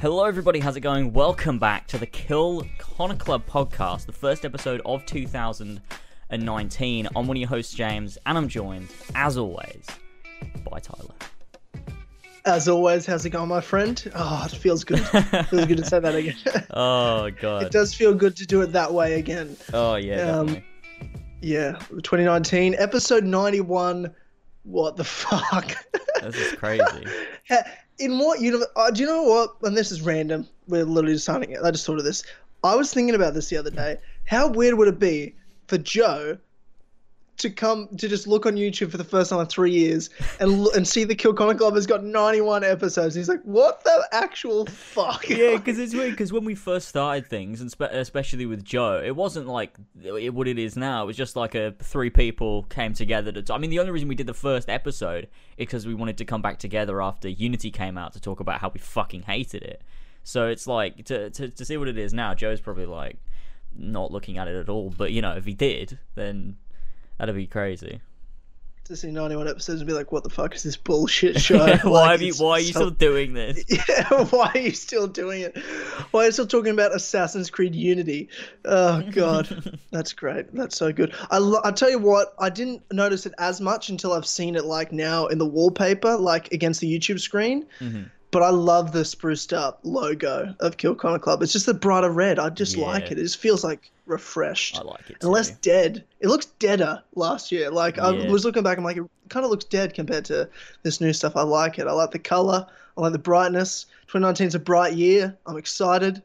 Hello, everybody. How's it going? Welcome back to the Kill Connor Club podcast, the first episode of 2019. I'm one of your hosts, James, and I'm joined, as always, by Tyler. As always, how's it going, my friend? Oh, it feels good. It feels good to say that again. Oh God. it does feel good to do it that way again. Oh yeah. Um. Yeah, 2019, episode 91. What the fuck? This is crazy. In what universe? Uh, do you know what? And this is random. We're literally just signing it. I just thought of this. I was thinking about this the other day. How weird would it be for Joe to come to just look on YouTube for the first time in three years and and see the Kill Connor Club has got 91 episodes? He's like, what the actual fuck? yeah, because it's weird. Because when we first started things, and spe- especially with Joe, it wasn't like it, what it is now. It was just like a three people came together. To t- I mean, the only reason we did the first episode is because we wanted to come back together after Unity came out to talk about how we fucking hated it. So it's like to to, to see what it is now. Joe's probably like not looking at it at all. But you know, if he did, then that'd be crazy. to see 91 episodes and be like, what the fuck is this bullshit show? why Like, have you, Why are you so- still doing this? Yeah, why are you still doing it? Why are you still talking about Assassin's Creed Unity? Oh god, that's great. That's so good. I lo- I tell you what, I didn't notice it as much until I've seen it like now in the wallpaper, like against the YouTube screen. Mm-hmm. But I love the spruced up logo of Kill Connor Club. It's just the brighter red. I just Yeah. like it. It just feels like refreshed. I like it. And less dead. It looks deader last year. Like I was looking back, I'm like, it kind of looks dead compared to this new stuff. I like it. I like the color. I like the brightness. 2019 is a bright year. I'm excited.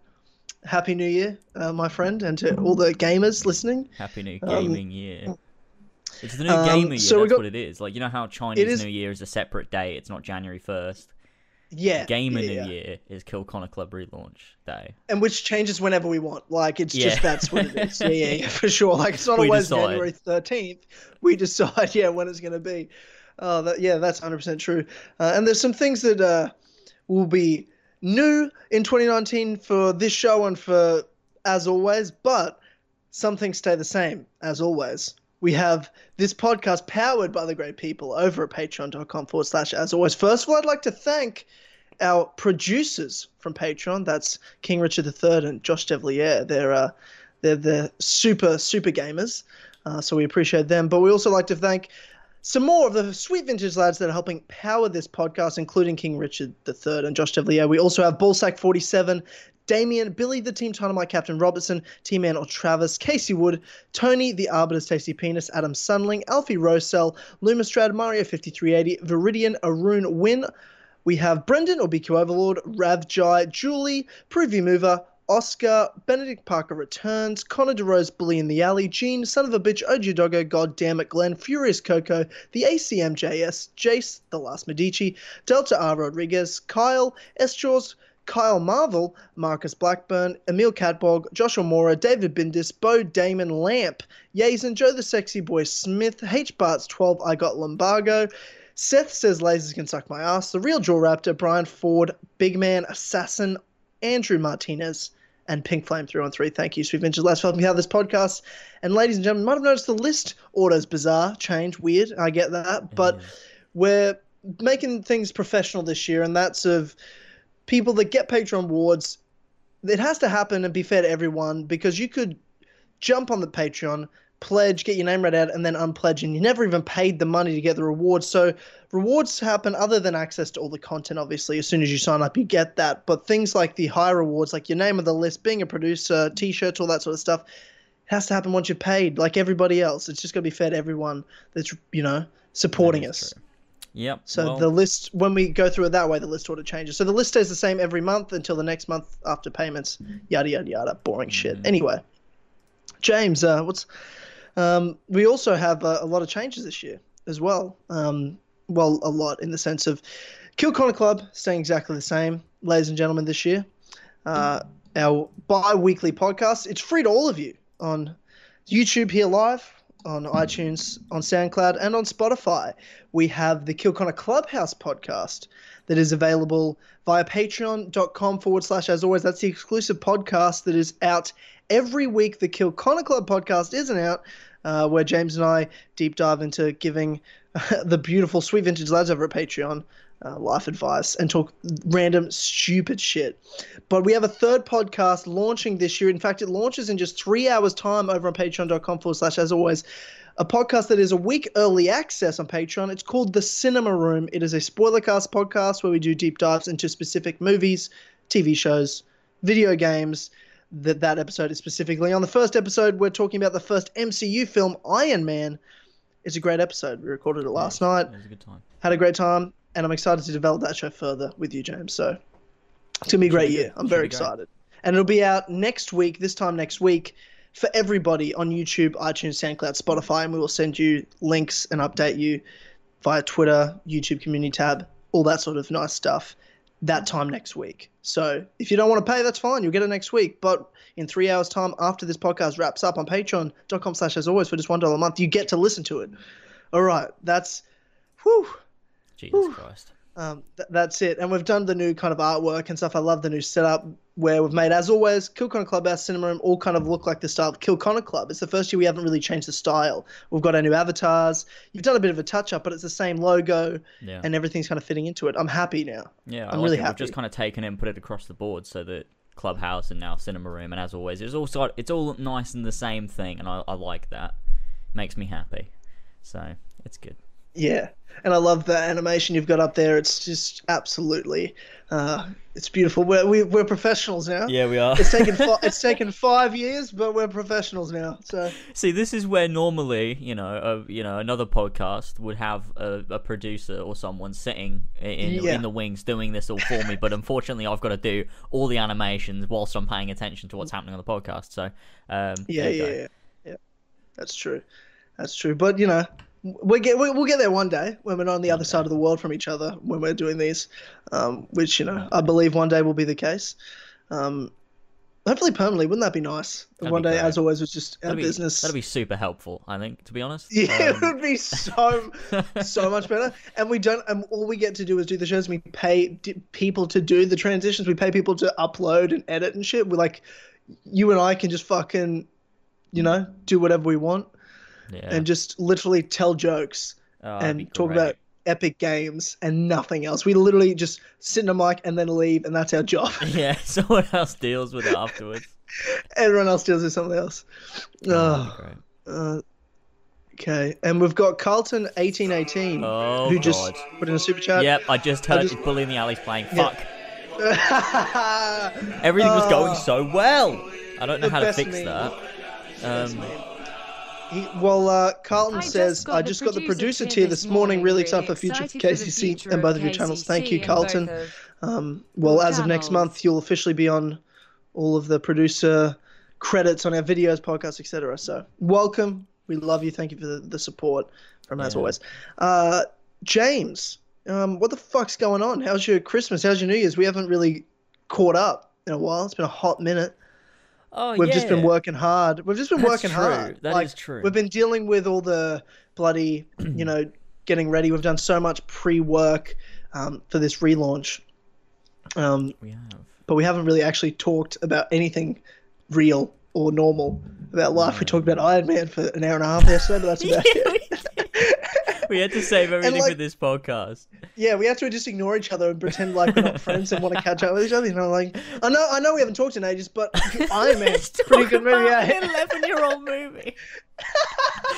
Happy New Year, uh, my friend, and to all the gamers listening. Happy New Um, Gaming Year. It's the new um, gamer year. so that's got- what it is. Like you know how Chinese is- New Year is a separate day. It's not January first. Yeah, Gamer yeah, New yeah. Year is Kill Connor Club relaunch day. and which changes whenever we want. Like it's Yeah. just that's what it is. Yeah, yeah, yeah, for sure. Like it's not We always decide. January 13th. We decide, yeah, when it's going to be. Oh, that, yeah, that's 100% true. Uh, and there's some things that uh, will be new in 2019 for this show and for as always, but some things stay the same as always. We have this podcast powered by the great people over at patreon.com forward slash as always. First of all, I'd like to thank our producers from Patreon. That's King Richard III and Josh Devlier. They're uh, they're the super super gamers, uh, so we appreciate them. But we also like to thank some more of the sweet vintage lads that are helping power this podcast, including King Richard III and Josh Devlier. We also have Ballsack47, Damien, Billy the Team Dynamite, Captain Robertson, Team Man or Travis, Casey Wood, Tony the Arbiter's Tasty Penis, Adam Sunling, Alfie Rosell, Lumistrad, Mario 5380, Viridian, Arun Win. We have Brendan or BQ Overlord, Ravjai, Julie, Preview Mover, Oscar, Benedict Parker returns, Connor DeRose, Bully in the Alley, Gene, Son of a Bitch, OG Doggo, God Damn It, Glenn, Furious Coco, the ACMJS, Jace, The Last Medici, Delta R. Rodriguez, Kyle, S. Jaws, Kyle Marvel, Marcus Blackburn, Emil Catbog, Joshua Mora, David Bindis, Bo Damon Lamp, Yazen, Joe the Sexy Boy Smith, H Barts 12, I Got Lumbago, Seth says lasers can suck my ass, The Real Jaw Raptor, Brian Ford, Big Man, Assassin, Andrew Martinez, and Pink Flame 313. Thank you, Sweet Vintage Lads helping me out this podcast. And ladies and gentlemen, you might have noticed the list order's bizarre, change, weird. I get that. But mm-hmm. we're making things professional this year, and that's of people that get Patreon awards. It has to happen and be fair to everyone because you could jump on the Patreon, pledge, get your name read out, and then unpledge, and you never even paid the money to get the rewards. So rewards happen other than access to all the content. Obviously, as soon as you sign up, you get that. But things like the high rewards, like your name on the list, being a producer, T-shirts, all that sort of stuff, has to happen once you're paid, like everybody else. It's just going to be fair to everyone that's you know supporting us. true. Yep. So well, the list, when we go through it that way, the list order changes. So the list stays the same every month until the next month after payments. Yada yada yada. Boring shit. Mm-hmm. Anyway, James, uh, what's? Um, we also have uh, a lot of changes this year as well. Um, well, a lot in the sense of Kill Connor Club staying exactly the same, ladies and gentlemen. This year, uh, our bi-weekly podcast. It's free to all of you on YouTube here live, on iTunes, on SoundCloud, and on Spotify. We have the Kill Connor Clubhouse podcast that is available via patreon.com forward slash as always. That's the exclusive podcast that is out every week. The Kill Connor Club podcast isn't out, uh, where James and I deep dive into giving the beautiful Sweet Vintage Lads over at Patreon uh, life advice and talk random stupid shit. But we have a third podcast launching this year. In fact, it launches in just three hours' time over on patreon.com forward slash as always. A podcast that is a week early access on Patreon. It's called The Cinema Room. It is a spoilercast podcast where we do deep dives into specific movies, TV shows, video games. That that episode is specifically on the first episode. We're talking about the first MCU film, Iron Man. It's a great episode. We recorded it last night. It was a good time. Had a great time, and I'm excited to develop that show further with you, James. So it's gonna be a great year. I'm very excited, and it'll be out next week. This time next week for everybody on YouTube, iTunes, SoundCloud, Spotify, and we will send you links and update you via Twitter, YouTube community tab, all that sort of nice stuff. That time next week. So if you don't want to pay, that's fine. You'll get it next week. But in three hours' time, after this podcast wraps up on patreon.com slash as always for just one dollar a month, you get to listen to it. All right. That's whew. Jesus Christ. Um, th- that's it. And we've done the new kind of artwork and stuff. I love the new setup where we've made, as always, Kilconnor Clubhouse Cinema Room all kind of look like the style of Kilconnor Club. It's the first year we haven't really changed the style. We've got our new avatars. You've done a bit of a touch up, but it's the same logo Yeah. and everything's kind of fitting into it. I'm happy now. Yeah, I I'm like really it. We've just kind of taken it and put it across the board so that Clubhouse and now Cinema Room, and as always, it's also it's all nice and the same thing, and I, I like that. Makes me happy. So it's good. Yeah. And I love the animation you've got up there. It's just absolutely, uh, it's beautiful. We're, we, we're professionals now. Yeah, we are. It's taken fi- it's taken five years, but we're professionals now. So See, this is where normally, you know, a, you know, another podcast would have a, a producer or someone sitting in in, Yeah. in the wings doing this all for me. But unfortunately, I've got to do all the animations whilst I'm paying attention to what's happening on the podcast. So, um, Yeah, yeah, yeah, yeah. That's true. That's true. But you know, we get we, we'll get there one day when we're on the other side of the world from each other when we're doing these, um, which you know I believe one day will be the case. Um, hopefully permanently. Wouldn't that be nice? That'd one be day, great. as always, was just our That'd be, business. that'd be super helpful, I think, to be honest. Yeah, it Um, would be so so much better. And we don't. And all we get to do is do the shows. We pay d- people to do the transitions. We pay people to upload and edit and shit. We're like, you and I can just fucking, you know, do whatever we want yeah. and just literally tell jokes Oh, and talk about epic games and nothing else. We literally just sit in a mic and then leave, and that's our job. Yeah, someone else deals with it afterwards. Everyone else deals with something else. Oh, Oh, uh, okay. And we've got Carlton eighteen eighteen, Oh, who just put in a super chat. Yep, I just heard just- Bully in the Alley's playing. Fuck. Everything was going so well. I don't know The how to fix meme. that. Um, He, well, uh, Carlton I says, got I just got the producer producer tier tier this this morning. Really morning, excited for future for KCC future and both of your channels. Thank you, KCC and both Carlton. Um, well, your as of next month, you'll officially be on all of the producer credits on our videos, podcasts, etc. So, welcome. We love you. Thank you for the, the support from as always. Uh, James, um, what the fuck's going on? How's your Christmas? How's your New Year's? We haven't really caught up in a while. It's been a hot minute. Oh, We've just been working hard. We've just been That's working true. hard. That like, is true. We've been dealing with all the bloody, you know, getting ready. We've done so much pre-work um, for this relaunch, um, We have. but we haven't really actually talked about anything real or normal about life. We talked about Iron Man for an hour and a half yesterday, but that's about it. We had to save everything like- for this podcast. Yeah, we have to just ignore each other and pretend like we're not friends and want to catch up with each other. You know, like I know, I know we haven't talked in ages, but Iron Man, Let's pretty good movie. Yeah. an eleven-year-old movie.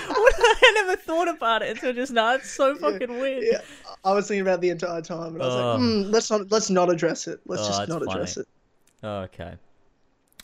I never thought about it until just now. It's so fucking weird. Yeah, I was thinking about it the entire time, and I was Oh. like, hmm, let's not let's not address it. Let's Oh, just not address funny. it. Okay.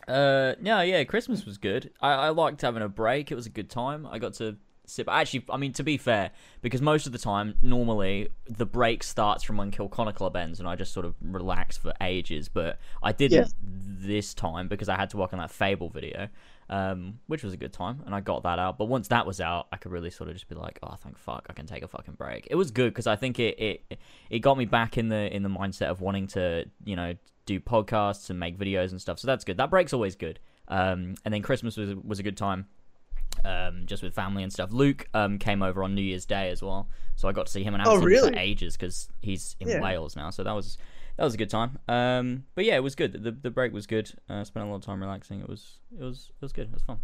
Uh, no, yeah, Christmas was good. I, I liked having a break. It was a good time. I got to sit. Actually, I mean, to be fair, because most of the time, normally the break starts from when Kilconnor Club ends, and I just sort of relax for ages. But I didn't Yeah. this time because I had to work on that Fable video, um, which was a good time, and I got that out. But once that was out, I could really sort of just be like, oh, thank fuck, I can take a fucking break. It was good because I think it, it it got me back in the in the mindset of wanting to you know do podcasts and make videos and stuff. So that's good. That break's always good. Um, and then Christmas was was a good time. Um, just with family and stuff. Luke um, came over on New Year's Day as well, so I got to see him and I haven't Oh, seen him for really? ages because he's in Yeah. Wales now. So that was that was a good time. Um, but yeah, it was good. The the break was good. Uh, spent a lot of time relaxing. It was it was it was good. It was fun.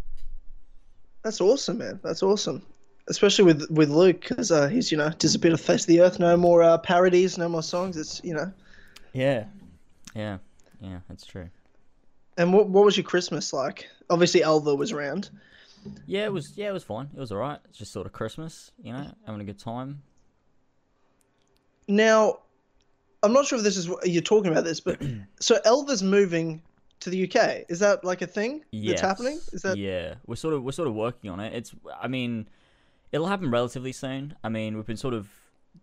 That's awesome, man. That's awesome. especially with with Luke because uh, he's you know disappeared off the face of the earth. No more uh, parodies, no more songs. It's you know. Yeah, yeah, yeah. That's true. And what what was your Christmas like? Obviously, Elva was around. Yeah, it was. Yeah, it was fine. It was alright. It's just sort of Christmas, you know, having a good time. Now, I'm not sure if this is what you're talking about this, but so Elva's moving to the UK. Is that like a thing Yes. that's happening? Is that Yeah, we're sort of we're sort of working on it. It's. I mean, it'll happen relatively soon. I mean, we've been sort of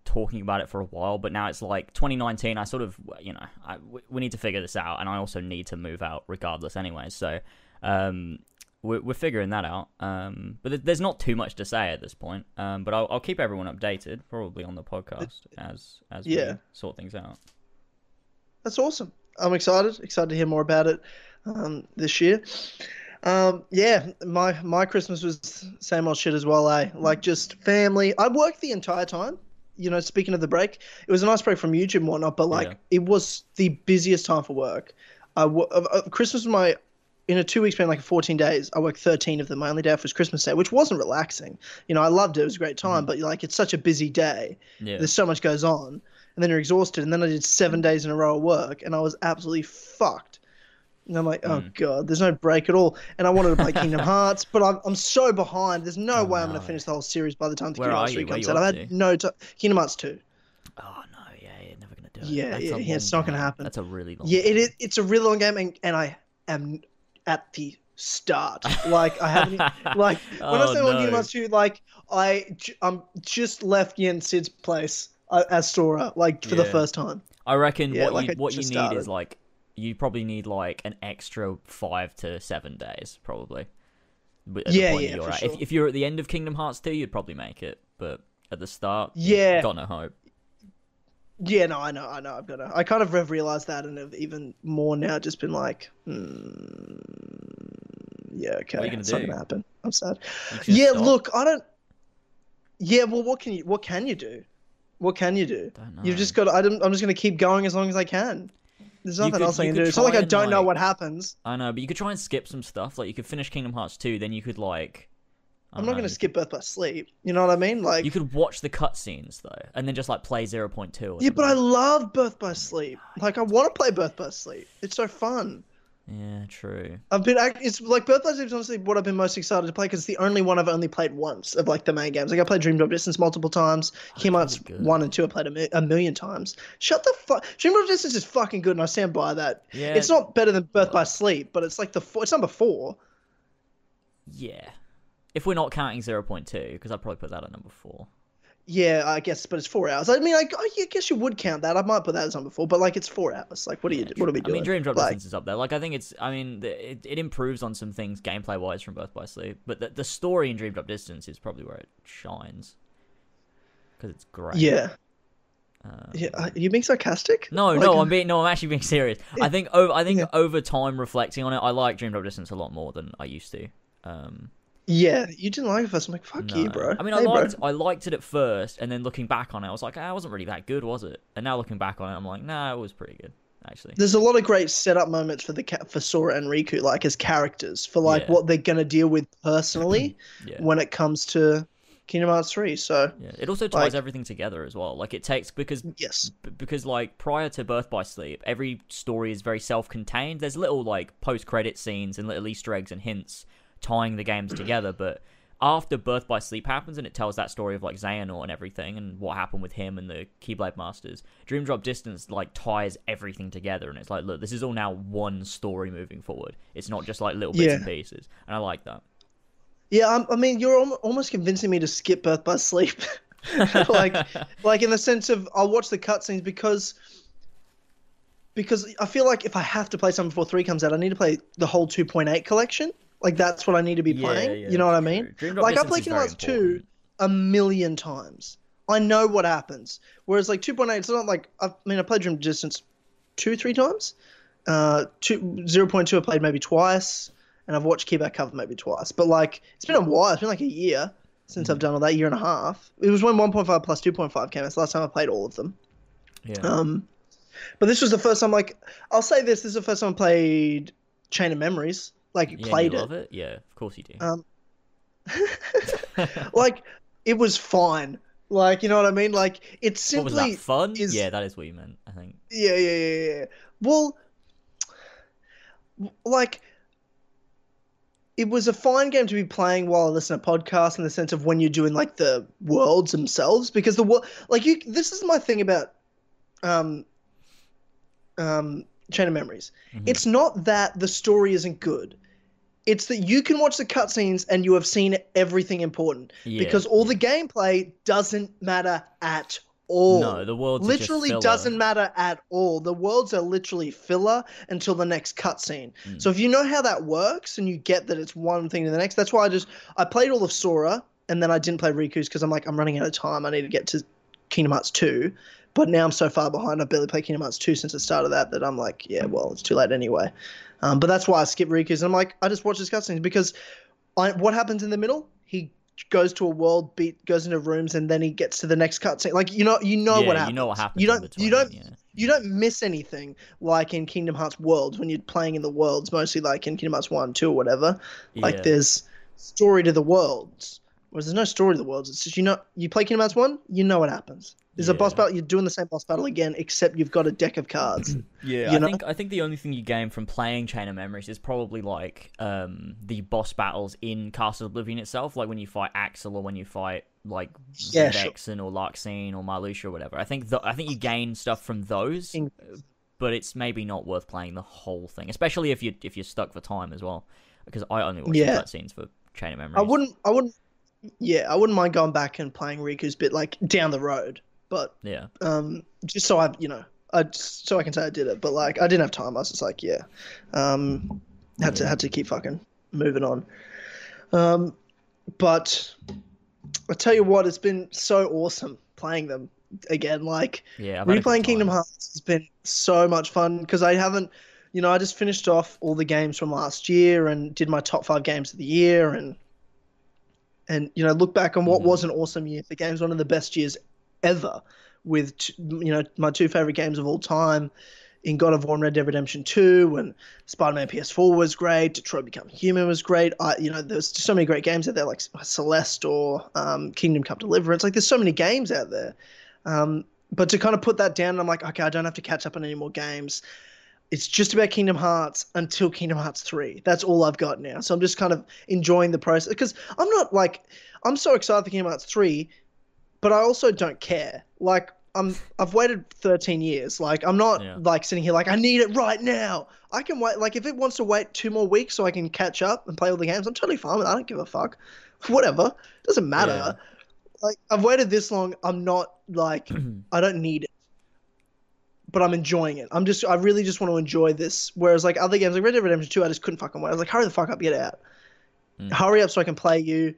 talking about it for a while, but now it's like 2019. I sort of, you know, I, we need to figure this out, and I also need to move out regardless, anyway. So, um, we're, we're figuring that out. Um, but there- there's not too much to say at this point. Um, but I'll, I'll keep everyone updated, probably on the podcast as as Yeah. we sort things out. That's awesome. I'm excited. Excited to hear more about it um, this year. Um, yeah, my my Christmas was same old shit as well. Eh? Like just family. I worked the entire time. You know, speaking of the break, it was a nice break from YouTube and whatnot, but like Yeah. it was the busiest time for work. I w- uh, uh, Christmas was my in a two week span, like 14 days. I worked 13 of them. My only day off was Christmas Day, which wasn't relaxing. You know, I loved it. It was a great time, but like it's such a busy day Yeah. there's so much goes on and then you're exhausted and then i did seven days in a row of work and i was absolutely fucked and i'm like oh Mm. god there's no break at all and i wanted to play kingdom hearts but i'm, I'm so behind there's no way i'm going to finish the whole series by the time the Where kingdom hearts 3 comes out i've had to? no time kingdom hearts 2 Oh no, yeah, you're never gonna do it. Yeah, yeah, yeah, it's not gonna happen. That's a really long. yeah game. it is it's a really long game and, and i am at the start like i haven't like when i Oh, say on kingdom no. hearts 2 like i j- i'm just left Yen Sid's place uh, as sora like for the first time I reckon Yeah, what like you I what you need started. is like you probably need like an extra five to seven days probably. Yeah, point yeah, you're for at. sure. If, if you're at the end of Kingdom Hearts 2, you'd probably make it, but at the start, Yeah. got no hope. Yeah, no, I know, I know, I've got to. I kind of have realized that, and have even more now. Just been like, hmm, yeah, okay, What are you gonna it's not gonna happen. I'm sad. Yeah, stop. look, I don't. Yeah, well, what can you? What can you do? What can you do? Don't You've just got. I don't, I'm just gonna keep going as long as I can. There's nothing could- else I can do. It's not like I don't know what happens. I know, but you could try and skip some stuff. Like you could finish Kingdom Hearts 2, then you could like. I'm don't um, gonna skip Birth by Sleep. You know what I mean? Like, You could watch the cutscenes though, and then just like play 0.2 yeah, but I love Birth by Sleep. Like, I want to play Birth by Sleep. It's so fun. Yeah, true. I've been it's like Birth by Sleep is honestly what I've been most excited to play because it's the only one I've only played once of like the main games. Like I played Dream Drop Distance multiple times. Oh, really one and two I played a, mi- a million times. Shut the fuck. Dream Drop Distance is fucking good and I stand by that. Yeah. It's not better than Birth by Sleep, but it's like the four, it's number four. Yeah. If we're not counting 0.2, because I'd probably put that at number four. Yeah, I guess, but it's four hours. I mean, I, I guess you would count that. I might put that as number four, but like it's four hours. Like, what are you? Yeah, What are we doing? I mean, Dream Drop like, Distance is up there. Like, I think it's. I mean, the- it, it improves on some things gameplay wise from Birth by Sleep, but the, the story in Dream Drop Distance is probably where it shines because it's great. Yeah. Um, Yeah. Are you being sarcastic? No, Like, no, I'm being no, I'm actually being serious. I think over, I think Yeah. over time reflecting on it, I like Dream Drop Distance a lot more than I used to. Um, Yeah, you didn't like it first. I'm like, fuck you, bro. I mean, Hey, I bro. liked, I liked it at first, and then looking back on it, I was like, ah, it wasn't really that good, was it? And now looking back on it, I'm like, nah, it was pretty good, actually. there's a lot of great setup moments for the for Sora and Riku, like as characters, for like Yeah. what they're gonna deal with personally Yeah. when it comes to Kingdom Hearts three. So Yeah, it also ties Like- everything together as well. Like it takes because yes, b- because like prior to Birth by Sleep, every story is very self-contained. There's little like post-credit scenes and little Easter eggs and hints tying the games together, but after Birth by Sleep happens and it tells that story of like Xehanort and everything and what happened with him and the Keyblade Masters, Dream Drop Distance like ties everything together and it's like, look, this is all now one story moving forward. It's not just like little bits and pieces, and I like that. yeah. I'm, I mean, you're al- almost convincing me to skip Birth by Sleep, like like in the sense of I'll watch the cutscenes because. Because I feel like if I have to play something before three comes out, I need to play the whole 2.8 collection. Like that's what I need to be playing. yeah, you know what I mean? Like I played Kingdom Hearts 2 a million times. I know what happens. Whereas like 2.8, it's not like I mean I played Dream Distance two, three times. Uh, two, 0.2 I played maybe twice, and I've watched Keyback Cover maybe twice. But like it's been a while. It's been like a year since Mm. I've done all that. Year and a half. It was when 1.5 plus 2.5 came. It's the last time I played all of them. Yeah. Um, but this was the first time. Like I'll say this: this is the first time I played Chain of Memories. Like yeah, played you it. love it? Yeah, of course you do. Um, like it was fine. Like you know what I mean? Like it's What was simply that fun? is- Yeah, that is what you meant. I think. yeah, yeah, yeah, yeah. Well, like, it was a fine game to be playing while I listen to podcasts in the sense of when you're doing like the worlds themselves, because the world, like you, this is my thing about, um, um, Chain of Memories. Mhm. It's not that the story isn't good. It's that you can watch the cutscenes and you have seen everything important Yeah. because all the gameplay doesn't matter at all no, the just literally doesn't matter at all. The worlds are literally filler until the next cutscene. Mm. So if you know how that works and you get that it's one thing to the next, that's why I just I played all of Sora and then I didn't play Riku's because I'm like I'm running out of time. I need to get to Kingdom Hearts two. But now I'm so far behind. I've barely played Kingdom Hearts two since the start of that that I'm like, yeah, well, it's too late anyway. Um, but that's why I skip Riku's. And I'm like, I just watch his cutscenes because I, what happens in the middle? He goes to a world, beat, goes into rooms, and then he gets to the next cutscene. Like you know, you know yeah, what happens. You know what happens. You don't. You don't. Yeah. You don't miss anything like in Kingdom Hearts Worlds when you're playing in the worlds. Mostly like in Kingdom Hearts One, Two, or whatever. yeah. Like there's story to the worlds. Whereas there's no story to the worlds. It's just you know you play Kingdom Hearts One, you know what happens. There's a boss battle. You're doing the same boss battle again, except you've got a deck of cards. Yeah, you I think I think the only thing you gain from playing Chain of Memories is probably like um, the boss battles in Castle Oblivion itself, like when you fight Axel or when you fight like Yeah, sure. Or Larxene or Marluxia or whatever. I think th- I think you gain stuff from those, but it's maybe not worth playing the whole thing, especially if you if you're stuck for time as well. Because I only watch Yeah. cutscenes for Chain of Memories. I wouldn't. I wouldn't. Yeah, I wouldn't mind going back and playing Riku's bit like down the road, but Yeah, um, just so I, you know, I so I can say I did it. But like, I didn't have time. I was just like, yeah, um, had to had to keep fucking moving on. Um, but I tell you what, it's been so awesome playing them again. Like yeah. I've had a good replaying Kingdom. Hearts has been so much fun because I haven't, you know, I just finished off all the games from last year and did my top five games of the year and and you know look back on what Mhm. was an awesome year. The game's one of the best years ever with t- you know my two favorite games of all time in God of War and Red Dead Redemption 2 and Spider-Man PS4 was great, Detroit Become Human was great. I you know there's so many great games out there like Celeste or um, Kingdom Come Deliverance. Like there's so many games out there. Um, but to kind of put that down, I'm like, okay, I don't have to catch up on any more games. It's just about Kingdom Hearts until Kingdom Hearts 3. That's all I've got now. So I'm just kind of enjoying the process because I'm not like I'm so excited for Kingdom Hearts 3, but I also don't care. Like I'm I've waited 13 years. Like I'm not Yeah. like sitting here like I need it right now. I can wait like if it wants to wait two more weeks so I can catch up and play all the games, I'm totally fine with it. I don't give a fuck. Whatever. Doesn't matter. Yeah. Like I've waited this long, I'm not like I don't need it. But I'm enjoying it. I'm just I really just want to enjoy this. Whereas like other games like Red Dead Redemption 2, I just couldn't fucking wait. I was like, hurry the fuck up, get out. Mm. Hurry up so I can play you.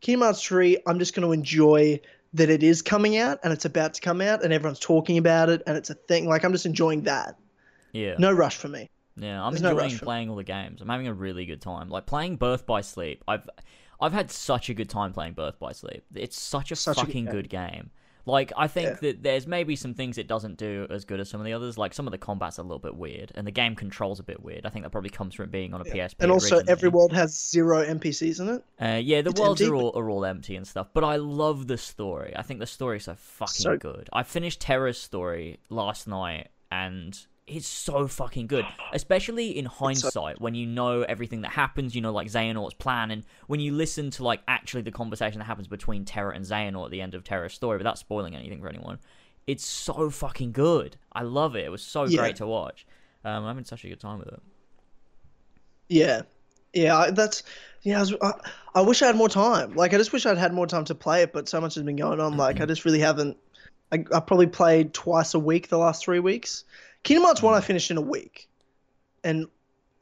Kingdom Hearts 3, I'm just gonna enjoy that it is coming out and it's about to come out and everyone's talking about it and it's a thing. Like I'm just enjoying that. yeah. No rush for me. Yeah, I'm There's enjoying me. playing all the games. I'm having a really good time. Like playing Birth by Sleep. I've I've had such a good time playing Birth by Sleep. It's such a Such a good fucking game. good game. Like I think Yeah. that there's maybe some things it doesn't do as good as some of the others. Like some of the combat's a little bit weird, and the game controls a bit weird. I think that probably comes from it being on a PSP. And also originally. every world has zero NPCs in it. Uh, yeah, the It's worlds empty, are all are all empty and stuff, but I love the story. I think the story's so fucking So- good. I finished Terra's story last night, and it's so fucking good. Especially in hindsight, when you know everything that happens, you know, like Xehanort's plan, and when you listen to like actually the conversation that happens between Terra and Xehanort at the end of Terra's story, without spoiling anything for anyone. It's so fucking good. I love it. It was so Yeah. great to watch. Um, I'm having such a good time with it. Yeah, yeah. I, that's yeah. I, was, I, I wish I had more time. Like I just wish I'd had more time to play it, but so much has been going on. Like I just really haven't. I, I probably played twice a week the last three weeks. Kingdom Hearts one I finished in a week, and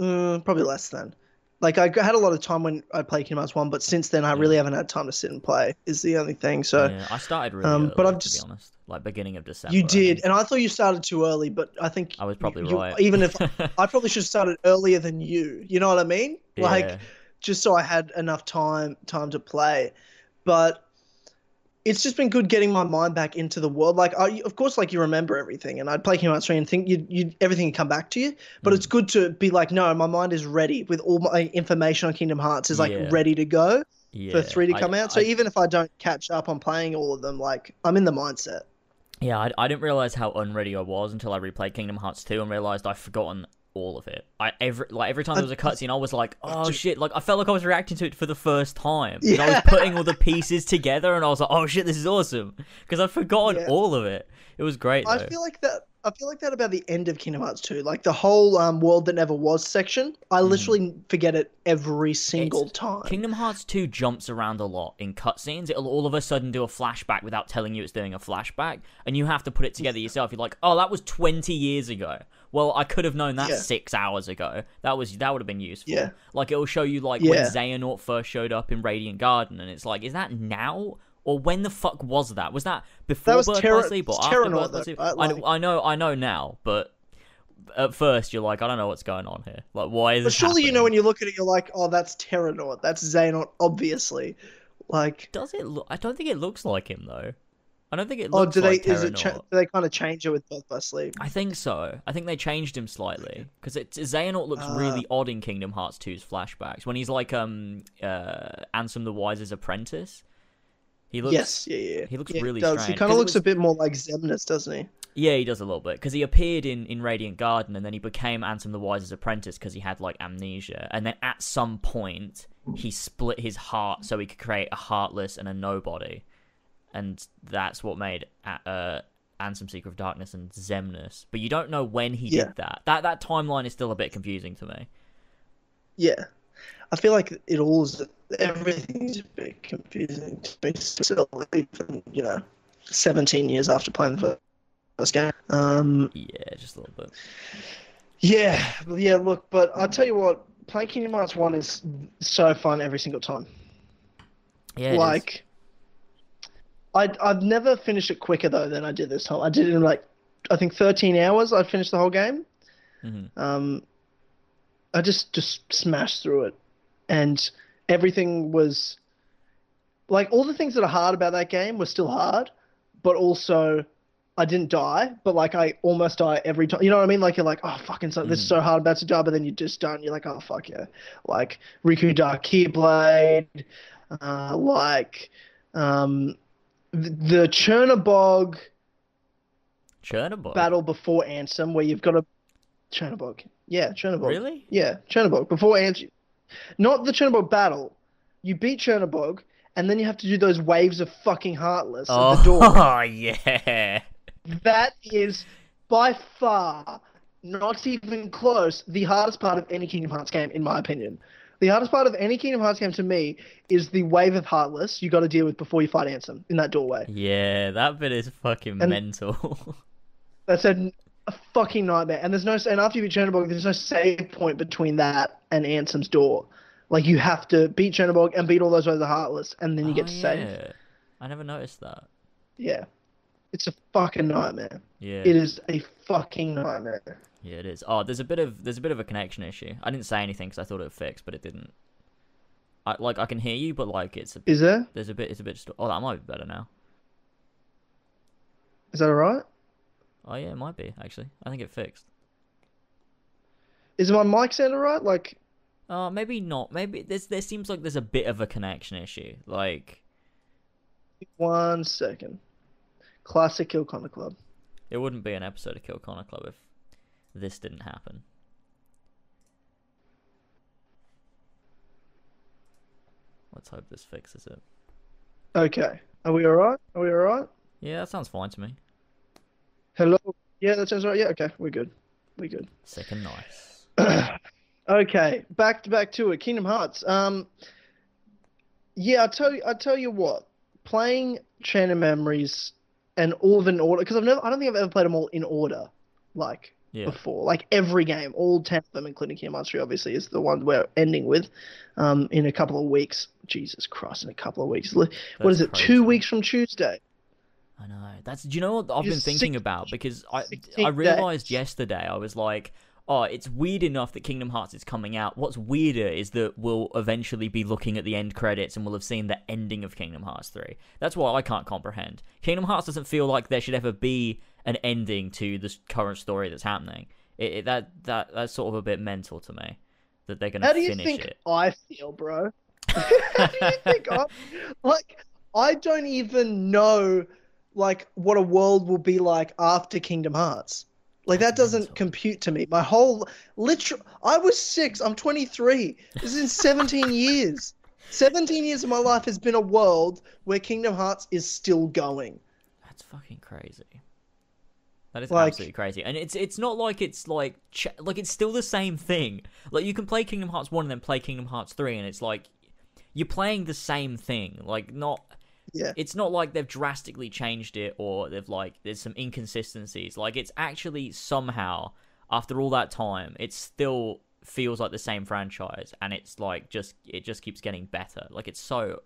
uh, probably less than. Like I had a lot of time when I played Kingdom Hearts one, but since then I really haven't had time to sit and play. Is the only thing. So yeah, I started really um, early, but I've to just- be honest, like beginning of December. you I did, think. and I thought you started too early, but I think I was probably you- right. Even if I probably should have started earlier than you. You know what I mean? Like Yeah. just so I had enough time time to play. But it's just been good getting my mind back into the world. Like, I, of course, like you remember everything, and I'd play Kingdom Hearts 3 and think you you everything would come back to you. But Mm. it's good to be like, no, my mind is ready with all my information on Kingdom Hearts is like Yeah. ready to go. Yeah, for three to I- come out. So I- even if I don't catch up on playing all of them, like I'm in the mindset. Yeah, I, I didn't realize how unready I was until I replayed Kingdom Hearts 2 and realized I'd forgotten all of it. I every like every time there was a cutscene, I was like, "Oh shit!" Like I felt like I was reacting to it for the first time. 'Cause I was putting all the pieces together, and I was like, "Oh shit, this is awesome!" Because I'd forgotten Yeah. all of it. It was great. I though. feel like that. I feel like that about the end of Kingdom Hearts 2. Like the whole um, world that never was section. I literally forget it every single time. Kingdom Hearts 2 jumps around a lot in cutscenes. It'll all of a sudden do a flashback without telling you it's doing a flashback, and you have to put it together yourself. You're like, "Oh, that was 20 years ago." Well, I could have known that Yeah. 6 hours ago. That was that would have been useful. Yeah. Like it'll show you like when Yeah. Xehanort first showed up in Radiant Garden and it's like, "Is that now?" Or when the fuck was that? Was that before was Birth Terra- by Sleep or after Terranort, Birth by though, Sleep? right? I, Like- I know, I know now, but at first you're like, I don't know what's going on here. Like, why is but surely you know when you look at it, you're like, oh, that's Terranort. That's Xehanort, obviously. Like, Does it look? I don't think it looks like him though. I don't think it oh, looks do they? like Is it? Cha- do they kind of change it with Birth by Sleep? I think so. I think they changed him slightly because it Xehanort looks Ah. really odd in Kingdom Hearts 2's flashbacks when he's like um uh Ansem the Wise's apprentice. He looks yes, yeah, yeah. he looks Yeah, really does. He kind of looks was- a bit more like Xemnas, doesn't he? Yeah, he does a little bit because he appeared in, in Radiant Garden and then he became Ansem the Wise's apprentice because he had like amnesia. And then at some point, he split his heart so he could create a heartless and a nobody, and that's what made A- uh, Ansem Seeker of Darkness and Xemnas. But you don't know when he Yeah. did that. That that timeline is still a bit confusing to me. Yeah. I feel like it all is everything's a bit confusing to me still, even you know, seventeen years after playing the first game. Um, Yeah, just a little bit. yeah, yeah. Look, but I'll tell you what, playing Kingdom Hearts One is so fun every single time. Yeah, like, I I've never finished it quicker though than I did this time. I did it in like, I think thirteen hours. I finished the whole game. Mhm. Um, I just just smashed through it, and everything was like all the things that are hard about that game were still hard, but also I didn't die, but like I almost die every time. You know what I mean? Like you're like, oh fucking, so this is so hard about to die, but then you just don't. You're like, oh fuck yeah, like Riku Dark Keyblade, uh, like um, the, Chernobog Chernobog. battle before Ansem, where you've got a Chernobog. Yeah, Chernobog. Really? Yeah, Chernobog. Before Ansem, not the Chernobog battle. You beat Chernobog, and then you have to do those waves of fucking Heartless at the door. Oh yeah. That is by far, not even close, the hardest part of any Kingdom Hearts game, in my opinion. The hardest part of any Kingdom Hearts game to me is the wave of Heartless you got to deal with before you fight Ansem in that doorway. Yeah, that bit is fucking And- mental. That's a, a fucking nightmare. And there's no and after you beat Chernobog, there's no save point between that and Ansem's door. Like you have to beat Chernobog and beat all those waves of Heartless, and then you get Oh, to save. I never noticed that. Yeah, it's a fucking nightmare. Yeah. It is a fucking nightmare. Yeah, it is. Oh, there's a bit of there's a bit of a connection issue. I didn't say anything because I thought it would fix, but it didn't. I like I can hear you, but like it's a, Is there? there's a bit it's a bit. Oh, that might be better now. Is that alright? Oh yeah, it might be actually. I think it fixed. Is my mic sound alright? Like, Uh, maybe not. Maybe there's there seems like there's a bit of a connection issue. Like one second. Classic Kill Connor Club. it wouldn't be an episode of Kill Connor Club if this didn't happen. Let's hope this fixes it. Okay. Are we alright? Are we alright? Yeah, that sounds fine to me. Hello? Yeah, that sounds right. Yeah, okay. We're good. We're good. Sick and nice. okay, back to back to it. Kingdom Hearts. Um, yeah, I tell you, I tell you what. Playing Chain of Memories and all of in order because I've never, I don't think I've ever played them all in order, like Yeah. before. Like every game, all ten of them, including Kingdom Hearts 3, obviously, is the one we're ending with, um, in a couple of weeks. Jesus Christ, in a couple of weeks. What That's is it? crazy. Two weeks from Tuesday. I know. That's do you know what I've You're been thinking 16 about because I I realized days. yesterday I was like, oh, it's weird enough that Kingdom Hearts is coming out. What's weirder is that we'll eventually be looking at the end credits and we'll have seen the ending of Kingdom Hearts 3. That's what I can't comprehend. Kingdom Hearts doesn't feel like there should ever be an ending to the current story that's happening. It, it, that that that's sort of a bit mental to me that they're gonna. How do you finish think it. I feel, bro? How do you think I, like I don't even know like what a world will be like after Kingdom Hearts. Like that doesn't mental. compute to me. My whole literal I was 6, I'm 23. This is in 17 years. 17 years of my life has been a world where Kingdom Hearts is still going. That's fucking crazy. That is Like- absolutely crazy, and it's it's not like it's like ch- like it's still the same thing. Like you can play Kingdom Hearts one and then play Kingdom Hearts three, and it's like you're playing the same thing. Like not, Yeah. it's not like they've drastically changed it or they've like there's some inconsistencies. Like it's actually somehow after all that time, it still feels like the same franchise, and it's like just it just keeps getting better. Like it's so,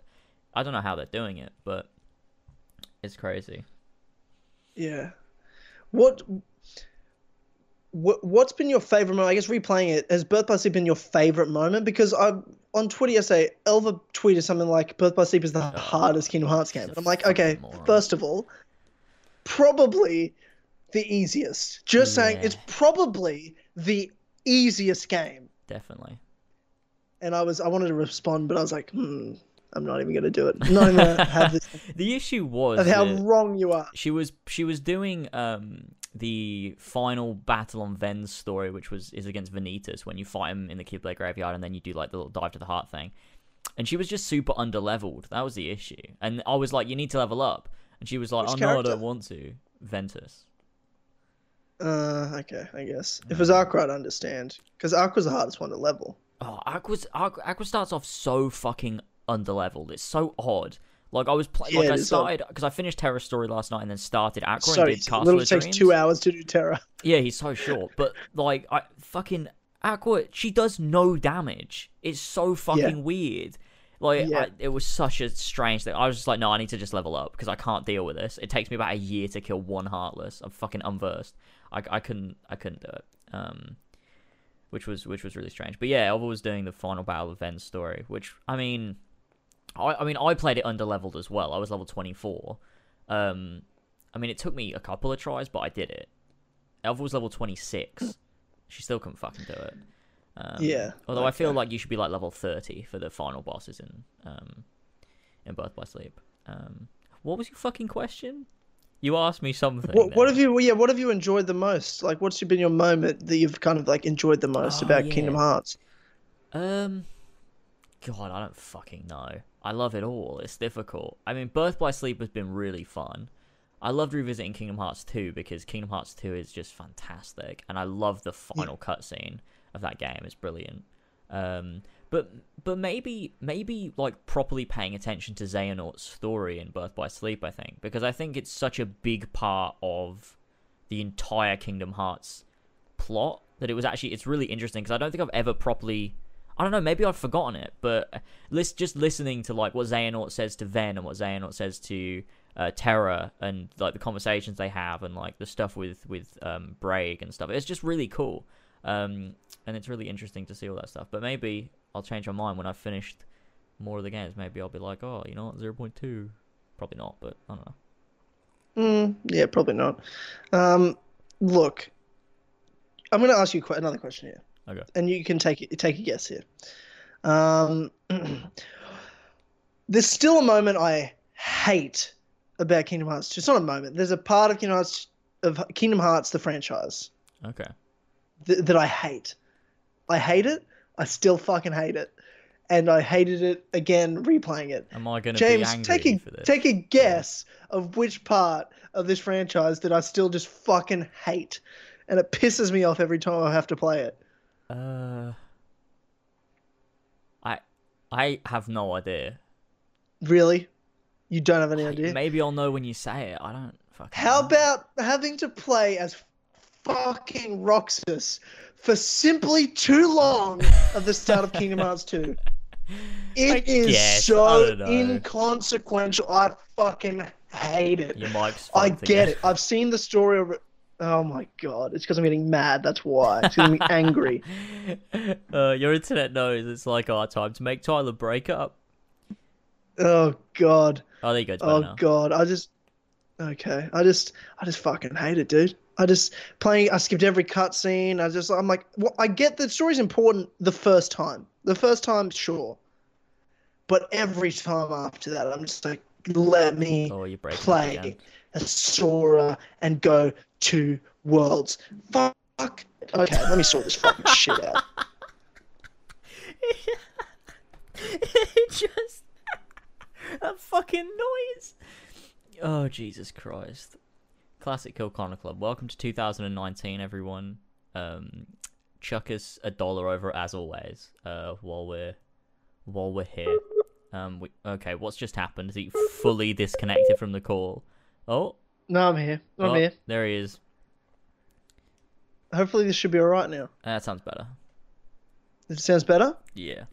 I don't know how they're doing it, but it's crazy. Yeah. What what what's been your favorite moment? I guess replaying it has Birth by Sleep been your favorite moment? Because I on Twitter yesterday, Elva tweeted something like Birth by Sleep is the hardest Kingdom Hearts game. And I'm like, okay, moron. first of all, probably the easiest. Just saying, it's probably the easiest game. Definitely. And I was I wanted to respond, but I was like, hmm, I'm not even gonna do it. I'm not even gonna have this The issue was of how wrong you are. she was she was doing um the final battle on Ven's story, which was is against Vanitas when you fight him in the Keyblade graveyard and then you do like the little dive to the heart thing. And she was just super underleveled. That was the issue. And I was like, you need to level up. And she was like, Which oh no, I don't want to. Ventus. Uh, okay, I guess. If it was Aqua, I'd understand. Because Aqua's the hardest one to level. Oh, Aqua's, Aqua, Aqua starts off so fucking underleveled. It's so odd. Like I was playing, Yeah, like I it is odd. started because I finished Terra's Story last night and then started Aqua So and did. Castle literally of takes two hours to do Terra. Yeah, he's so short, but like I fucking Aqua, she does no damage. It's so fucking weird. Like Yeah. I, it was such a strange thing. I was just like, no, I need to just level up because I can't deal with this. It takes me about a year to kill one heartless. I'm fucking unversed. I, I couldn't I couldn't do it. Um, which was which was really strange. But yeah, Elva was doing the final battle of Ven's story, which I mean, I I mean I played it under leveled as well. I was level 24. Um, I mean it took me a couple of tries, but I did it. Elva was level 26. She still couldn't fucking do it. Um, Yeah, Although I feel like you should be like level 30 for the final bosses in um in Birth by Sleep. Um, what was your fucking question? You asked me something. What, what have you? Yeah, what have you enjoyed the most? Like, what's been your moment that you've kind of like enjoyed the most Oh, about yeah. Kingdom Hearts? Um, God, I don't fucking know. I love it all. It's difficult. I mean, Birth by Sleep has been really fun. I loved revisiting Kingdom Hearts 2 because Kingdom Hearts 2 is just fantastic, and I love the final cutscene of that game. It's brilliant. Um, but but maybe maybe like properly paying attention to Xehanort's story in Birth by Sleep. I think because I think it's such a big part of the entire Kingdom Hearts plot that it was actually it's really interesting because I don't think I've ever properly I don't know maybe I've forgotten it but list just listening to like what Xehanort says to Ven and what Xehanort says to uh, Terra and like the conversations they have and like the stuff with with um, Braig and stuff it's just really cool. Um, and it's really interesting to see all that stuff but maybe I'll change my mind when I've finished more of the games. Maybe I'll be like oh you know what? 0.2 probably not but I don't know. Mm, yeah, probably not. Um, look, I'm going to ask you another question here, okay and you can take it, take a guess here. Um, there's still a moment I hate about Kingdom Hearts. It's not a moment. There's a part of Kingdom Hearts of Kingdom Hearts, the franchise, okay th- that I hate. I hate it. I still fucking hate it, and I hated it again replaying it. am I gonna be James, angry take a for this take a guess of which part of this franchise that I still just fucking hate, and it pisses me off every time I have to play it. Uh, I I have no idea. Really, you don't have any idea? Maybe I'll know when you say it. I don't fucking. How know. about having to play as fucking Roxas for simply too long at the start of Kingdom Hearts 2? It is I so know. inconsequential. I fucking hate it. your mic's? I get it. I've seen the story of it. Oh my god! It's because I'm getting mad. That's why. It's getting me angry. uh, your internet knows it's like our time to make Tyler break up. Oh god. Oh, there you go. Oh now. god. I just. Okay. I just. I just fucking hate it, dude. I just playing. I skipped every cutscene. I just. I'm like. Well, I get the story's important the first time. The first time, sure. But every time after that, I'm just like, let me Oh, you're breaking up play Sora and go to Worlds. Fuck. Okay, let me sort this fucking shit out. it just that fucking noise. Oh Jesus Christ! Classic Kill Connor Club. Welcome to 2019, everyone. Um, chuck us a dollar over as always. Uh, while we're while we're here. Um, we, okay, what's just happened? Is he fully disconnected from the call? Oh, No, I'm here. I'm oh, here. there he is. Hopefully, this should be alright now. That sounds better. It sounds better. Yeah.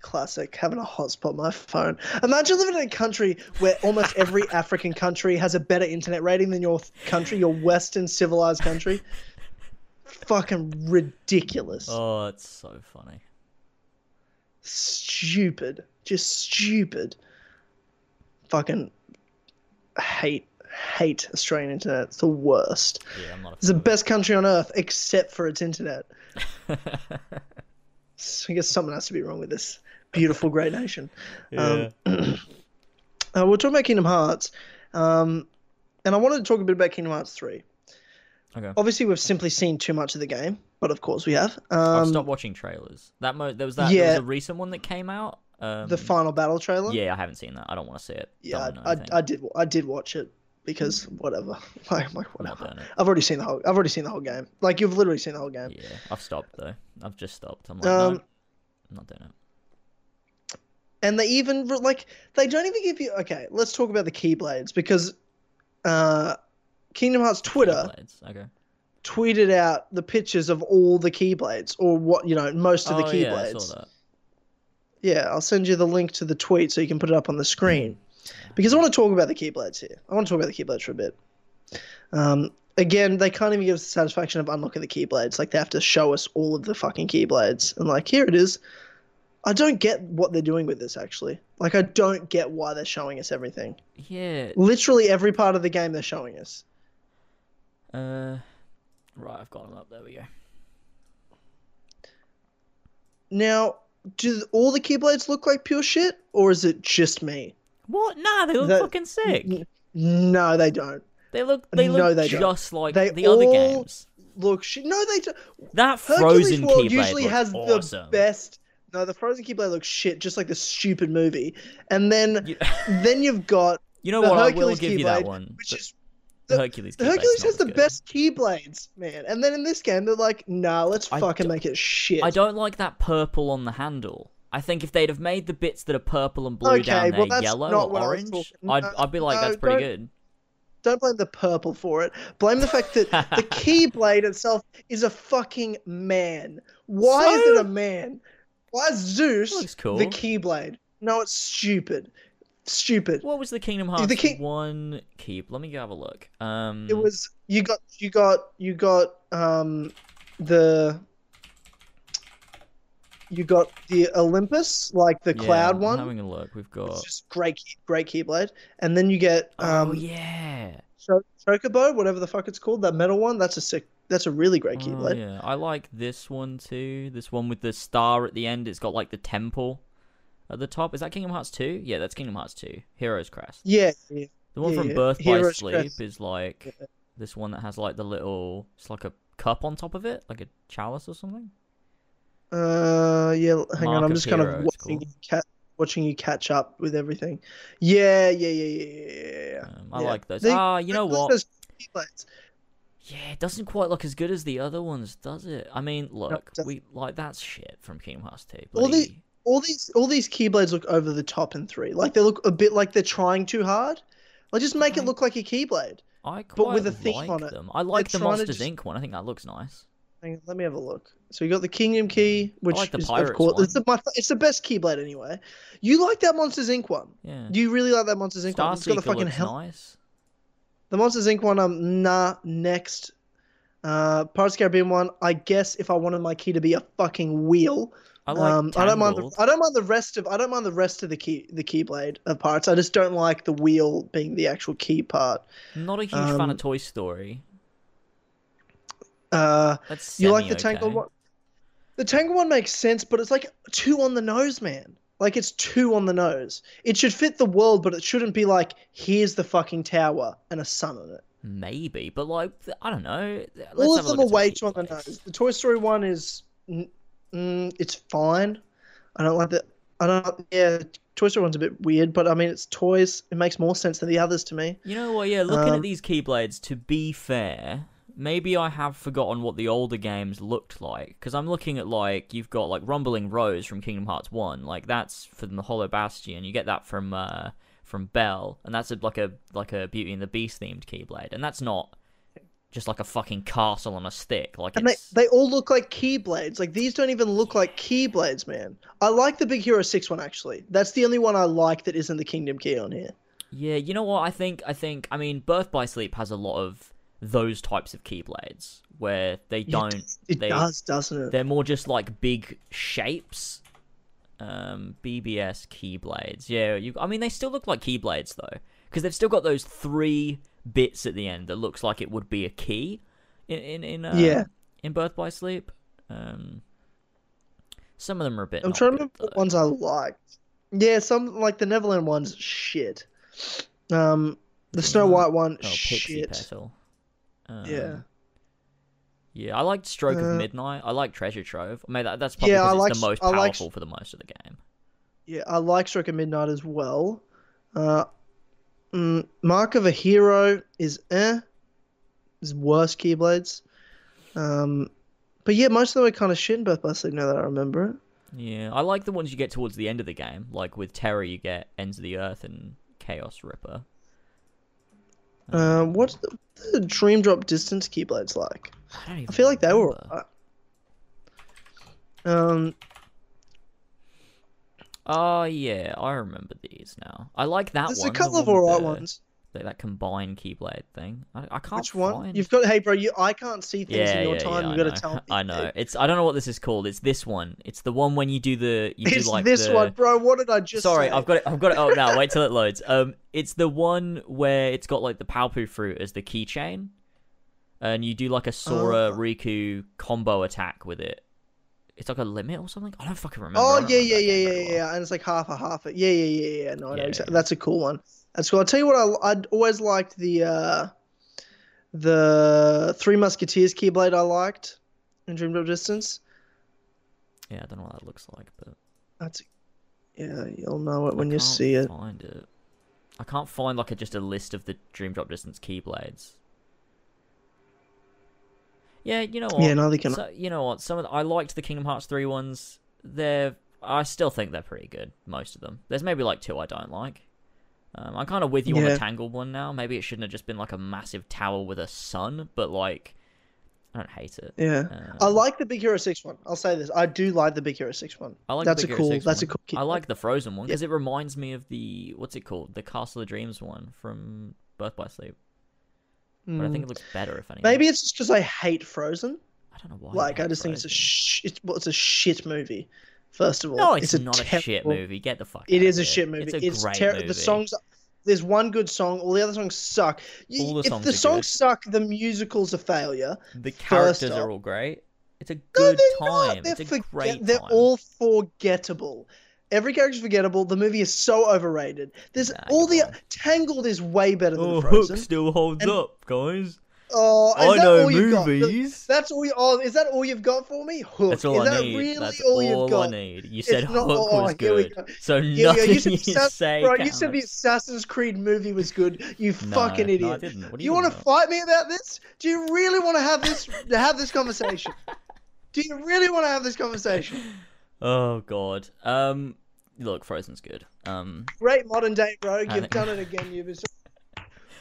Classic. Having a hotspot on my phone. Imagine living in a country where almost every African country has a better internet rating than your country, your Western civilized country. Fucking ridiculous. Oh, it's so funny. Stupid. Just stupid. Fucking hate, hate Australian internet. It's the worst. Yeah, I'm not. It's the best country on earth except for its internet. So I guess something has to be wrong with this beautiful, great nation. yeah. Um, Uh, we're talking about Kingdom Hearts, um, and I wanted to talk a bit about Kingdom Hearts 3. okay. Obviously, we've simply seen too much of the game, but of course we have. I've Um, stopped watching trailers. That mo- there was that. There Yeah. was a recent one that came out. Um, the final battle trailer. Yeah, I haven't seen that. I don't want to see it. yeah, I, I. I did. I did watch it because whatever. Like, like I'm not whatever. I've already seen the whole. I've already seen the whole game. Like you've literally seen the whole game. Yeah, I've stopped though. I've just stopped. I'm like, Um, no, I'm not doing it. and they even like they don't even give you okay let's talk about the keyblades because uh kingdom hearts twitter Blades. Okay. tweeted out the pictures of all the keyblades or what you know most of the oh yeah, I keyblades saw that. yeah i'll send you the link to the tweet so you can put it up on the screen because i want to talk about the keyblades here i want to talk about the keyblades for a bit um again they can't even give us the satisfaction of unlocking the keyblades like they have to show us all of the fucking keyblades and like here it is i don't get what they're doing with this actually like i don't get why they're showing us everything Yeah. literally every part of the game they're showing us Uh. Right, I've got them up. There we go. now do all the keyblades look like pure shit or is it just me What? Nah, they look That- fucking sick. N- no they don't They look. They look No, they don't. just like They the other games. look shit no they don't That Hercules Frozen World Keyblade usually has awesome. the best. No, the Frozen Keyblade looks shit, just like the stupid movie. And then, You, then you've got you know the what? I will Hercules give you that one. which The- is the the- Hercules. the Hercules has the good. best Keyblades, man. And then in this game, they're like, nah, let's I fucking make it shit. I don't like that purple on the handle. I think if they'd have made the bits that are purple and blue Okay, down there well, yellow not or what I was orange, I'd, I'd be like, no, that's pretty good. Don't blame the purple for it. Blame the fact that the Keyblade itself is a fucking man. Why is it a man? Why is Zeus cool. the Keyblade? No, it's stupid. Stupid. What was the Kingdom Hearts the King- one keep? Let me go have a look. Um, It was you got you got you got um the you got the Olympus like the yeah, cloud I'm one. having a look. We've got. It's just great key- great keyblade, and then you get um oh yeah. Cho- Chocobo, whatever the fuck it's called, that metal one. That's a sick. That's a really great Oh, keyblade. yeah, I like this one too. This one with the star at the end. It's got like the temple at the top. Is that Kingdom Hearts 2? Yeah, that's Kingdom Hearts 2. Heroes Crest. Yeah, yeah. The one Yeah, from yeah. Birth by Sleep Crest. is like this one that has like the little. It's like a cup on top of it, like a chalice or something. Uh, yeah. Hang Mark on, I'm just kind of watching called. you cat watching you catch up with everything. Yeah, yeah, yeah, yeah, yeah. Um, I yeah. like those. Ah, you know what? Yeah, it doesn't quite look as good as the other ones, does it? I mean, look, doesn't. we like that's shit from Kingdom Hearts 2. All the- bloody- all these all these keyblades look over the top in three. Like they look a bit like they're trying too hard. Like just make it look like a keyblade. I quite but with a theme like on it. them. I like the trying to Monsters just- Inc. one. I think that looks nice. Hang on, let me have a look. So you got the Kingdom Key, which like the is of course one. it's the, my, it's the best keyblade anyway. You like that Monsters Inc. one? Yeah. Do you really like that Monsters Inc. one? It's got the fucking hell. nice. The Monsters Inc. one, um, nah, next. Uh, Pirates Caribbean one. I guess if I wanted my key to be a fucking wheel, I like um, I don't mind. The, I don't mind the rest of. I don't mind the rest of the key, the keyblade of Pirates. I just don't like the wheel being the actual key part. Not a huge fan um, of Toy Story. Uh, That's you like the semi-okay. One? The Tangled one makes sense, but it's like two on the nose, man. Like it's too on the nose. It should fit the world, but it shouldn't be like here's the fucking tower and a sun on it. Maybe, but like I don't know. Let's All of them are way too on the nose. The Toy Story one is, mm, it's fine. I don't like the. I don't. Yeah, Toy Story one's a bit weird, but I mean it's toys. It makes more sense than the others to me. You know what? Yeah, looking at Um, these keyblades. To be fair, maybe I have forgotten what the older games looked like because I'm looking at like you've got like Rumbling Rose from Kingdom Hearts One. Like that's from the Hollow Bastion. You get that from uh, from Belle, and that's a, like a like a Beauty and the Beast themed keyblade, and that's not just like a fucking castle on a stick. Like And they, it's they all look like keyblades. Like these don't even look like keyblades, man. I like the Big Hero Six one actually. That's the only one I like that isn't the Kingdom Key on here. Yeah, you know what? I think I think I mean Birth by Sleep has a lot of those types of keyblades where they don't It they does, doesn't it? they're more just like big shapes. Um, BBS keyblades. Yeah, you. I mean, they still look like keyblades though, because they've still got those three bits at the end that looks like it would be a key. In in in uh, Yeah. in Birth by Sleep. Um, some of them are a bit. I'm trying to remember what ones I liked. Yeah, some like the Neverland one's shit. Um, the Snow. White one, Oh, Pixie shit. Petal. Um, Yeah. Yeah, I liked Stroke Uh, of Midnight. I like Treasure Trove. I mean, that, that's probably Yeah, I because like it's the most I like- powerful for the most of the game. Yeah, I like Stroke of Midnight as well. Uh, mm, Mark of a Hero is eh. Is worse Keyblades. Um, but yeah, most of them are kind of shit in Birth by Sleep now that I remember it. Yeah, I like the ones you get towards the end of the game. Like with Terra, you get Ends of the Earth and Chaos Ripper. Uh, what's the, the Dream Drop Distance Keyblades like? I don't even. I feel like they were. Um, Oh yeah, I remember these now. I like that there's one. There's a the couple of alright ones. That, that combined keyblade thing. I, I can't Which one? find. You've got. Hey, bro, you. I can't see things yeah, in your yeah, time. yeah, You've got to tell me. I know. It's I don't know what this is called. It's this one. It's the one when you do the you It's do like this the, one, bro. What did I just Sorry, say? I've got it. I've got it. Oh, now wait till it loads. Um, it's the one where it's got like the Paopu fruit as the keychain, and you do like a Sora Oh. Riku combo attack with it. It's like a limit or something. I don't fucking remember. Oh don't yeah, remember yeah, yeah, yeah, well. yeah, and it's like half a half it. Yeah, yeah, yeah, yeah. No, Yeah, exactly. yeah. That's a cool one. That's cool. I'll tell you what. I I'd always liked the uh, the Three Musketeers Keyblade. I liked in Dream Drop Distance. Yeah, I don't know what that looks like, but That's yeah, you'll know it I when you see it. Find it. I can't find like a, just a list of the Dream Drop Distance keyblades. Yeah, you know what? Yeah, neither can I. So, you know what? Some of the, I liked the Kingdom Hearts three ones. They're I still think they're pretty good. Most of them. There's maybe like two I don't like. Um, I'm kind of with you on the Tangled one now. Maybe it shouldn't have just been like a massive tower with a sun, but like I don't hate it. Yeah. Um, I like the Big Hero Six one. I'll say this. I do like the Big Hero Six one. I like that's the a Hero cool. 6 That's a cool. Key. I like the Frozen one because it reminds me of the what's it called, the Castle of Dreams one from Birth by Sleep. But I think Mm. it looks better if anything. maybe it's just because I hate Frozen. I don't know why. Like I hate just think it's a sh- it's, well, it's a shit movie. First of all, No, it's, a not a shit movie. Get the fuck. It out is a shit movie. It's a It's great ter- movie. the songs. There's one good song. All the other songs suck. All the if songs the songs good. suck, the musical's a failure. The characters are all great. It's a No, good they're time. They're, It's a forget- great they're time. all forgettable. Every character's forgettable. The movie is so overrated. There's Nah, all the. Tangled is way better than Oh, Frozen. Hook still holds And- up, guys. Oh, is I that know all you've got? Movies. That's all. You, oh, is that all you've got for me? Hook. That's all is I that need. really That's all, all you've got? I need. You said Hook oh, was good, go. so Yeah, nothing you said, you say bro, you said the. Assassin's Creed movie was good. You No, fucking no, I idiot. didn't. What are you you want to fight me about this? Do you really want to have this have this conversation? Do you really want to have this conversation? Oh god. Um, look, Frozen's good. Um, Great modern day, bro. You've done it again. You've been so...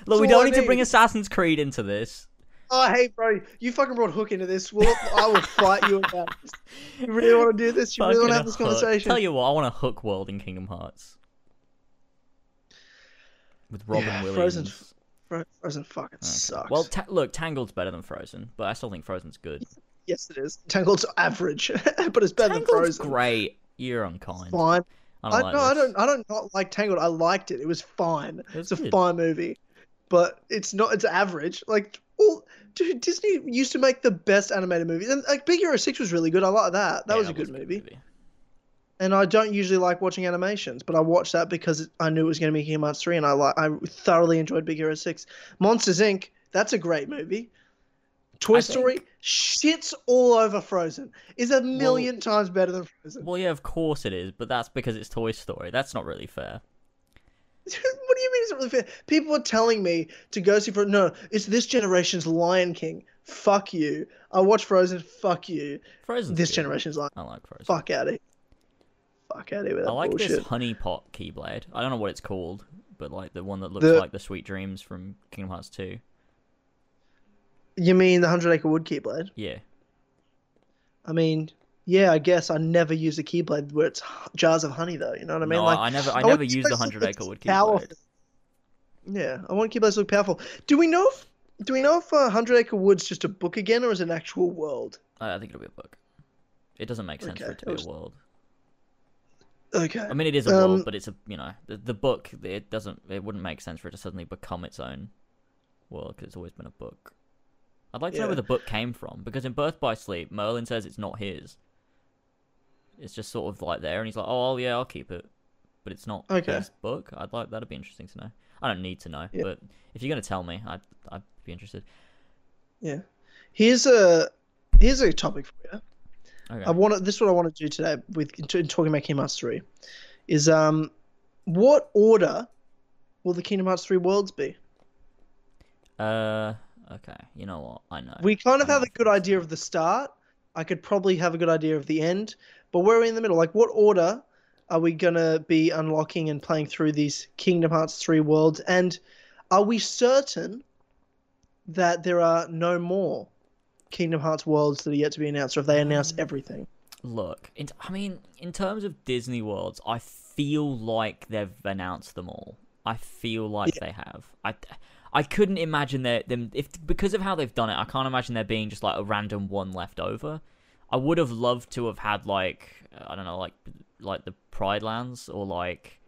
look, we don't I need to bring. Assassin's Creed into this. Oh, hey, bro. You fucking brought Hook into this. Well, I will fight you about this. You really want to do this? You really want to have this Hook. conversation? Tell you what, I want a Hook world in Kingdom Hearts with Robin Yeah, Williams. Frozen's Fro- Frozen fucking Okay. sucks. Well, ta- look, Tangled's better than Frozen, but I still think Frozen's good. yes, it is. Tangled's average, but it's better than Frozen. great. You're unkind. Fine. I I, don't like no, I don't. I don't not like Tangled. I liked it. It was fine. was it's a fine movie, but it's not. It's average. Like, all dude, Disney used to make the best animated movies, and like Big Hero Six was really good. I like that. That Yeah, was a good a movie. and I don't usually like watching animations, but I watched that because I knew it was going to be Hearts 3, and I like I thoroughly enjoyed Big Hero 6. Monsters Inc. That's a great movie. Toy I Story shits all over Frozen. Is a million times better than Frozen. Well, yeah, of course it is, but that's because it's Toy Story. That's not really fair. what do you mean it's not really fair? People are telling me to go see Frozen. No, it's this generation's Lion King. Fuck you. I watch Frozen. Fuck you. Frozen. this good. generation's Lion. I like Frozen. Fuck out of here. Fuck out of here with that I like bullshit. this honey pot keyblade. I don't know what it's called, but like the one that looks The- like the Sweet Dreams from Kingdom Hearts 2. You mean the Hundred Acre Wood Keyblade? Yeah. I mean, yeah, I guess I never use a Keyblade where it's jars of honey, though. You know what I mean? no, like I never, I, want never used the Hundred Acre Wood keyblade. Yeah, I want Keyblades to look powerful. Do we know if do we know if uh, Hundred Acre Wood's just a book again, or is it an actual world? I I think it'll be a book. It doesn't make sense for it to it be a world. Okay. I mean, it is a Um, world, but it's a you know the, the book. It doesn't. It wouldn't make sense for it to suddenly become its own world because it's always been a book. I'd like to know where the book came from because in Birth by Sleep, Merlin says it's not his. It's just sort of like there, and he's like, "Oh, yeah, I'll keep it," but it's not Okay. his book. I'd like that'd be interesting to know. I don't need to know, Yeah. but if you're gonna tell me, I'd I'd be interested. Yeah. Here's a here's a topic for you. Okay. I want this is what I want to do today with in talking about Kingdom Hearts 3 is um what order will the Kingdom Hearts 3 worlds be? Uh, okay. You know what? I know. We kind of I have know a good idea of the start. I could probably have a good idea of the end, but where are we in the middle? Like what order are we going to be unlocking and playing through these Kingdom Hearts 3 worlds and are we certain that there are no more Kingdom Hearts worlds that are yet to be announced or have they announced Um, everything? Look, in, I mean, in terms of Disney worlds, I feel like they've announced them all. I feel like they have. I, I couldn't imagine there them if because of how they've done it. I can't imagine there being just like a random one left over. I would have loved to have had like I don't know, like like the Pride Lands or like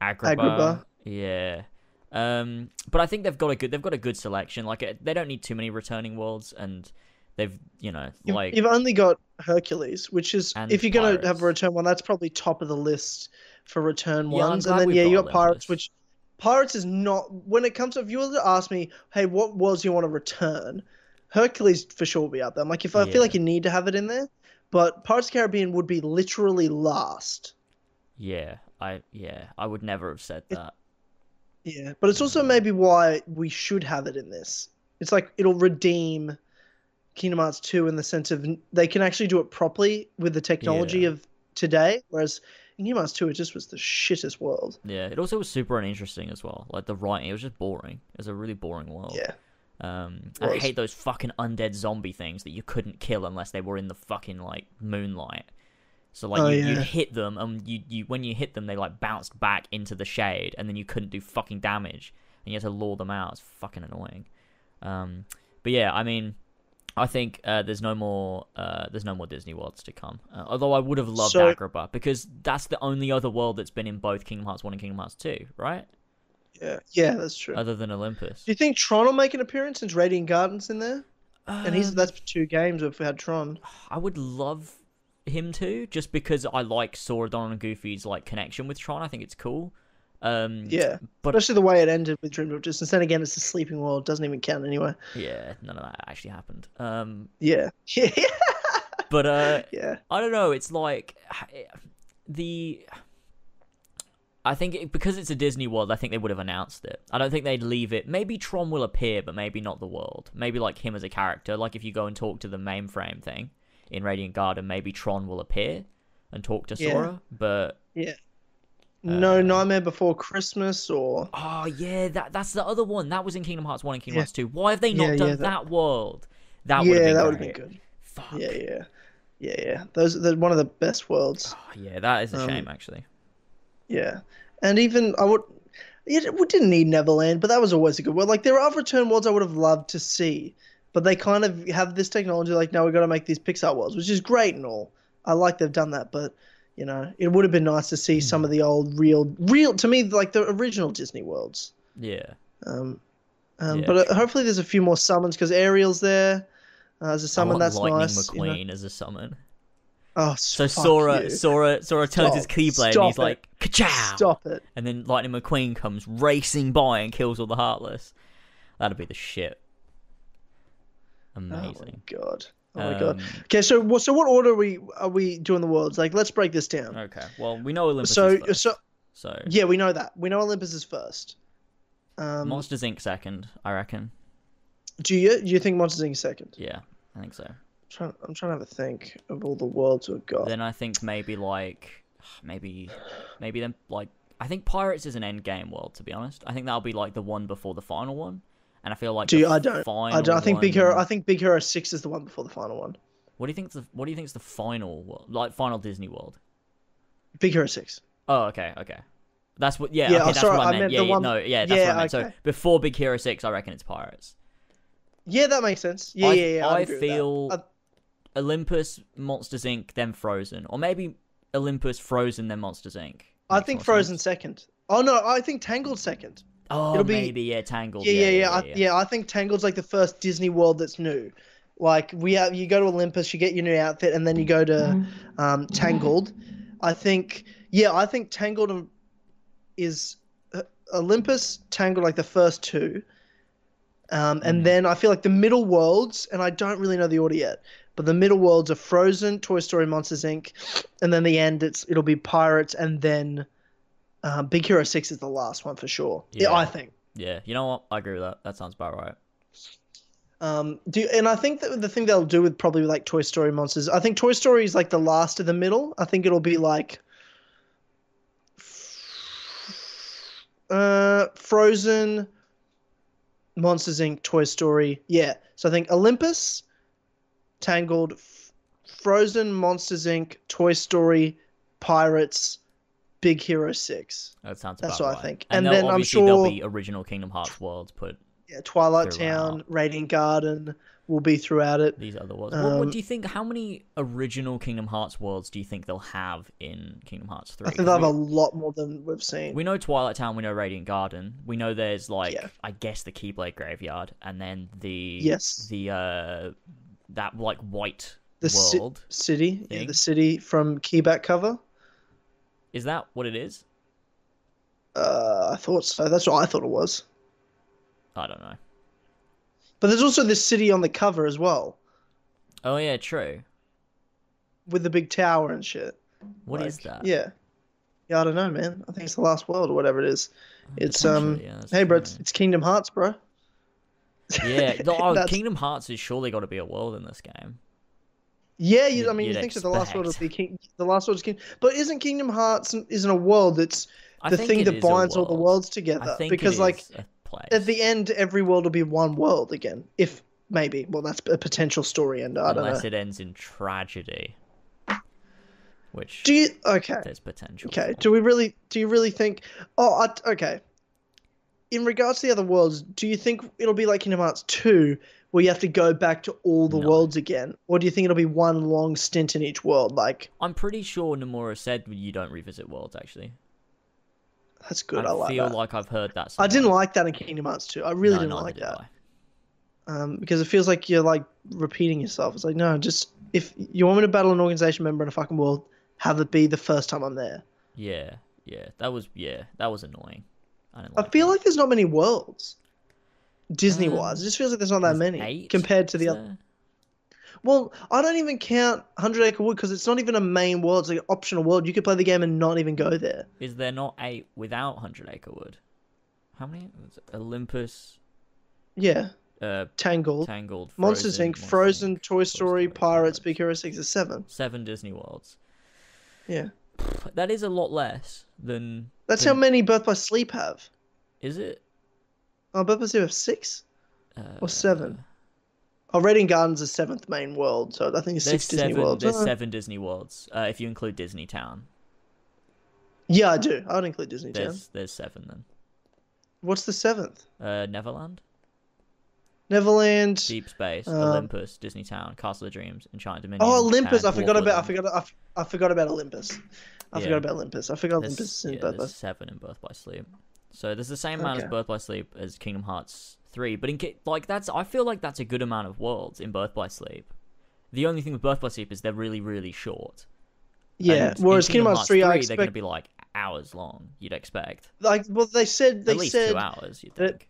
Agrabah. Agrabah. Yeah. Um, but I think they've got a good they've got a good selection. Like they don't need too many returning worlds, and they've you know You've, like you've only got Hercules, which is if you're going to have a return one, that's probably top of the list for return Yeah, ones. And then yeah, you got Pirates, Olympus. which Pirates is not when it comes to if you were to ask me, hey, what worlds do you want to return? Hercules for sure will be up there. I'm like, if I Yeah. feel like you need to have it in there, but Pirates of the Caribbean would be literally last. Yeah, I yeah, I would never have said that. Yeah, but it's also maybe why we should have it in this. It's like it'll redeem Kingdom Hearts 2 in the sense of they can actually do it properly with the technology Yeah. of today, whereas in Kingdom Hearts 2 it just was the shittest world. Yeah, it also was super uninteresting as well. Like the writing, it was just boring. It was a really boring world. Yeah. Um, I hate those fucking undead zombie things that you couldn't kill unless they were in the fucking like moonlight. So like Oh, you, yeah. you'd hit them, and you, you when you hit them, they like bounced back into the shade, and then you couldn't do fucking damage, and you had to lure them out. It's fucking annoying. Um, but yeah, I mean, I think uh, there's no more uh, there's no more Disney worlds to come. Uh, although I would have loved So- Agrabah because that's the only other world that's been in both Kingdom Hearts one and Kingdom Hearts two, right? Yeah. Yeah, that's true. Other than Olympus. do you think Tron will make an appearance since Radiant Garden's in there? And he's Um, that's two games we've had Tron. I would love him to, just because I like Sora Donald and Goofy's like connection with Tron. I think it's cool. Um, Yeah. but- Especially the way it ended with Dream Drop Distance. Then again, it's the sleeping world. Doesn't even count anyway. yeah, none of that actually happened. Um, Yeah. Yeah. but uh, yeah. I don't know. It's like the. I think it, because it's a Disney World, I think they would have announced it. I don't think they'd leave it. Maybe Tron will appear, but maybe not the world. Maybe like him as a character. Like if you go and talk to the mainframe thing in Radiant Garden, maybe Tron will appear and talk to Yeah. Sora. But yeah, No Uh, Nightmare Before Christmas or oh yeah, that that's the other one. That was in Kingdom Hearts One and Kingdom Yeah. Hearts Two. Why have they not Yeah, done that, that- world? That would yeah, have been that would have been good. Fuck. Yeah, yeah, yeah, yeah. Those they're one of the best worlds. Oh, yeah, that is a Um, shame actually. Yeah, and even I would. It, we didn't need Neverland, but that was always a good world. Like there are other return worlds I would have loved to see, but they kind of have this technology. Like now we've got to make these Pixar worlds, which is great and all. I like they've done that, but you know, it would have been nice to see some of the old real, real to me like the original Disney worlds. Yeah. Um, um, Yeah, but uh, hopefully there's a few more summons because Ariel's there. Uh, as a summon that's Lightning nice. you know. McQueen as a summon. Oh, So Sora, you. Sora, Sora turns his Keyblade and he's it. like, "Ka-chow!" Stop it. And then Lightning McQueen comes racing by and kills all the Heartless. That'd be the shit. Oh my Amazing. god. Oh my god. Um, Okay, so what? So what order are we are we doing the worlds? Like, let's break this down. Okay. Well, we know Olympus so is first, so so yeah, we know that. We know Olympus is first. Um, Monsters Inc. second, I reckon. do you do you think Monsters Inc. second? Yeah, I think so. I'm trying, I'm trying to have a think of all the worlds we've got. Then I think maybe like maybe maybe then like I think Pirates is an end game world to be honest. I think that'll be like the one before the final one. And I feel like do you, I don't. I don't. I think Big Hero. I think Big Hero Six is the one before the final one. What do you think? The, what do you think is the final world? Like final Disney World? Big Hero Six. Oh, okay, okay. That's what. Yeah, Yeah, okay. oh, That's sorry, what I I meant. meant yeah, yeah, one- no, yeah, that's yeah, what I meant. So before Big Hero Six, I reckon it's Pirates. Yeah, that makes sense. Yeah, I, yeah, yeah. I agree feel Olympus, Monsters Inc., then Frozen, or maybe Olympus, Frozen, then Monsters Inc. I think Frozen sense. second. Oh no, I think Tangled second. Oh, it'll be- maybe yeah, Tangled. Yeah, yeah, yeah. yeah, I, yeah, I think Tangled's like the first Disney world that's new. Like we have, you go to Olympus, you get your new outfit, and then you go to um, Tangled. I think, yeah, I think Tangled is uh, Olympus, Tangled, like the first two, um, and Mhm. then I feel like the middle worlds, and I don't really know the order yet, but the middle worlds are Frozen, Toy Story, Monsters Inc., and then the end, it's it'll be Pirates, and then um, Big Hero Six is the last one for sure. Yeah, Yeah. I think. Yeah, you know what? I agree with that. That sounds about right. Um, do and I think that the thing they'll do with probably like Toy Story monsters, I think Toy Story is like the last of the middle. I think it'll be like uh, Frozen, Monsters Inc., Toy Story. Yeah, so I think Olympus, Tangled, F- Frozen, Monsters Inc., Toy Story, Pirates, Big Hero Six. That sounds That's what I think. And, And then I'm obviously there'll sure- be original Kingdom Hearts worlds put Yeah, Twilight Throughout. Town, Radiant Garden will be throughout it. these other worlds. what, what Um, do you think? How many original Kingdom Hearts worlds do you think they'll have in Kingdom Hearts Three? I think they'll have a lot more than we've seen. We know Twilight Town, we know Radiant Garden. We know there's like Yeah. I guess the Keyblade Graveyard and then the Yes. the uh that like white the ci- world. city, yeah, the city from Keyback cover. Is that what it is? Uh, I thought so. That's what I thought it was. I don't know. But there's also this city on the cover as well, Oh yeah, true. with the big tower and shit. What is Like, that? Yeah, yeah. I don't know, man. I think it's the last world or whatever it is. It's um. Yeah, hey, bro, it's, it's Kingdom Hearts, bro. Yeah, the, oh, Kingdom Hearts has surely got to be a world in this game. Yeah, you, I mean, you think so. The last world would be King. The last world is King. But isn't Kingdom Hearts isn't a world? It's I the thing that is binds all the world. worlds together. Because like at the end, every world will be one world again. If maybe, well, that's a potential story end. I don't unless know. it ends in tragedy, which Do you? Okay. there's potential. Okay. for. Do we really? Do you really think? Oh, I, okay. In regards to the other worlds, do you think it'll be like Kingdom Hearts two, where you have to go back to all the No. worlds again, or do you think it'll be one long stint in each world? Like I'm pretty sure Nomura said you don't revisit worlds. Actually, that's good. I, I, like feel that. like I've heard that. I didn't like that in Kingdom Hearts two. I really No, didn't like did that. I. Um, because it feels like you're like repeating yourself. It's like no, just if you want me to battle an organization member in a fucking world, have it be the first time I'm there. Yeah, yeah, that was yeah, that was annoying. I I feel like there's not many worlds. Disney wise, Um, it just feels like there's not that There's many eight, compared to the other. there? Well, I don't even count Hundred Acre Wood because it's not even a main world. It's like an optional world. You could play the game and not even go there. Is there not eight without Hundred Acre Wood? How many? Olympus, Yeah, uh, Tangled, Tangled, Monsters Frozen, Inc., Monsters, Frozen, Inc., Toy Story, Story, Pirates, Pirates. Big Hero Six is seven. seven Disney worlds. Yeah, That is a lot less than. That's than- how many Birth by Sleep have. Is it? Oh, Birth by Sleep have six Uh, or seven. Oh, Radiant Garden's the seventh main world, so I think it's There's six Disney seven. worlds. There's Uh, seven Disney worlds. Uh, if you include Disney Town, Yeah, I do. I would include Disney Town. there's there's seven then. What's the seventh? Uh, Neverland, Neverland. Deep Space, Um, Olympus, Disney Town, Castle of Dreams, Enchanted Dominion. Oh, Olympus! I forgot Dwarf about. I forgot. I, I forgot about Olympus. I Yeah. forgot about Olympus. I forgot There's, Olympus in yeah, Birth by there's seven in Birth by Sleep. So there's the same amount Okay. as Birth by Sleep as Kingdom Hearts three, but in like that's I feel like that's a good amount of worlds in Birth by Sleep. The only thing with Birth by Sleep is they're really, really short. Yeah. And Whereas Kingdom Hearts three, I they're going to be like hours long. You'd expect like well they said they at least said two hours. You that- think?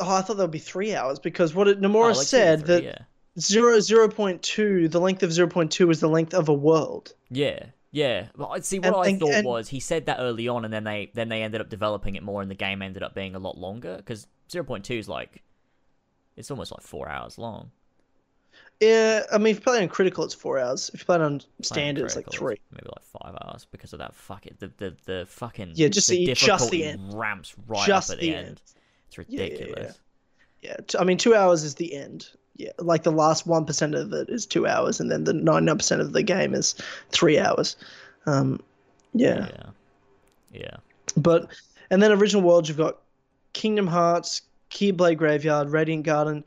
oh I thought that would be three hours because what it, Oh, like said three, that yeah, zero zero point two the length of zero point two is the length of a world. yeah, yeah. Well, I see. What And- I and- thought and- was he said that early on, and then they then they ended up developing it more, and the game ended up being a lot longer because zero point two is like it's almost like four hours long. Yeah, I mean if you play on critical it's four hours. If you play on standard it's like three. maybe like five hours because of that fucking the the, the fucking Yeah, just the the- just the end. ramps right Just up at the, end. end. It's Yeah, yeah, ridiculous. Yeah, t- I mean two hours is the end. Yeah, like the last one percent of it is two hours, and then the ninety nine percent of the game is three hours. Um, yeah. yeah, yeah. But and then original worlds you've got Kingdom Hearts, Keyblade Graveyard, Radiant Garden,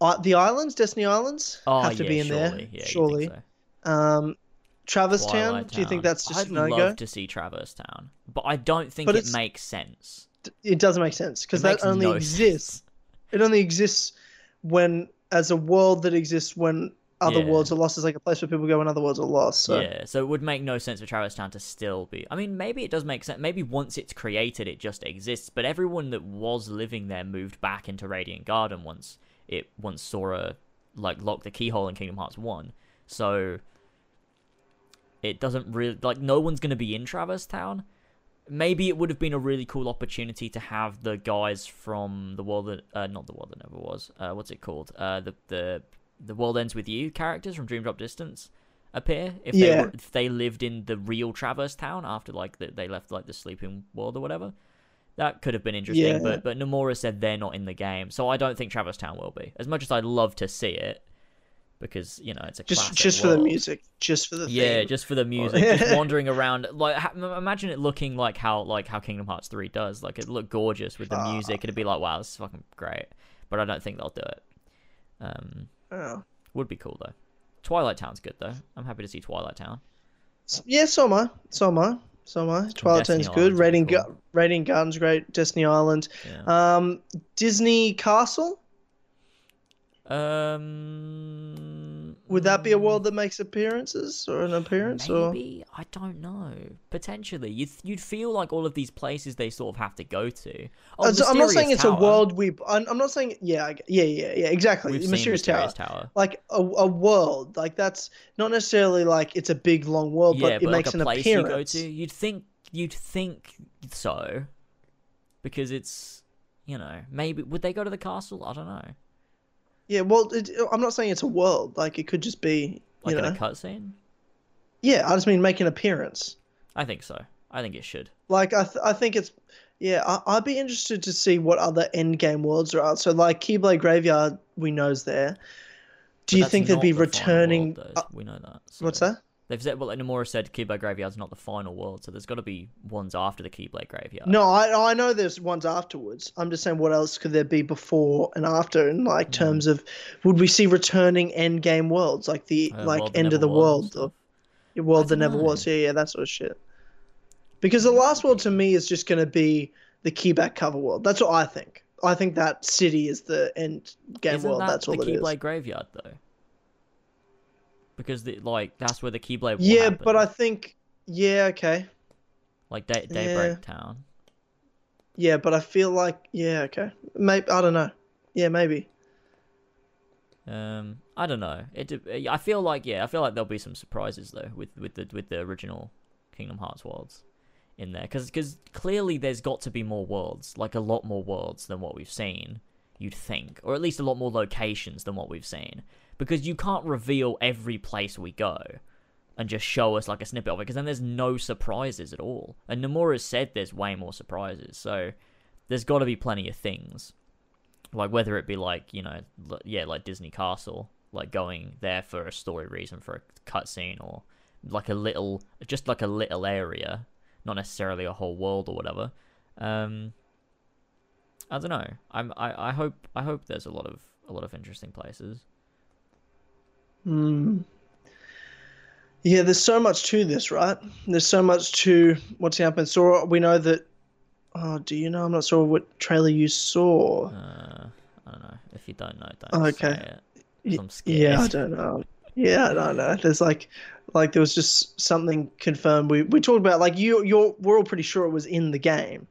uh, the islands, Destiny Islands Oh, have to yeah, be in surely. there. Yeah, surely. so. Um, Traverse Town. Twilight Do you think that's just I'd no love go? to see Traverse Town, but I don't think But it makes sense. It doesn't make sense because that only no exists. sense. It only exists when as a world that exists when other Yeah. worlds are lost. It's like a place where people go when other worlds are lost. So Yeah, so it would make no sense for Traverse Town to still be. I mean, maybe it does make sense. Maybe once it's created, it just exists. But everyone that was living there moved back into Radiant Garden once it once Sora like locked the keyhole in Kingdom Hearts One. So it doesn't really like no one's gonna be in Traverse Town. Maybe it would have been a really cool opportunity to have the guys from the world that uh, not the world that never was. Uh, what's it called? Uh, the the the world ends with you characters from Dream Drop Distance appear if they were, if they lived in the real Traverse Town after like the, they left like the sleeping world or whatever. That could have been interesting, Yeah. but but Nomura said they're not in the game, so I don't think Traverse Town will be. As much as I'd love to see it, because you know it's a just classic just for the music, just for the Yeah, theme. just for the music, just wandering around. Like, ha- imagine it looking like how like how Kingdom Hearts three does. Like, it look gorgeous with the Ah. music. It'd be like, wow, this is fucking great. But I don't think they'll do it. Um, Oh. would be cool though. Twilight Town's good though. I'm happy to see Twilight Town. Yeah, so am I. So am I. So am I. Twilight Destiny Town's good. Island's Radiant, cool. Gu- Radiant Garden's great. Destiny Island. Yeah. Um, Disney Castle. Um, Would that be a world that makes appearances or an appearance? Or Maybe I don't know. Potentially, you'd you'd feel like all of these places they sort of have to go to. Oh, so I'm not saying Mysterious it's a world we. I'm, not saying. Yeah, yeah, yeah, yeah. Exactly. We've Mysterious, seen Tower. Mysterious Tower. Like a, a world. Like that's not necessarily like it's a big long world, yeah, but it makes like a an appearance. you go to, you'd think you'd think so, because it's you know maybe would they go to the castle? I don't know. Yeah. Well, it, I'm not saying it's a world. Like it could just be. Like you in a cutscene. Yeah, I just mean make an appearance. I think so. I think it should. Like I, th- I think it's, yeah, I, I'd be interested to see what other end game worlds are out. So like Keyblade Graveyard, we know's there. Do But you think they'd be the returning? world, uh, we know that. so- what's that? They've said well, Nomura said Keyblade Graveyard's not the final world, so there's got to be ones after the Keyblade Graveyard. No, I I know there's ones afterwards. I'm just saying, what else could there be before and after? In like Hmm. terms of, would we see returning end game worlds like the Uh, like end of the world or world that never was? Yeah, yeah, that sort of shit. Because the last world to me is just going to be the keyback cover world. That's what I think. I think that city is the end game Isn't world. that That's all the it is. Keyblade Graveyard though? Because the, like that's where the Keyblade. Yeah, but I think yeah, okay. like Day- Daybreak Yeah. Town. Yeah, but I feel like yeah, okay. Maybe I don't know. Yeah, maybe. Um, I don't know. It. I feel like yeah. I feel like there'll be some surprises though with with the with the original Kingdom Hearts worlds in there because because clearly there's got to be more worlds, like a lot more worlds than what we've seen. You'd think, or at least a lot more locations than what we've seen, because you can't reveal every place we go and just show us like a snippet of it, because then there's no surprises at all. And Nomura said there's way more surprises, so there's got to be plenty of things. Like whether it be like you know yeah like disney castle like going there for a story reason for a cutscene or like a little just like a little area not necessarily a whole world or whatever. Um i don't know. I'm i, I hope i hope there's a lot of a lot of interesting places Hmm. Yeah, there's so much to this, right? There's so much to what's happened. So we know that. Oh, do you know? I'm not sure what trailer you saw. uh i don't know if you don't know don't Oh, say okay. i'm scared Yeah, I don't know. Yeah, I don't know. There's like, like there was just something confirmed. We we talked about like you you're we're all pretty sure it was in the game.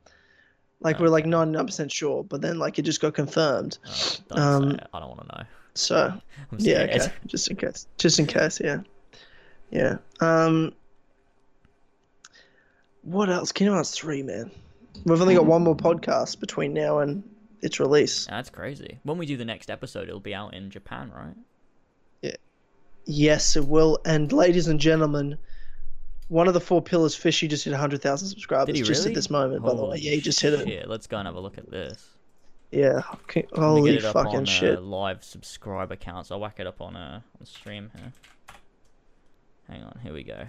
Like we're like ninety nine percent sure, but then like it just got confirmed. Oh, don't Um, it. I don't want to know. So yeah, okay, just in case, just in case, yeah, yeah. Um, what else? Kingdom Hearts three, man. We've only got one more podcast between now and its release. That's crazy. When we do the next episode, it'll be out in Japan, right? Yeah. Yes, it will. And ladies and gentlemen, one of the four pillars, Fishy, just hit 100,000 subscribers just at this moment, by the way. Yeah, he just hit it. Yeah, Let's go and have a look at this. Yeah. Okay. Holy get it up fucking on, shit. Uh, live subscriber counts. I'll whack it up on uh, on stream here. Hang on, here we go.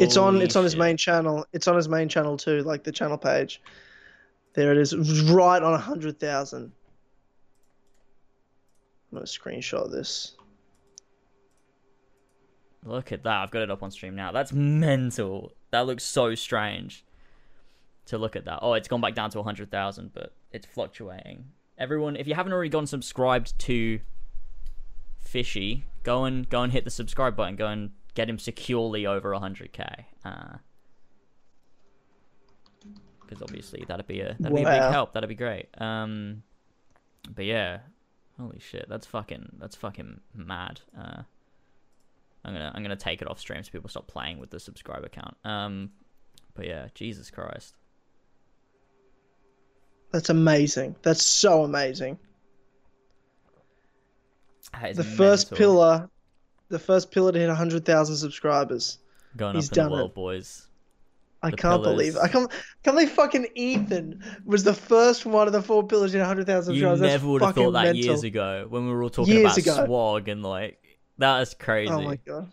It's on Holy it's on his main channel. It's on his main channel too, like the channel page. There it is, right on a 100,000. I'm going to screenshot this. Look at that. I've got it up on stream now. That's mental. That looks so strange to look at that. Oh, it's gone back down to a 100,000, but it's fluctuating. Everyone, if you haven't already gone subscribed to Fishy, go and go and hit the subscribe button. Go and get him securely over 100k. Uh, because obviously that'd be a that'd be a big help. That'd be great. Um, but yeah, holy shit, that's fucking that's fucking mad. Uh, I'm gonna I'm gonna take it off stream so people stop playing with the subscriber count. Um, but yeah, Jesus Christ. That's amazing. That's so amazing. That The first pillar, the first pillar to hit 100,000 subscribers. going he's up in done the it. world, boys. I The can't believe pillars. I can't can't believe fucking Ethan was the first one of the four pillars in 100,000 You never would have thought that mental. years ago when we were all talking Years about ago. swag and like that is crazy. Oh my god!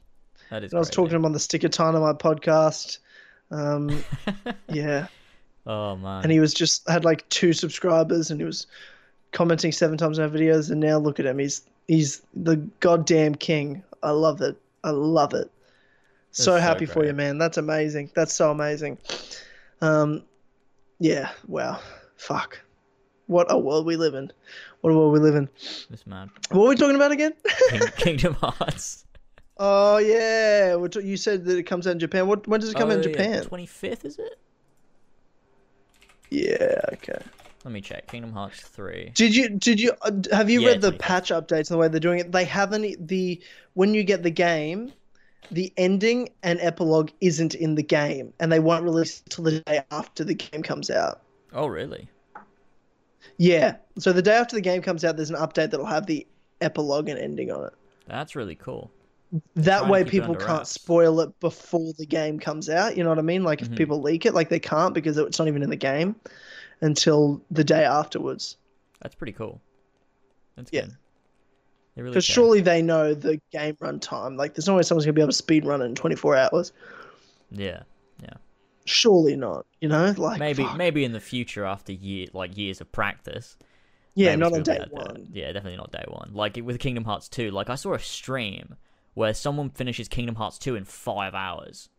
That is. I was talking to him on the Sticker Time on my podcast. Um, yeah, oh man. and he was just had like two subscribers, and he was commenting seven times on our videos. And now look at him; he's he's the goddamn king. I love it. I love it. So That's so happy for you, man. That's amazing. That's so amazing. Um, yeah. Wow. Fuck. What a world we live in. What a world we live in. This man. What were we talking about again? Kingdom Hearts. oh yeah, you said that it comes out in Japan. What when does it come out in Japan? Twenty fifth is it? Yeah. Okay. Let me check. Kingdom Hearts three. Did you did you uh, have you Yeah, read the 25th. patch updates and the way they're doing it? They haven't the when you get the game, the ending and epilogue isn't in the game, and they won't release it till the day after the game comes out. Oh really? Yeah, so the day after the game comes out, there's an update that'll have the epilogue and ending on it. That's really cool. That way, people can't wraps. spoil it before the game comes out. You know what I mean? Like if Mhm. people leak it, like they can't because it's not even in the game until the day afterwards. That's pretty cool. That's Yeah. good. They really Because surely they know the game run time. Like, there's no way someone's gonna be able to speed run it in 24 hours. Yeah. Yeah. Surely not. You know, like Maybe fuck. maybe in the future after year like years of practice. yeah, not on day one. Yeah, definitely not day one. Like with Kingdom Hearts 2, like I saw a stream where someone finishes Kingdom Hearts 2 in five hours.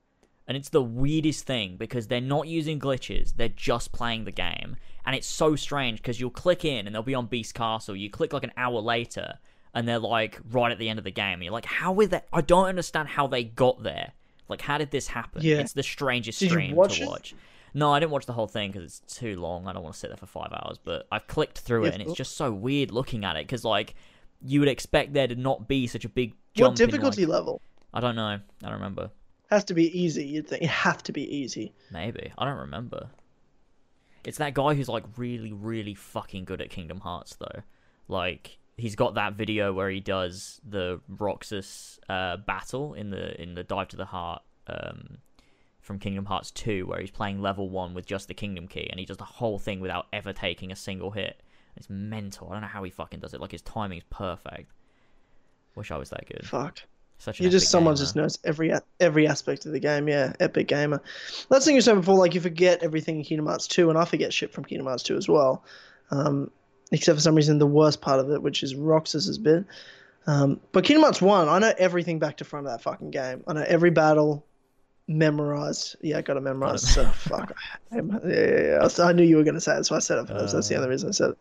And it's the weirdest thing because they're not using glitches, they're just playing the game. And it's so strange because you'll click in and they'll be on Beast Castle. You click like an hour later and they're like right at the end of the game. And you're like, how is that? I don't understand how they got there. Like, how did this happen? Yeah. It's the strangest Did stream watch to it? watch. No, I didn't watch the whole thing because it's too long. I don't want to sit there for five hours. But I've clicked through Yeah, it, and it's just so weird looking at it because, like, you would expect there to not be such a big jump. What difficulty In, like, level? I don't know. I don't remember. Has to be easy. You'd think it have to be easy. Maybe I don't remember. It's that guy who's like really, really fucking good at Kingdom Hearts, though. Like he's got that video where he does the Roxas uh, battle in the in the Dive to the Heart um, from Kingdom Hearts 2, where he's playing level one with just the Kingdom Key, and he does the whole thing without ever taking a single hit. It's mental. I don't know how he fucking does it. Like his timing's perfect. Wish I was that good. Fuck. Such You're just someone gamer. just knows every every aspect of the game. Yeah, epic gamer. That's thing you said before. Like you forget everything in Kingdom Hearts 2, and I forget shit from Kingdom Hearts 2 as well. Um, except for some reason, the worst part of it, which is Roxas's bit. Um, but Kingdom Hearts 1, I know everything back to front of that fucking game. I know every battle memorized. Yeah, I got to memorize. So fuck. I, yeah, yeah, yeah. I knew you were going to say it, so I said it first. That's the Uh, only reason I said it.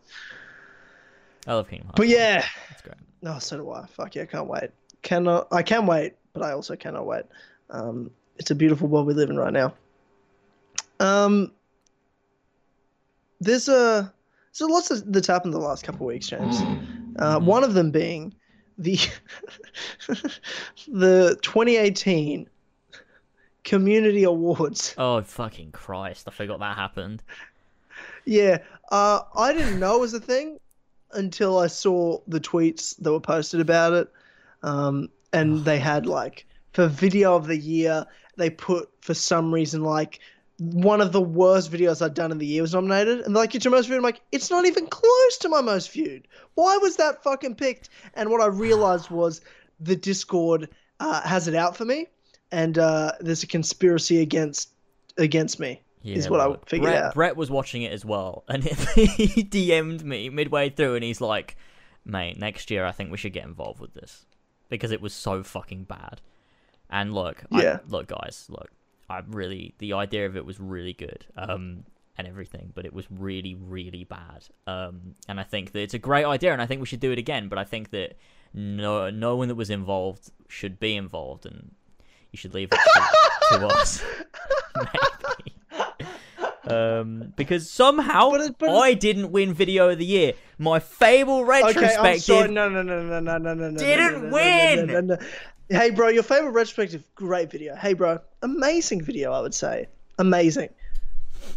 I love Kingdom Hearts. But yeah, That's great. no, so do I. Fuck yeah, can't wait. cannot. I can wait, but I also cannot wait. Um, it's a beautiful world we live in right now. Um, there's a so lots of, that's happened the last couple of weeks, James. Uh, one of them being the the 2018 Community Awards. Oh fucking Christ! I forgot that happened. Yeah, uh, I didn't know it was a thing until I saw the tweets that were posted about it. Um, and they had like for video of the year, they put for some reason like one of the worst videos I'd done in the year was nominated, and like, "It's your most viewed." I'm like, "It's not even close to my most viewed. Why was that fucking picked?" And what I realized was the Discord uh, has it out for me, and uh, there's a conspiracy against against me. Yeah, is what I figured Brett, out. Brett was watching it as well, and he DM'd me midway through, and he's like, "Mate, next year I think we should get involved with this because it was so fucking bad." And look, Yeah. I, look, guys, look, I really the idea of it was really good, um, and everything, but it was really, really bad. Um, and I think that it's a great idea, and I think we should do it again. But I think that no, no one that was involved should be involved, and you should leave it to, to us. Um, because somehow But it- but I didn't win video of the year. My Fable retrospective. Okay, I'm sorry. No, no, no, no, no, no, no. Didn't no, no, no, win! No. Hey, bro, your favorite retrospective, great video. Hey, bro, amazing video, I would say. Amazing.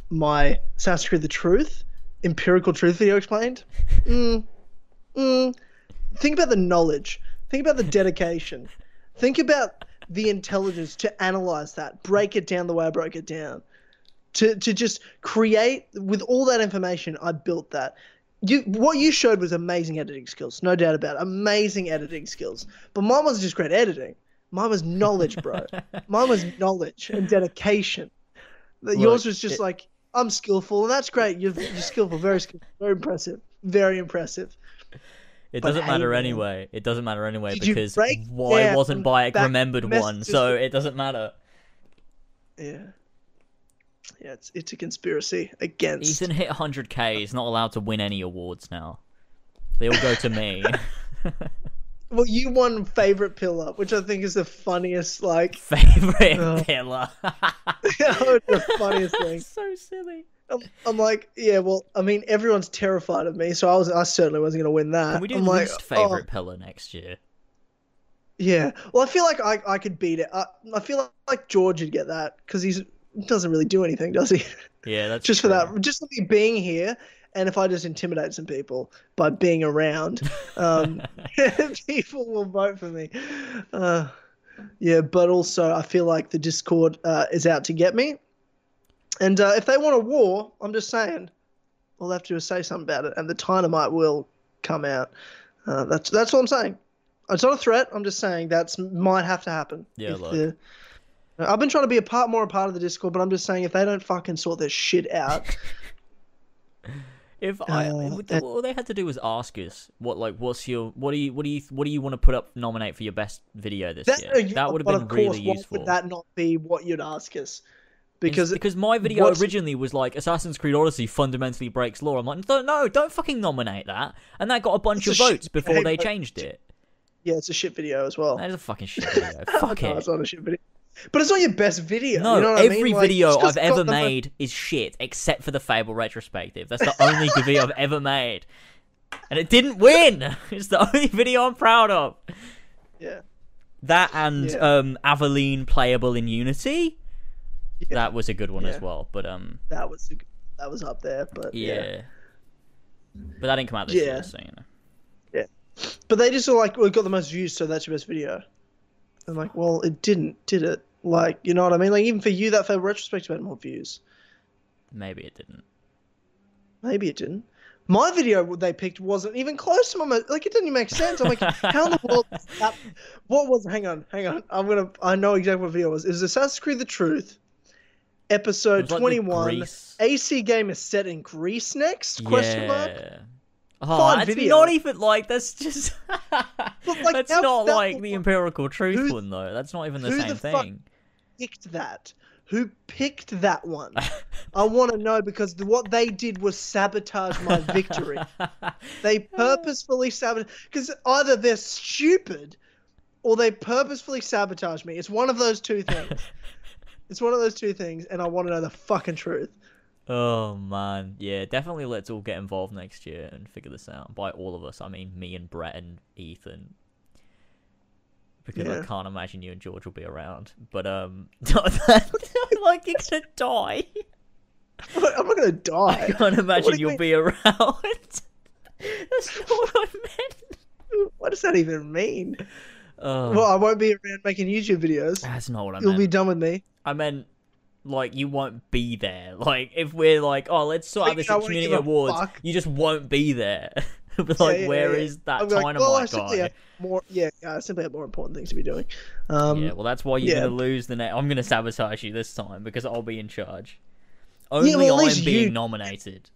My Assassin's Creed The Truth, empirical truth video explained. Mm, mm. Think about the knowledge. Think about the dedication. Think about the intelligence to analyze that, break it down the way I broke it down. To, to just create with all that information, I built that you what you showed was amazing editing skills, no doubt about it. Amazing editing skills. But mine wasn't just great editing. Mine was knowledge, bro. mine was knowledge and dedication. The- Yours was just it- like I'm skillful, and that's great. You're, you're skillful, very skillful, very impressive, very impressive. It But doesn't matter anyway. It doesn't matter anyway because why wasn't Bayek remembered one, so it doesn't matter. Yeah, yeah. It's it's a conspiracy against. Ethan hit 100k. He's not allowed to win any awards now. They all go to me. Well, you won favorite pillar, which I think is the funniest. Like, Favorite Oh. pillar. the funniest thing. so silly. I'm, I'm like, yeah, well, I mean, everyone's terrified of me, so I was, I certainly wasn't going to win that. Can we do I'm like, least oh, favorite pillar next year? yeah. Well, I feel like I, I could beat it. I, I feel like, like George would get that because he's doesn't really do anything, does he? Yeah, that's just for that, just for me being here, and if I just intimidate some people by being around, um, people will vote for me. Uh, yeah, but also I feel like the Discord uh, is out to get me, and uh, if they want a war, I'm just saying, we'll have to say something about it, and the dynamite will come out. Uh, that's that's what I'm saying. It's not a threat. I'm just saying that's might have to happen. Yeah, look. the- I've been trying to be a part more a part of the Discord, but I'm just saying if they don't fucking sort their shit out, If I, Uh, they- all they had to do was ask us what, like, what's your, what do you, what do you, what do you want to put up, nominate for your best video this that, year? That would have been of course, really useful. Would that not be what you'd ask us? Because Because because my video what's- originally was like Assassin's Creed Odyssey fundamentally breaks law. I'm like, no, no, don't fucking nominate that. And that got a bunch It's of a votes shit- before hey, they changed it. yeah, it's a shit video as well. That is a fucking shit video. Fuck no, it. it's not a shit video. But it's not your best video. No, you know what I every mean? Like, video I've ever made is shit, except for the Fable retrospective. That's the only video I've ever made, and it didn't win. It's the only video I'm proud of. Yeah. That and Yeah. um, Aveline playable in Unity. Yeah. That was a good one Yeah. as well, but um, That was that was up there, but yeah. yeah. But that didn't come out this Yeah. year, so you know. Yeah, but they just were like, "We got the most views, so that's your best video." I'm like, "Well, it didn't, did it?" Like, you know what I mean? Like, even for you, that favorite retrospective had more views. Maybe it didn't. Maybe it didn't. My video they picked wasn't even close to my mo- like. It didn't even make sense. I'm like, how in the world? That, what was? Hang on, hang on. I'm gonna. I know exactly what video it was. It was Assassin's Creed: The Truth, episode like 21. AC game is set in Greece next? Question mark. Yeah. Oh, that's video. not even like that's just. like, that's how- not that like the empirical truth who- one though. That's not even the same the thing. Picked that. Who picked that one? I want to know because what they did was sabotage my victory. They purposefully sabotage because either they're stupid or they purposefully sabotage me. It's one of those two things. It's one of those two things, and I want to know the fucking truth. Oh man, yeah, definitely. Let's all get involved next year and figure this out. By all of us, I mean me and Brett and Ethan, because I can't imagine you and George will be around. But um, like you're gonna die. I'm not gonna die. I can't imagine you you'll mean? be around. That's not what I meant. What does that even mean? Oh, Well, I won't be around making YouTube videos. that's not what I meant. You'll be done with me. I meant like you won't be there. Like if we're like, oh, let's sort out this at community awards, you just won't be there. like, yeah, where yeah, is that I'll like, well, dynamite guy? more. Yeah, yeah, I simply have more important things to be doing. Um, yeah, well, that's why you're yeah. gonna lose the next. I'm gonna sabotage you this time because I'll be in charge. Only well, I'm being you- nominated.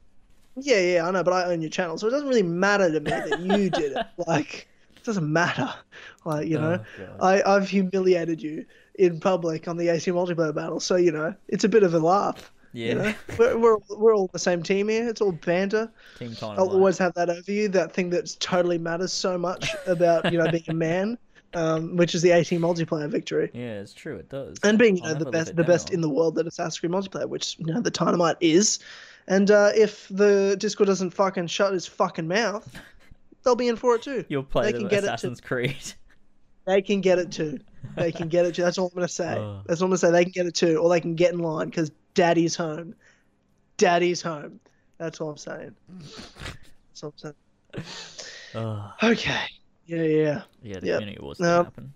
Yeah, yeah, I know, but I own your channel, so it doesn't really matter to me that you did it. Like, doesn't matter. Like, you know, Oh, I, I've humiliated you in public on the AC multiplayer battle, so you know, it's a bit of a laugh. yeah, You know, we're, we're we're all the same team here. It's all banter. team time. I'll always have that over you. That thing that totally matters so much about you know being a man, um, which is the AC multiplayer victory. Yeah, it's true. It does. and being you know the best the best in the world at Assassin's Creed multiplayer, which you know the Dynamite is. And uh, if the Discord doesn't fucking shut his fucking mouth, they'll be in for it too. You'll play they can get it Assassin's Creed. They can get it too. They can get it too. That's all I'm gonna say. Oh. That's all I'm gonna say. They can get it too, or they can get in line because Daddy's home. Daddy's home. That's all I'm saying. That's all I'm saying. oh, Okay. Yeah, yeah, yeah, the Yep. community awards No. didn't happen.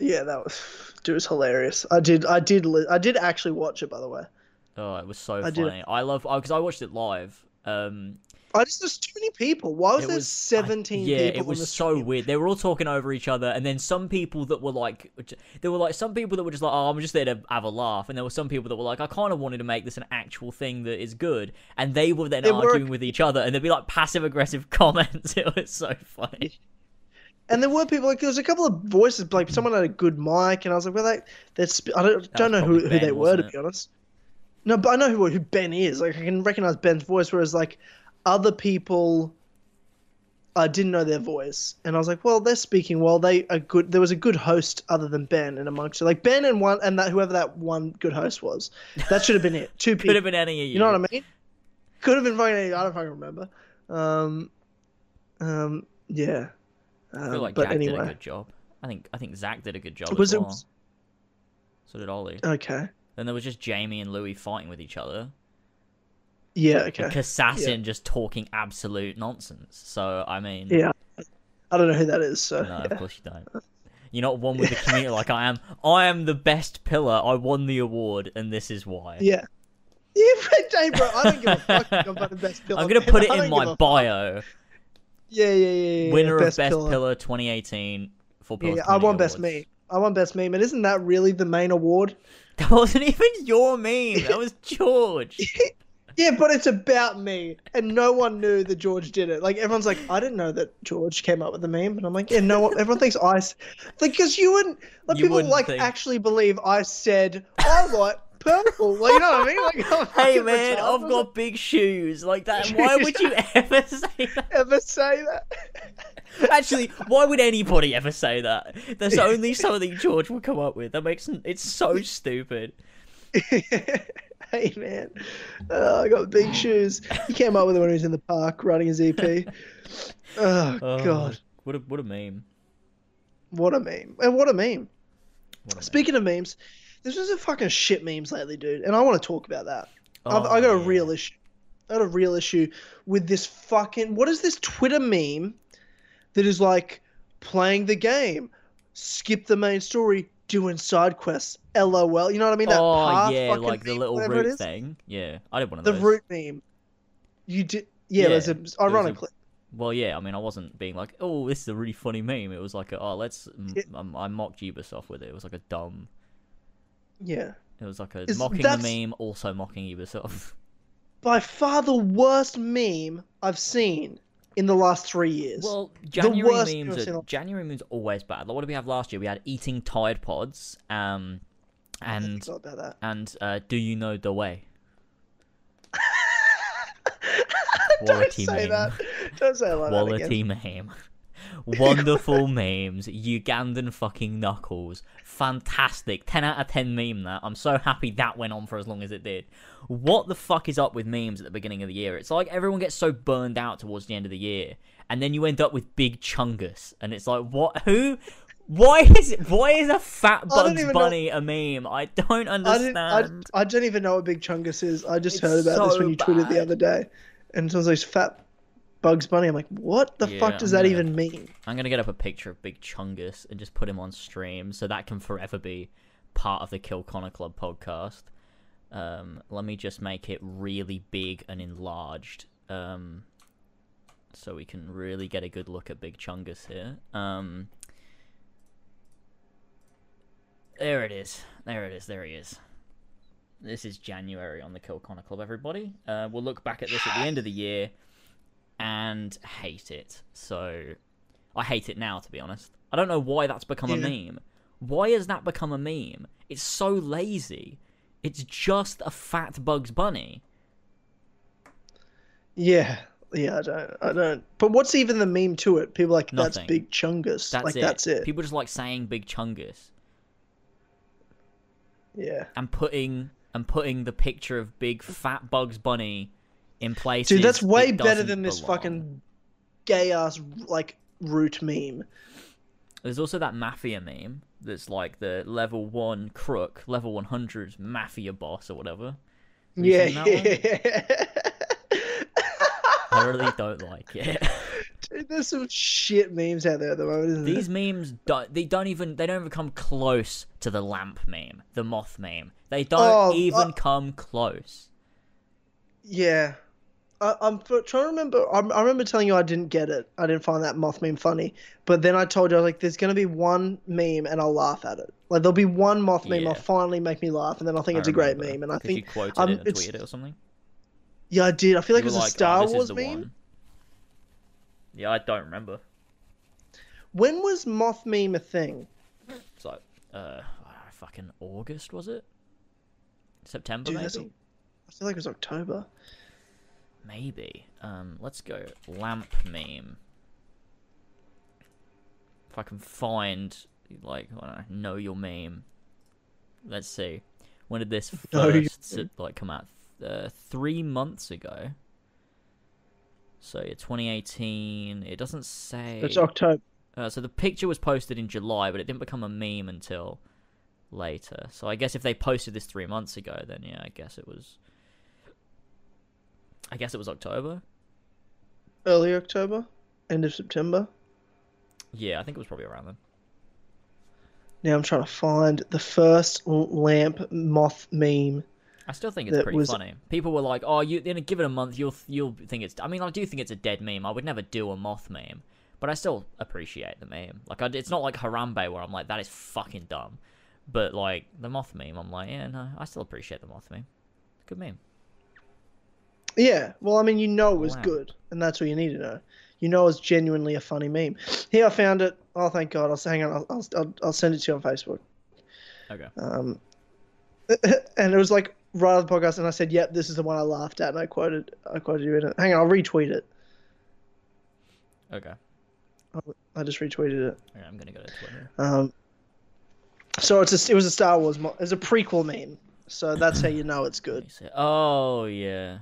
yeah. That was, dude, it was hilarious. I did, I did, li- I did actually watch it. By the way, Oh, it was so I did- funny. I love because I watched it live. Um, I just there's too many people. Why was it there was 17 yeah, people? it was so stream? weird. They were all talking over each other, and then some people that were like, there were like some people that were just like, "Oh, I'm just there to have a laugh," and there were some people that were like, "I kind of wanted to make this an actual thing that is good," and they were then arguing with each other, and there'd be like passive aggressive comments. It was so funny. And there were people like there was a couple of voices like someone had a good mic, and I was like, well, they, that's I don't That don't know who, probably who they were to be honest. No, but I know who who Ben is. Like I can recognize Ben's voice, whereas like other people, I didn't know their voice, and I was like, well, they're speaking well. They are good. There was a good host other than Ben and amongst it, like Ben and one and that whoever that one good host was. That should have been it. Two people Could have been any of you. You know what I mean? Could have been fucking. Any, I don't fucking remember. Um, um, yeah. Um, I feel like but Jack did a anyway, good job. I think I think Zach did a good job Was as it- well. So did Ollie. okay. Then there was just Jamie and Louis fighting with each other. Yeah. Okay. Assassin just talking absolute nonsense. So I mean, Yeah. I don't know who that is. So no, yeah. of course you don't. You're not one with the community like I am. I am the best pillar. I won the award, and this is why. yeah. Yeah, hey, bro, I don't give a fuck. I'm the best pillar. I'm gonna put it I in my bio. Yeah, yeah, yeah, yeah. Winner best of Best pillar. Pillar, 2018 for Yeah, Pillars yeah, I won best Awards. meme. I won best meme, and isn't that really the main award? That wasn't even your meme. That was George. Yeah, but it's about me, and no one knew that George did it. Like everyone's like, I didn't know that George came up with the meme, and I'm like, yeah, no one. Everyone thinks I, s- like, because you wouldn't, like, You people wouldn't like think. actually believe I said I like purple. Like, you know what I mean? Like, I'm hey fucking man, retarded. I've got big shoes like that. Why would you ever say that? ever say that. Actually, why would anybody ever say that? There's only something George would come up with. That makes it's so stupid. Hey man, uh, I got big shoes. He came up with it when he was in the park riding his EP. Oh, Oh, god, what a what a meme. what a meme! And what a meme! What a meme. Speaking of memes, there's a fucking shit memes lately, dude, and I want to talk about that. I've, Oh, I got a yeah. real issue. I got a real issue with this fucking. What is this Twitter meme that is like playing the game, skip the main story, doing side quests, lol. You know what I mean? That Oh yeah, like the meme, little root thing. Yeah, I did one of The those. root meme. You did. Yeah, Yeah, there's a, a- ironically. Well, yeah, I mean, I wasn't being like, "Oh, this is a really funny meme." It was like, a, "Oh, let's." I mocked Ubisoft with it. It was like a dumb. Yeah. It was like a mocking that's- the meme, also mocking Ubisoft. By far the worst meme I've seen in the last three years. Well, January memes are January memes always bad. Like, what did we have last year? We had eating Tide Pods, um, and about that. and uh, do you know the way? Don't say that. Don't say that again. Quality meme. Wonderful memes. Ugandan fucking knuckles. Fantastic. 10 out of 10 meme that. I'm so happy that went on for as long as it did. What the fuck is up with memes at the beginning of the year? It's like everyone gets so burned out towards the end of the year. And then you end up with Big Chungus. And it's like, what? Who? Why is it, why is a fat Bugs even know- Bunny a meme? I don't I, didn't, understand. I, I don't even know what Big Chungus is. I just It's heard about this when you tweeted the other day. And it was like fat Bugs Bunny. I'm like, what the Yeah, fuck does I'm that gonna- even mean? I'm gonna get up a picture of Big Chungus and just put him on stream, so that can forever be part of the Kill Connor Club podcast. Um, let me just make it really big and enlarged, um, so we can really get a good look at Big Chungus here. Um, there it is. There it is. There he is. This is January on the Kill Connor Club, everybody. Uh, we'll look back at this at the end of the year and hate it. So I hate it now, to be honest. I don't know why that's become a meme. Why has that become a meme? It's so lazy. It's just a fat Bugs Bunny. Yeah. Yeah, I don't. I don't. But what's even the meme to it? People are like that's Big Chungus. That's like it. that's it. People just like saying Big Chungus Yeah. and putting and putting the picture of big fat Bugs Bunny in places. Dude, that's way better than this belong. fucking gay ass like root meme. There's also that mafia meme that's like the level one crook, level 100 mafia boss or whatever. Have Yeah, seen that one? yeah. I really don't like it. Dude, there's some shit memes out there at the moment, isn't These there? memes, don't they don't even they don't even come close to the lamp meme, the moth meme. They don't Oh, even uh- come close. Yeah. I, I'm trying to remember. I, I remember telling you I didn't get it. I didn't find that moth meme funny. But then I told you I was like, "There's gonna be one meme, and I'll laugh at it. Like there'll be one moth meme. Yeah. I'll finally make me laugh, and then I'll think I it's a great meme. And I you think, quoted um, it and it's- tweeted it or something. yeah, I did. I feel like You it was a Star "Oh, Wars meme. one." Yeah, I don't remember. When was moth meme a thing? So, uh, fucking August was it? September Dude, maybe. a- I feel like it was October. Maybe. Um, let's go lamp meme. If I can find like I don't know, know your meme. Let's see. When did this first like come out? Uh, three months ago. So yeah, 2018. It doesn't say. It's October. Uh, so the picture was posted in July, but it didn't become a meme until later. So I guess if they posted this three months ago, then yeah, I guess it was. I guess it was October. Early October, end of September. Yeah, I think it was probably around then. Now I'm trying to find the first lamp moth meme. I still think it's pretty was- funny. People were like, "Oh, you in give it a month, you'll you'll think it's." I mean, I do think it's a dead meme. I would never do a moth meme, but I still appreciate the meme. Like, I, it's not like Harambe where I'm like, "That is fucking dumb," but like the moth meme, I'm like, "Yeah, no, I still appreciate the moth meme. Good meme." Yeah, well, I mean, you know it was Wow. good, and that's all you need to know. You know it's genuinely a funny meme. Here, I found it. Oh, thank God! I'll hang on. I'll, I'll, I'll, send it to you on Facebook. Okay. Um, and it was like right on the podcast, and I said, "Yep, this is the one I laughed at," and I quoted, I quoted you in it. Hang on, I'll retweet it. Okay. I just retweeted it. Okay, I'm gonna go to Twitter. Um, so it's a, it was a Star Wars, mo- it's a prequel meme. So that's how you know it's good. Oh yeah.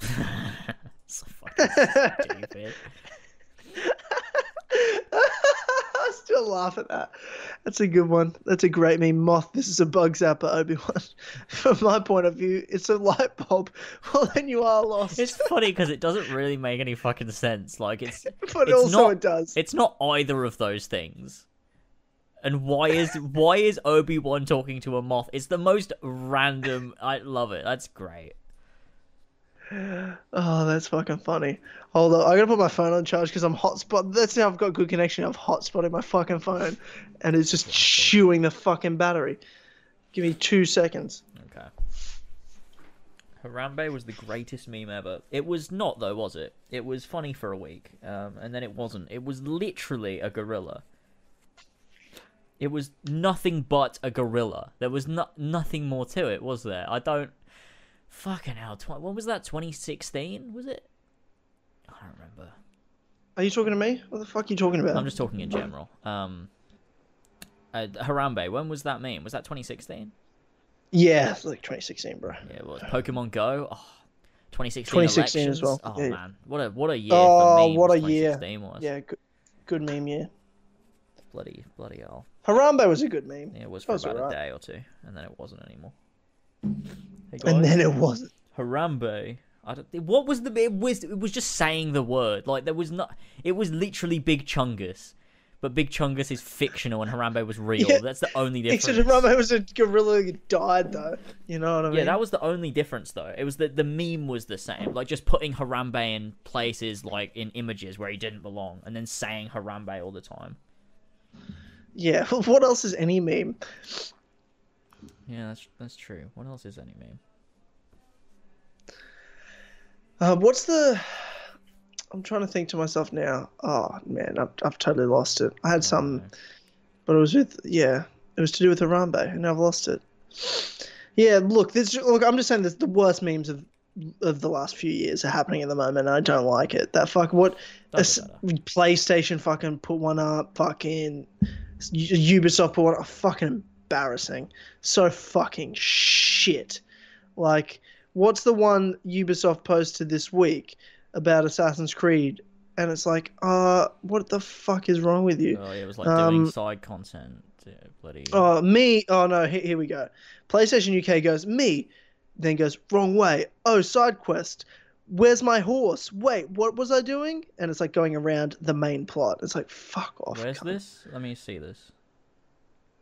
so fucking stupid. I still laugh at that. That's a good one. That's a great meme. Moth, this is a bug zapper, Obi Wan. From my point of view, it's a light bulb. Well, then you are lost. It's funny because it doesn't really make any fucking sense. Like it's but it's also not- it does. it's not either of those things. And why is why is Obi Wan talking to a moth? It's the most random. I love it. That's great. Oh, that's fucking funny. Hold on, I gotta put my phone on charge because I'm hotspot. That's how I've got good connection. I've hotspotted my fucking phone, and it's just chewing the fucking battery. Give me two seconds. Okay. Harambe was the greatest meme ever. It was not though, was it? It was funny for a week, um, and then it wasn't. It was literally a gorilla. It was nothing but a gorilla. There was no- nothing more to it, was there? I don't. Fucking hell! Tw- when was that? 2016? Was it? I don't remember. Are you talking to me? What the fuck are you talking about? I'm just talking in general. Um, uh, Harambe, when was that meme? Was that 2016? Yeah, like 2016, bro. Yeah, it was. Pokemon Go. Oh, 2016. 2016 as well, Oh yeah. man, what a what a year Oh, what a year. 2016 was. Yeah, good, good meme. year. Bloody bloody hell. Harambe was a good meme. Yeah, it was for was about alright. a day or two, and then it wasn't anymore. Hey And then it wasn't. Harambe. I don't. What was the? It was. It was just saying the word. Like there was not. It was literally Big Chungus, but Big Chungus is fictional and Harambe was real. Yeah. That's the only difference. Except Harambe was a gorilla who died though. You know what I mean? Yeah, that was the only difference though. It was that the meme was the same, like just putting Harambe in places like in images where he didn't belong, and then saying Harambe all the time. Yeah. What else is any meme? Yeah, that's that's true. What else is any meme? Uh, what's the? I'm trying to think to myself now. Oh man, I've I've totally lost it. I had something, but it was with yeah, it was to do with Harambe, and I've lost it. Yeah, look, this look. I'm just saying this. The worst memes of of the last few years are happening at the moment. and I don't like it. That fuck what a PlayStation fucking put one up. Fucking Ubisoft put one up. Fucking embarrassing. So fucking shit. Like, what's the one Ubisoft posted this week about Assassin's Creed? And it's like, uh, what the fuck is wrong with you? Oh, yeah, it was like doing Um, side content. Yeah, bloody. Oh, me. Oh no, here, here we go. PlayStation UK goes me, then goes wrong way. Oh, side quest. Where's my horse? Wait, what was I doing? And it's like going around the main plot. It's like fuck off. Where's cunt. this? Let me see this.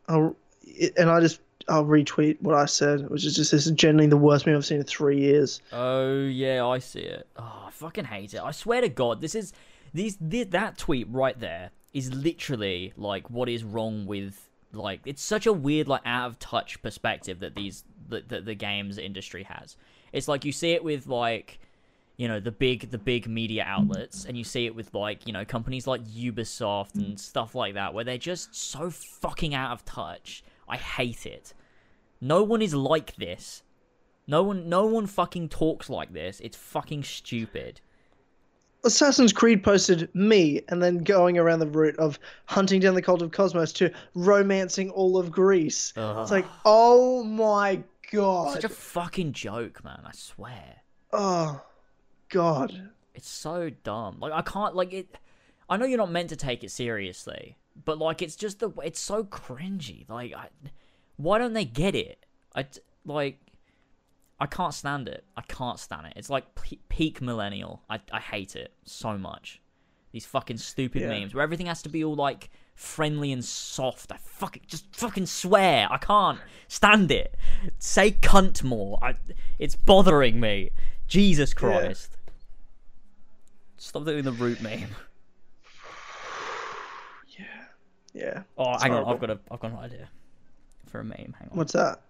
I'll, it, and I just I'll retweet what I said, which is just this is generally the worst meme I've seen in three years. Oh yeah, I see it. Oh, I fucking hate it. I swear to God, this is these thi- that tweet right there is literally like what is wrong with like it's such a weird like out of touch perspective that these that the, the games industry has. It's like you see it with like you know the big the big media outlets and you see it with like you know companies like Ubisoft and stuff like that where they're just so fucking out of touch. I hate it. No one is like this. No one no one fucking talks like this. It's fucking stupid. Assassin's Creed posted me, and then going around the route of hunting down the cult of Kosmos to romancing all of Greece. It's like, oh my god. Such a fucking joke, man, I swear. Oh, God. It's so dumb. Like I can't like it I know you're not meant to take it seriously, but like it's just the it's so cringy. Like I, why don't they get it? I like, I can't stand it. I can't stand it. It's like peak millennial. I I hate it so much. These fucking stupid Yeah. memes where everything has to be all like friendly and soft. I fucking just fucking swear. I can't stand it. Say cunt more. I it's bothering me. Jesus Christ. Stop doing the root meme. Yeah. Oh, hang on. I've got a I've got an idea for a meme. Hang on. What's that?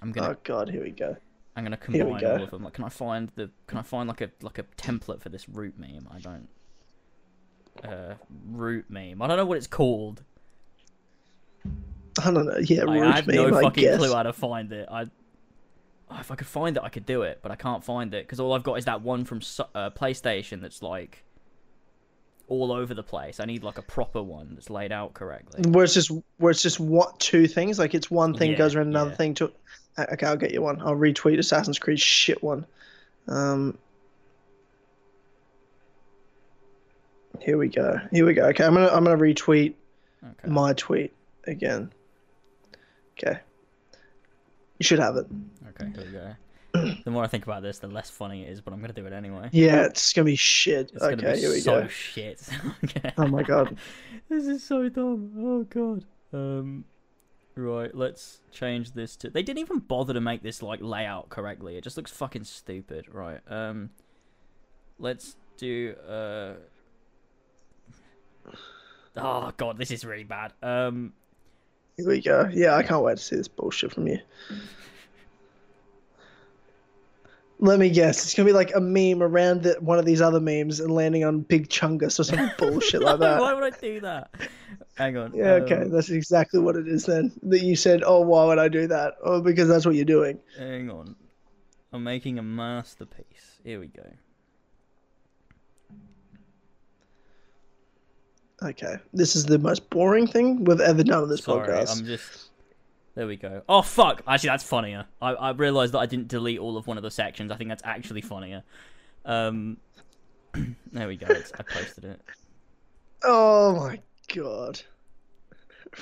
I'm gonna Oh God, here we go. I'm gonna combine go. all of them. Like, can I find the can I find like a like a template for this root meme? I don't. Uh, root meme. I don't know what it's called. I don't know. Yeah, root I have meme, no fucking clue how to find it. I. oh, If I could find it, I could do it, but I can't find it because all I've got is that one from uh, PlayStation that's like all over the place. I need like a proper one that's laid out correctly. Where it's just where it's just what two things like it's one thing Yeah, goes around another yeah. thing to. Uh, Okay, I'll get you one. I'll retweet Assassin's Creed shit one. Um. Here we go. Here we go. Okay, I'm gonna I'm gonna retweet Okay. my tweet again. Okay. You should have it. Okay, here we go. the more I think about this, the less funny it is, but I'm gonna do it anyway. Yeah, it's gonna be shit. It's okay, be here we so go. shit. okay. Oh my god. This is so dumb. Oh god. Um right, let's change this to They didn't even bother to make this like layout correctly. It just looks fucking stupid. Right. Um let's do uh Oh god, this is really bad. Um Here we go. Yeah, I can't wait to see this bullshit from you. Let me guess. It's gonna be like a meme around the, one of these other memes and landing on Big Chungus or some bullshit like that. why would I do that? Hang on. Yeah, okay, um, that's exactly what it is then. That you said, "Oh, why would I do that?" Oh, because that's what you're doing. Hang on. I'm making a masterpiece. Here we go. Okay, this is the most boring thing we've ever done on this Sorry, podcast. I'm just. There we go. Oh fuck! Actually, that's funnier. I, I realized that I didn't delete all of one of the sections. I think that's actually funnier. Um, there we go. It's, I posted it. Oh my god.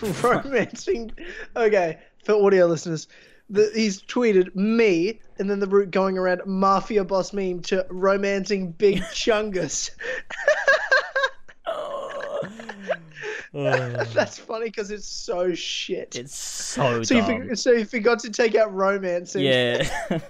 Romancing. Okay, for audio listeners, the, he's tweeted me and then the route going around mafia boss meme to romancing big chungus. Oh, That's funny because it's so shit. it's so so you, dumb. for, so you forgot to take out romancing. Yeah.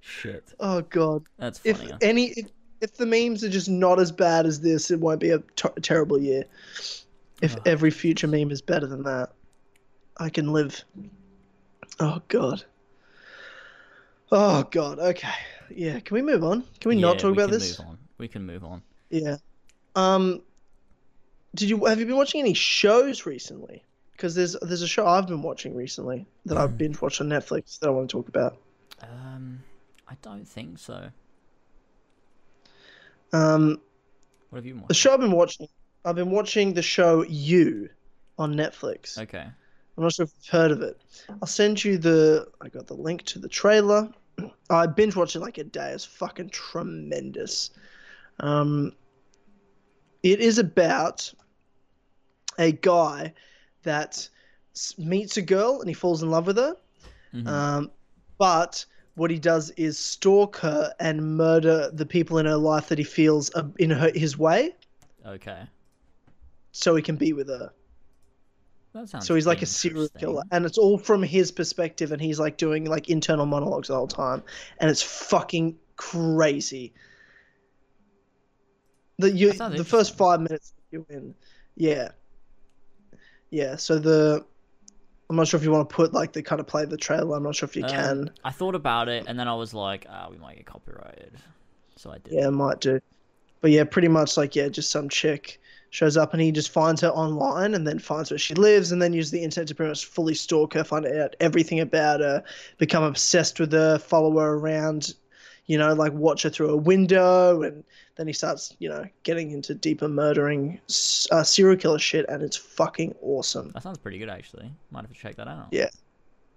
Shit. Oh god. That's funny. If any, if, if the memes are just not as bad as this, it won't be a ter- terrible year. If Oh. every future meme is better than that, I can live. Oh god. Oh god. Okay. Yeah. Can we move on? Can we Yeah, not talk we about can this? Move on. We can move on. Yeah. Um. Did you have you been watching any shows recently? Because there's there's a show I've been watching recently that Hmm. I've binge watched on Netflix that I want to talk about. Um, I don't think so. Um, What have you been the show I've been watching, I've been watching the show You on Netflix. Okay. I'm not sure if you've heard of it. I'll send you the. I got the link to the trailer. I binge watched it like a day. It's fucking tremendous. Um, it is about a guy that meets a girl and he falls in love with her. Mhm. Um, but what he does is stalk her and murder the people in her life that he feels are in her, his way, Okay. so he can be with her. That sounds. So he's like a serial killer, and it's all from his perspective, and he's like doing like internal monologues the whole time, and it's fucking crazy. The you the first five minutes you win. yeah, yeah. So the I'm not sure if you want to put like the kind of play the trailer. I'm not sure if you Um, can. I thought about it, and then I was like, ah, we might get copyrighted. So I did. Yeah, might do. But yeah, pretty much like yeah, just some chick shows up and he just finds her online and then finds where she lives and then uses the internet to pretty much fully stalk her, find out everything about her, become obsessed with her, follow her around, you know, like watch her through a window and then he starts, you know, getting into deeper murdering uh, serial killer shit and it's fucking awesome. That sounds pretty good, actually. Might have to check that out. Yeah.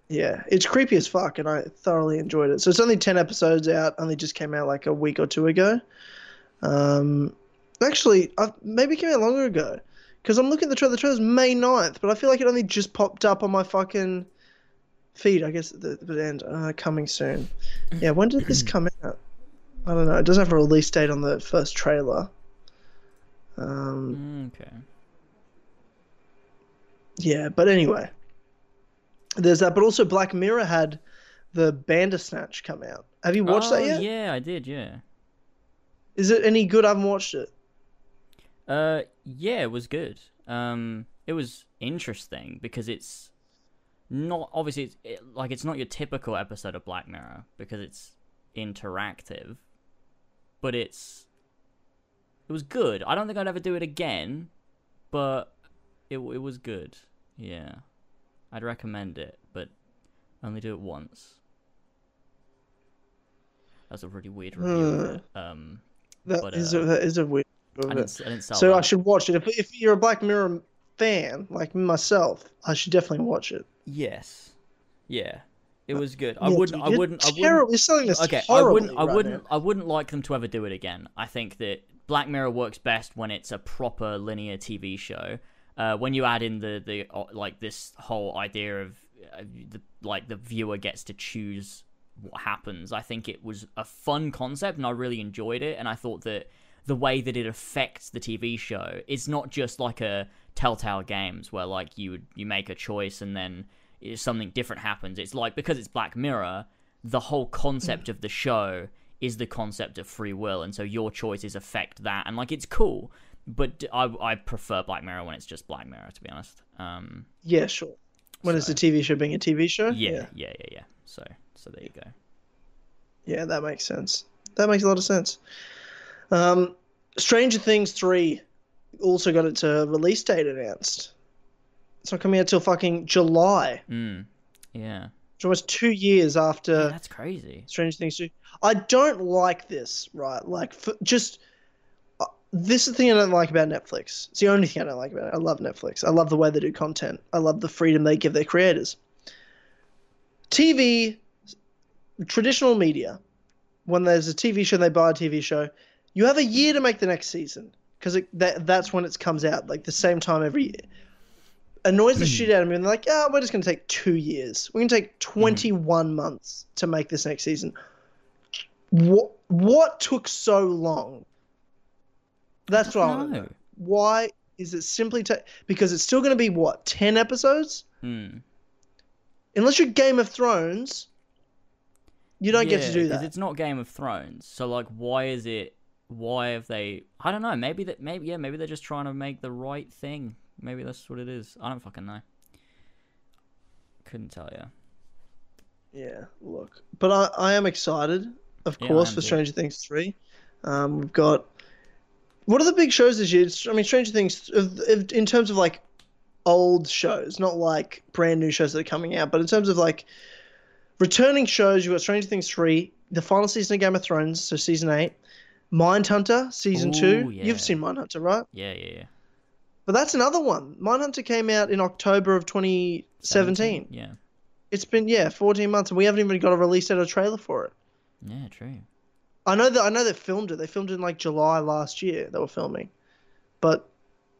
Yeah, it's creepy as fuck, and I thoroughly enjoyed it. So it's only ten episodes out. Only just came out like a week or two ago. Um, actually, I, maybe it came out longer ago, because I'm looking at the trailer. The trailer's May 9th, but I feel like it only just popped up on my fucking feed. I guess at the, the end, uh, coming soon. Yeah, when did this come out? I don't know. It doesn't have a release date on the first trailer. Um, Mm, Okay. Yeah, but anyway, there's that. But also, Black Mirror had the Bandersnatch come out. Have you watched that Oh, yet? Yeah, I did. Yeah. Is it any good? I haven't watched it. Uh, yeah, it was good. Um, it was interesting because it's not obviously it's it, like it's not your typical episode of Black Mirror because it's interactive, but it's it was good. I don't think I'd ever do it again, but it it was good. Yeah, I'd recommend it, but only do it once. That's a really weird review. it. Um, That But, is uh, a, that is a weird. I didn't, I didn't So that. I should watch it. If if you're a Black Mirror fan like myself, I should definitely watch it. Yes. Yeah. It was good. I Yeah, wouldn't. I wouldn't. I wouldn't. Selling this Okay, I wouldn't. I wouldn't. now. I wouldn't like them to ever do it again. I think that Black Mirror works best when it's a proper linear TV show. Uh, when you add in the the uh, like this whole idea of uh, the like the viewer gets to choose what happens, I think it was a fun concept and I really enjoyed it. And I thought that the way that it affects the TV show is not just like a Telltale Games where like you would you make a choice and then something different happens. It's like because it's Black Mirror, the whole concept of the show is the concept of free will, and so your choices affect that, and like it's cool. But i, I prefer Black Mirror when it's just Black Mirror, to be honest. Um, Yeah, sure. When it's a TV show being a TV show. yeah, yeah, yeah, yeah, yeah. So so there you go. Yeah, that makes sense. That makes a lot of sense. Um, Stranger Things three also got its uh, release date announced. It's not coming out till fucking July. Mm, yeah. It's almost two years after That's crazy. Stranger Things 2. I don't like this, right? Like, for, just. Uh, this is the thing I don't like about Netflix. It's the only thing I don't like about it. I love Netflix. I love the way they do content. I love the freedom they give their creators. TV, traditional media, when there's a TV show, they buy a TV show, you have a year to make the next season because that, that's when it comes out, like the same time every year. Annoys the hmm. shit out of me. And they're like, oh, we're just going to take two years. We're going to take hmm. 21 months to make this next season. What, what took so long? That's what I want know. Why is it simply ta- because it's still going to be what 10 episodes? Hmm. Unless you're Game of Thrones, you don't get to do that. It's not Game of Thrones, so like, why is it? Why have they? I don't know. Maybe that. Maybe yeah. Maybe they're just trying to make the right thing. Maybe that's what it is. I don't fucking know. Couldn't tell you. Yeah, look, but I, I am excited, of Yeah, course, for too. Stranger Things three. Um, we've got what are the big shows this year? I mean, Stranger Things in terms of like old shows, not like brand new shows that are coming out, but in terms of like returning shows, you've got Stranger Things three, the final season of Game of Thrones, so season eight, Mindhunter season two. Yeah. You've seen Mindhunter, right? Yeah, yeah, yeah. But that's another one. Mindhunter came out in October of 2017. Yeah. It's been yeah, 14 months, and we haven't even got a release date or trailer for it. Yeah, true. I know that I know they filmed it. They filmed it in like July last year. They were filming, but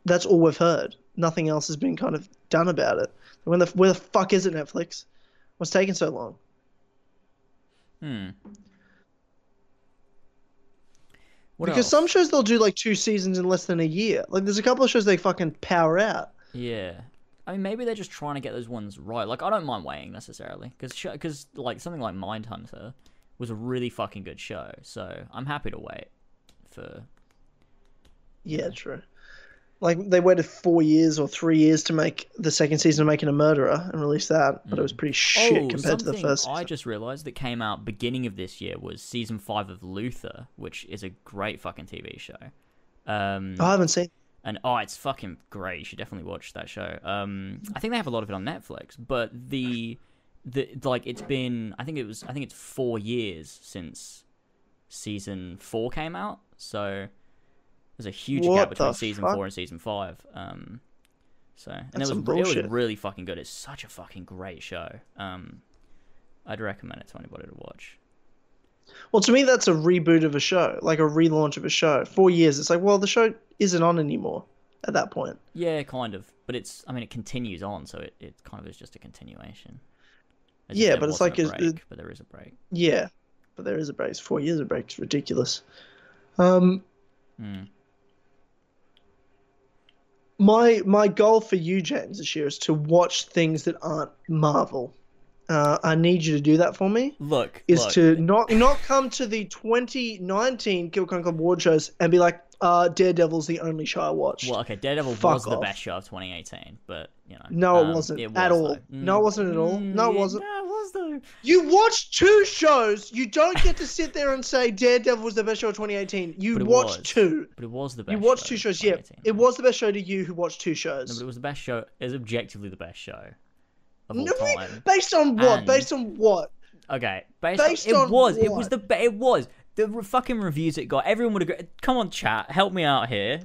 that's all we've heard. Nothing else has been kind of done about it. When the where the fuck is it, Netflix? What's taking so long? Hmm. What because else? some shows they'll do like two seasons in less than a year. Like there's a couple of shows they fucking power out. Yeah. I mean, maybe they're just trying to get those ones right. Like, I don't mind waiting necessarily, because because like something like Mindhunter was a really fucking good show. So I'm happy to wait for. Yeah, true. Like they waited four years or three years to make the second season of Making a Murderer and release that, but it was pretty shit oh, compared to the something first. I season. just realized that came out beginning of this year was season five of Luther, which is a great fucking TV show. Um, I haven't seen. and oh, it's fucking great. You should definitely watch that show. Um, I think they have a lot of it on Netflix, but the the like it's been I think it was I think it's four years since season four came out. So there's a huge What gap between season fuck? four and season five. Um, so and That's it was it was really fucking good. It's such a fucking great show. Um, I'd recommend it to anybody to watch. Well, to me, that's a reboot of a show, like a relaunch of a show. Four years. It's like, well, the show isn't on anymore at that point. Yeah, kind of. But it's I mean it continues on, so it, it kind of is just a continuation. As Yeah, but it's like a a- break, but there is a break. Yeah, but there is a break. It's four years of break. It's ridiculous. Um, Hmm. My my goal for you, James, this year is to watch things that aren't Marvel. Uh, I need you to do that for me. Look, Is look, to not not come to the 2019 Kill Con Club award shows and be like, uh, Daredevil's the only show I watched. Well, okay, Daredevil Fuck was the best show of 2018, but you know. No, it um, wasn't it at all. though. No, it wasn't at all. Mm, No, it wasn't. No, it was though. You watched two shows. You don't get to sit there and say Daredevil was the best show of 2018. You watched was. two. But it was the best. You watched two shows. Yeah, it was the best show to you who watched two No, shows. but it was the best show. It was objectively the best show of all No, time. based on what? And- based on what? Okay, based, Based on, it on was. It was the. It was the fucking reviews it got. Everyone would agree. Come on, chat, help me out here.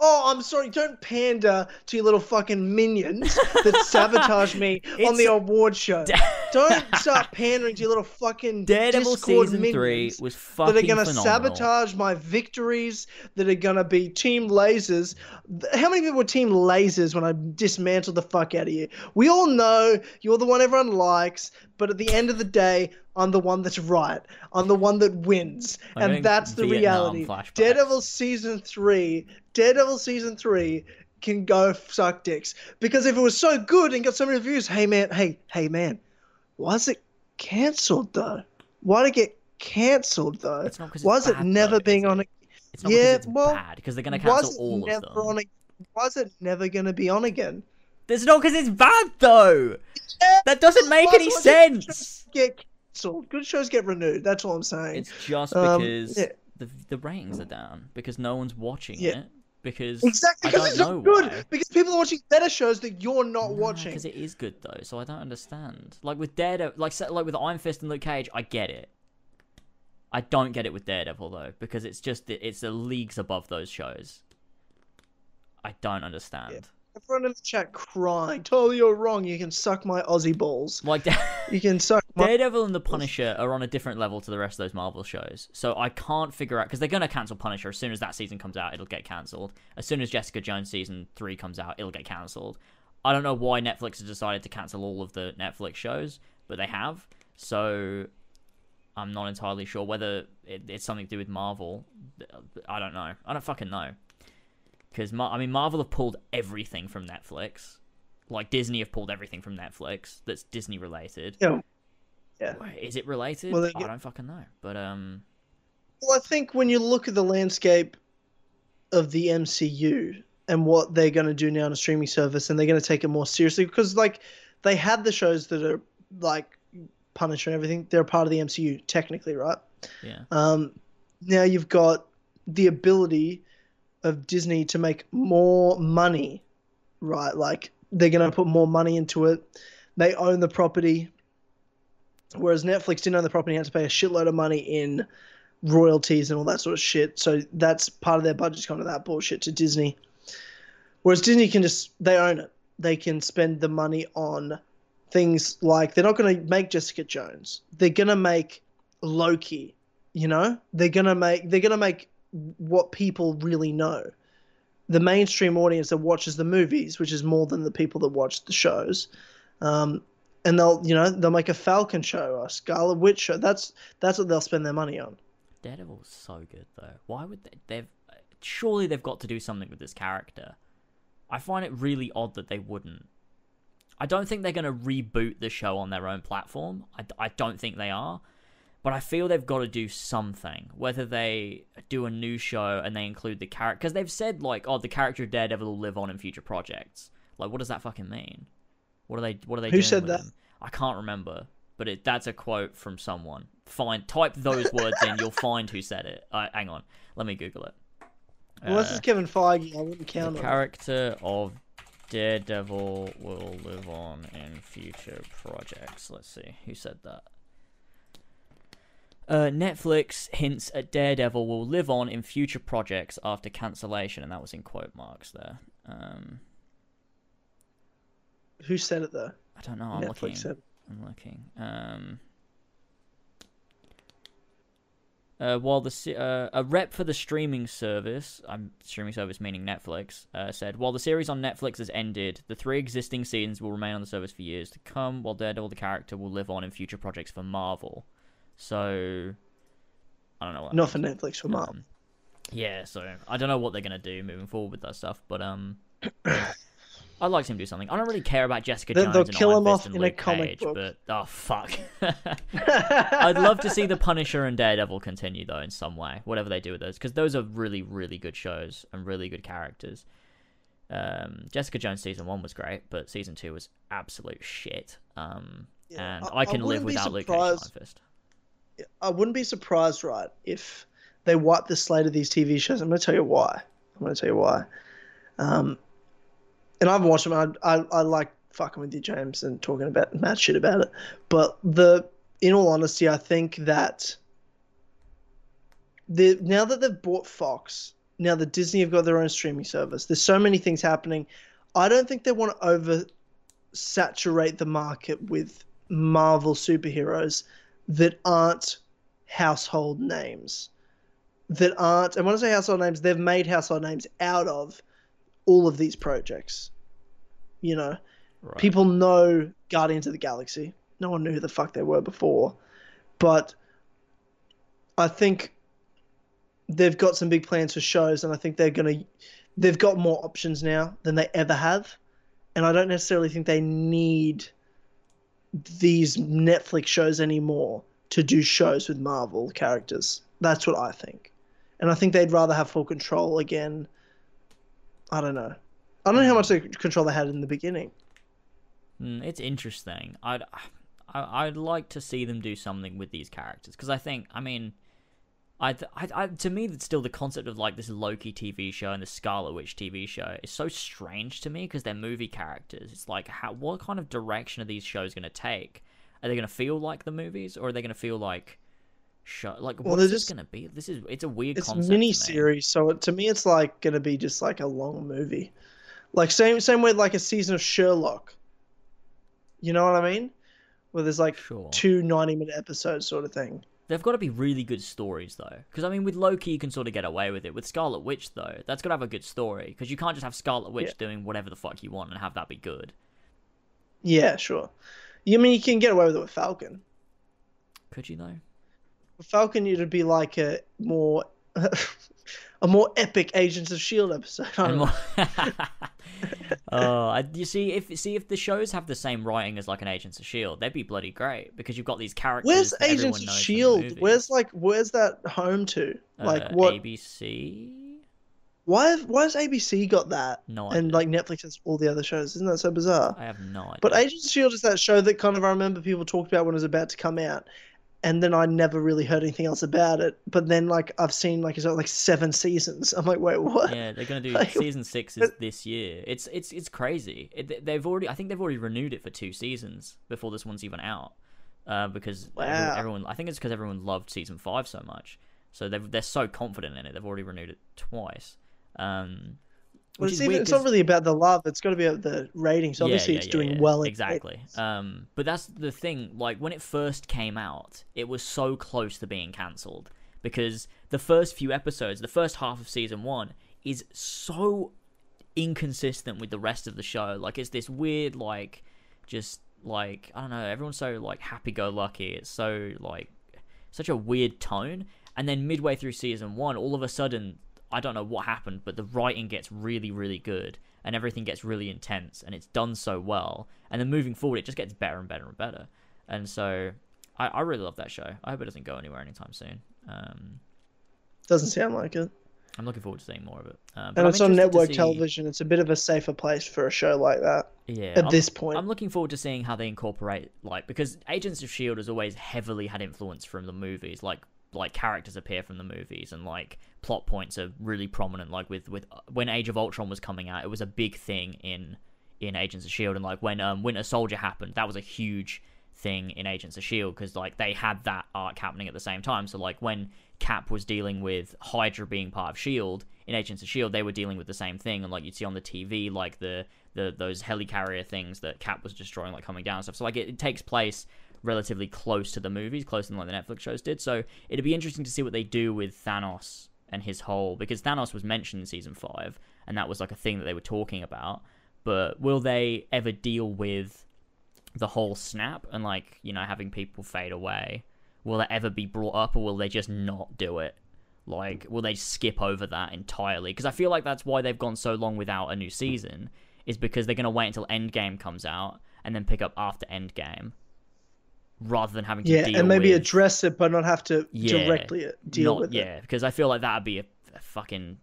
Oh, I'm sorry. Don't pander to your little fucking minions that sabotage me on the award show. don't start pandering to your little fucking Daredevil Discord season minions three was that fucking are gonna sabotage my victories. That are gonna be team lasers. How many people were team lasers when I dismantled the fuck out of you? We all know you're the one everyone likes, but at the end of the day, I'm the one that's right. I'm the one that wins, I'm and that's the Vietnam reality. flashbacks. Daredevil season three. Daredevil season three can go suck dicks because if it was so good and got so many reviews, hey man, hey hey man, why is it cancelled though? Why did it get cancelled though? It's not Why is it bad, never though, being on? A, It's not Yeah, because it's well, bad because they're gonna cancel all of them. on? A, why is it never gonna be on again? It's not because it's bad though. That doesn't make any sense. shows Get cancelled. Good shows get renewed. That's all I'm saying. It's just Um, because yeah. the the ratings are down because no one's watching Yeah. it. Because Exactly, because it's not good. why. Because people are watching better shows that you're not watching. because it is good though. So I don't understand. Like with Daredevil, like like with Iron Fist and Luke Cage, I get it. I don't get it with Daredevil though, because it's just it's the leagues above those shows. I don't understand. Everyone in the chat crying. Totally, you're wrong. You can suck my Aussie balls. Like You can suck my. Daredevil and the Punisher are on a different level to the rest of those Marvel shows. So I can't figure out because they're gonna cancel Punisher as soon as that season comes out. It'll get cancelled. As soon as Jessica Jones season three comes out, it'll get cancelled. I don't know why Netflix has decided to cancel all of the Netflix shows, but they have. So I'm not entirely sure whether it, it's something to do with Marvel. I don't know. I don't fucking know. Because Mar- I mean, Marvel have pulled everything from Netflix. Like Disney have pulled everything from Netflix that's Disney related. Yeah. Yeah. Is it related? Well, I don't fucking know. But um, Well, I think when you look at the landscape of the MCU and what they're going to do now on a streaming service, and they're going to take it more seriously because, like, they had the shows that are like Punisher and everything. They're a part of the MCU technically, right? yeah, Um, now you've got the ability of Disney to make more money, right? Like they're going to put more money into it. They own the property, whereas Netflix didn't own the property, had to pay a shitload of money in royalties and all that sort of shit. So that's part of their budget's gone to that bullshit to Disney. Whereas Disney can just they own it. They can spend the money on things like they're not going to make Jessica Jones. They're going to make Loki. You know, they're going to make they're going to make what people really know. The mainstream audience that watches the movies, which is more than the people that watch the shows. Um, and they'll, you know, they'll make a Falcon show or a Scarlet Witch show. That's that's what they'll spend their money on. Daredevil's so good though. Why would they? They've surely they've got to do something with this character. I find it really odd that they wouldn't. I don't think they're going to reboot the show on their own platform. I, I don't think they are. But I feel they've got to do something. Whether they do a new show and they include the character. Because they've said, like, oh, the character of Daredevil will live on in future projects. Like, what does that fucking mean? What are they, what are they Who said that? him? I can't remember. But it, that's a quote from someone. Find Type those words in. You'll find who said it. Uh, hang on. Let me Google it. Unless Uh, it's Kevin Feige, I wouldn't count the on it. character of Daredevil will live on in future projects. Let's see who said that. Uh, Netflix hints at Daredevil will live on in future projects after cancellation, and that was in quote marks there. Um, Who said it though? I don't know. I'm Netflix looking. said. I'm looking. Um, uh, while the uh, a rep for the streaming service, I'm streaming service meaning Netflix, uh, said while the series on Netflix has ended, the three existing seasons will remain on the service for years to come. While Daredevil the character will live on in future projects for Marvel. So I don't know. What Not for. Netflix, for Marvel. Um, yeah, so I don't know what they're gonna do moving forward with that stuff, but um, I'd like to see them do something. I don't really care about Jessica Jones they'll and kill Iron him off in a comic Cage, book. but oh fuck. I'd love to see the Punisher and Daredevil continue though in some way, whatever they do with those, because those are really, really good shows and really good characters. Um, Jessica Jones season one was great, but season two was absolute shit. Um, Yeah, and I- I, I can live without Luke Cage Iron Fist. I wouldn't be surprised, right, if they wipe the slate of these TV shows. I'm going to tell you why. I'm going to tell you why. Um, and I haven't watched them. I, I, I like fucking with you, James, and talking about mad shit about it. But the, in all honesty, I think that the now that they've bought Fox, now that Disney have got their own streaming service, there's so many things happening. I don't think they want to over saturate the market with Marvel superheroes that aren't household names. That aren't, and when I say household names, they've made household names out of all of these projects. You know, Right. people know Guardians of the Galaxy. No one knew who the fuck they were before. But I think they've got some big plans for shows, and I think they're going to, they've got more options now than they ever have. And I don't necessarily think they need these Netflix shows anymore to do shows with Marvel characters. That's what I think. And I think they'd rather have full control again. I don't know. I don't know how much they- control they had in the beginning. Mm, it's interesting. I'd I, I'd like to see them do something with these characters because I think I mean I, I, I, to me, it's still the concept of like this Loki TV show and the Scarlet Witch TV show is so strange to me because they're movie characters. It's like, how, what kind of direction are these shows going to take? Are they going to feel like the movies, or are they going to feel like show? Like, Well, what's just- going to be? This is it's a weird It's concept. mini to series, so to me, it's like gonna be just like a long movie, like same same way like a season of Sherlock. You know what I mean? Where there's like Sure. two 90 minute episodes, sort of thing. They've got to be really good stories though, because I mean, with Loki you can sort of get away with it. With Scarlet Witch though, that's got to have a good story because you can't just have Scarlet Witch Yeah. doing whatever the fuck you want and have that be good. Yeah, sure. You I mean you can get away with it with Falcon. Could you though? With Falcon, it'd be like a more a more epic Agents of Shield episode. I And don't know. more- oh, you see, if see if the shows have the same writing as like an Agents of Shield, they'd be bloody great because you've got these characters. Where's Agents of knows from the Shield? Where's like where's that home to? Like Uh, what? ABC? Why have, why has ABC got that? No idea. and like Netflix has all the other shows. Isn't that so bizarre? I have no idea. But Agents of Shield is that show that kind of I remember people talked about when it was about to come out, and then I never really heard anything else about it. But then like I've seen like it's like seven seasons. I'm like, wait, what? yeah, they're gonna do Like, season six is this year. It's it's it's crazy. It, they've already, I think they've already renewed it for two seasons before this one's even out. Uh, because Wow. everyone, I think it's because everyone loved season five so much, so they they're so confident in it. They've already renewed it twice. Um, Well, it's, even, it's not really about the love. It's got to be about the ratings. Obviously, yeah, it's yeah, doing yeah, well. Exactly. Um, but that's the thing. Like when it first came out, it was so close to being cancelled because the first few episodes, the first half of season one, is so inconsistent with the rest of the show. Like it's this weird, like, just like I don't know. Everyone's so like happy-go-lucky. It's so like such a weird tone. And then midway through season one, all of a sudden, I don't know what happened, but the writing gets really, really good, and everything gets really intense, and it's done so well. And then moving forward, it just gets better and better and better. And so, I, I really love that show. I hope it doesn't go anywhere anytime soon. Um, Doesn't sound like it. I'm looking forward to seeing more of it. Uh, And it's on network see- television. It's a bit of a safer place for a show like that Yeah, at I'm- this point. I'm looking forward to seeing how they incorporate like because Agents of Shield has always heavily had influence from the movies, like like characters appear from the movies and like plot points are really prominent. Like with with when Age of Ultron was coming out, it was a big thing in in Agents of Shield, and like when um, Winter Soldier happened, that was a huge thing in Agents of Shield because like they had that arc happening at the same time. So like when Cap was dealing with Hydra being part of Shield in Agents of Shield, they were dealing with the same thing, and like you'd see on the TV like the the those helicarrier things that Cap was destroying, like coming down and stuff. So like it, it takes place relatively close to the movies, closer than like the Netflix shows did. So it'd be interesting to see what they do with Thanos and his whole because Thanos was mentioned in season five, and that was like a thing that they were talking about. But will they ever deal with the whole snap and like you know having people fade away? Will that ever be brought up, or will they just not do it? Like, will they skip over that entirely? Because I feel like that's why they've gone so long without a new season, is because they're to wait until Endgame comes out and then pick up after Endgame, rather than having to deal with yeah, and maybe with address it, but not have to Yeah, directly deal not, with it. yeah, because I feel like that'd be a, a fucking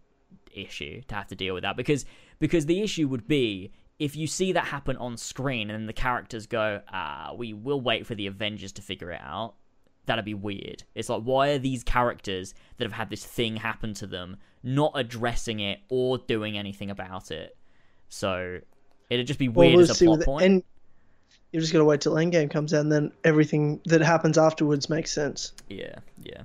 issue to have to deal with that because because the issue would be if you see that happen on screen and then the characters go, ah, we will wait for the Avengers to figure it out. That'd be weird. It's like, why are these characters that have had this thing happen to them not addressing it or doing anything about it? So it'd just be Well, weird we'll as a plot point. You're just gonna wait till Endgame comes out, and then everything that happens afterwards makes sense. Yeah, yeah.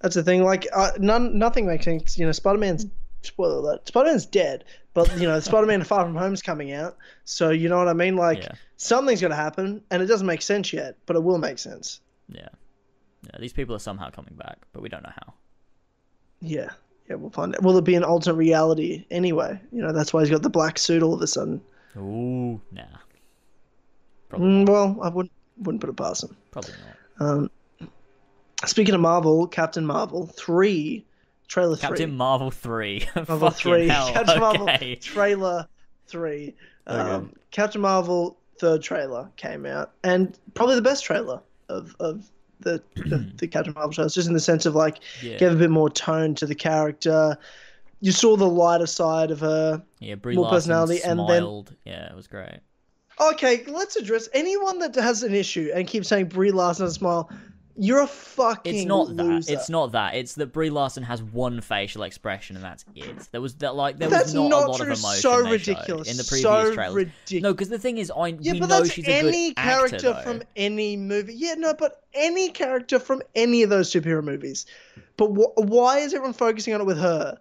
That's the thing. Like, uh, none, nothing makes sense. You know, Spider Man's spoiler alert. Spider Man's dead, but you know, Spider Man Far From Home's coming out, so you know what I mean. Like, Yeah. something's gonna happen, and it doesn't make sense yet, but it will make sense. Yeah. Yeah, these people are somehow coming back, but we don't know how. Yeah, yeah, we'll find out. Will it be an alternate reality anyway? You know, that's why he's got the black suit all of a sudden. Ooh, nah. Mm, well, I wouldn't wouldn't put it past him. probably not. Um, speaking of Marvel, Captain Marvel three trailer Captain three. Marvel 3. Marvel three. hell, Captain Marvel okay. trailer three. Um, Okay. Captain Marvel third trailer came out, and probably the best trailer of of the the, the Captain Marvel shows, just in the sense of like Yeah. gave a bit more tone to the character. You saw the lighter side of her. Yeah, Brie more Larson personality, and then- Yeah, it was great. Okay, let's address anyone that has an issue and keeps saying Brie Larson smile. You're a fucking. It's not that. It's not that. It's that Brie Larson has one facial expression and that's it. There was that like there That's was not, not a lot true. of emotion So ridiculous. in the previous So trailers. ridiculous. No, because the thing is, I Yeah, we but know that's she's a any good character though. from any movie. Yeah, no, but any character from any of those superhero movies. But wh- why is everyone focusing on it with her?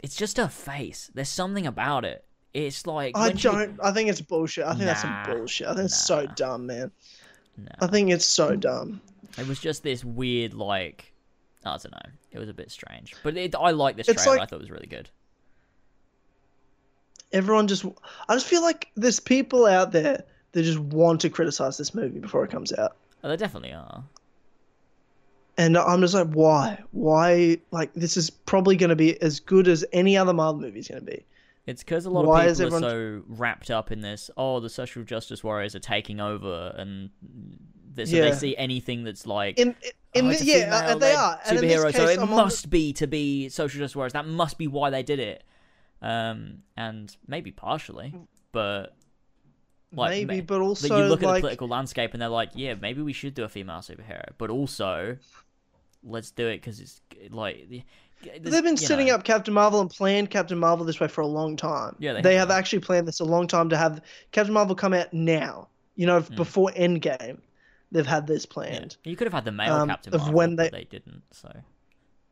It's just her face. There's something about it. It's like I don't. I think it's bullshit. I think that's some bullshit. I think it's so dumb, man. No. I think it's so dumb. It was just this weird, like, I don't know. It was a bit strange, but it, I like this It's trailer. like- I thought it was really good. Everyone just. I just feel like there's people out there that just want to criticize this movie before it comes out. Oh, they definitely are. And I'm just like, why? Why? Like, this is probably going to be as good as any other Marvel movie is going to be. It's because a lot Why of people everyone- are so wrapped up in this. Oh, the social justice warriors are taking over, and so Yeah. they see anything that's like In in oh, the, yeah, uh, they are. And superhero, so it I'm must be to be social justice warriors. That must be why they did it. Um, and maybe partially, but like, maybe, ma- but also you look at the like political landscape and they're like, yeah, maybe we should do a female superhero, but also let's do it because it's like the- they've been setting know, up Captain Marvel and planned Captain Marvel this way for a long time. Yeah, they they, have have actually planned this a long time to have Captain Marvel come out now. You know, before Endgame, they've had this Hmm. Yeah. planned. You could have had the male um, Captain of Marvel, when but they- they didn't. So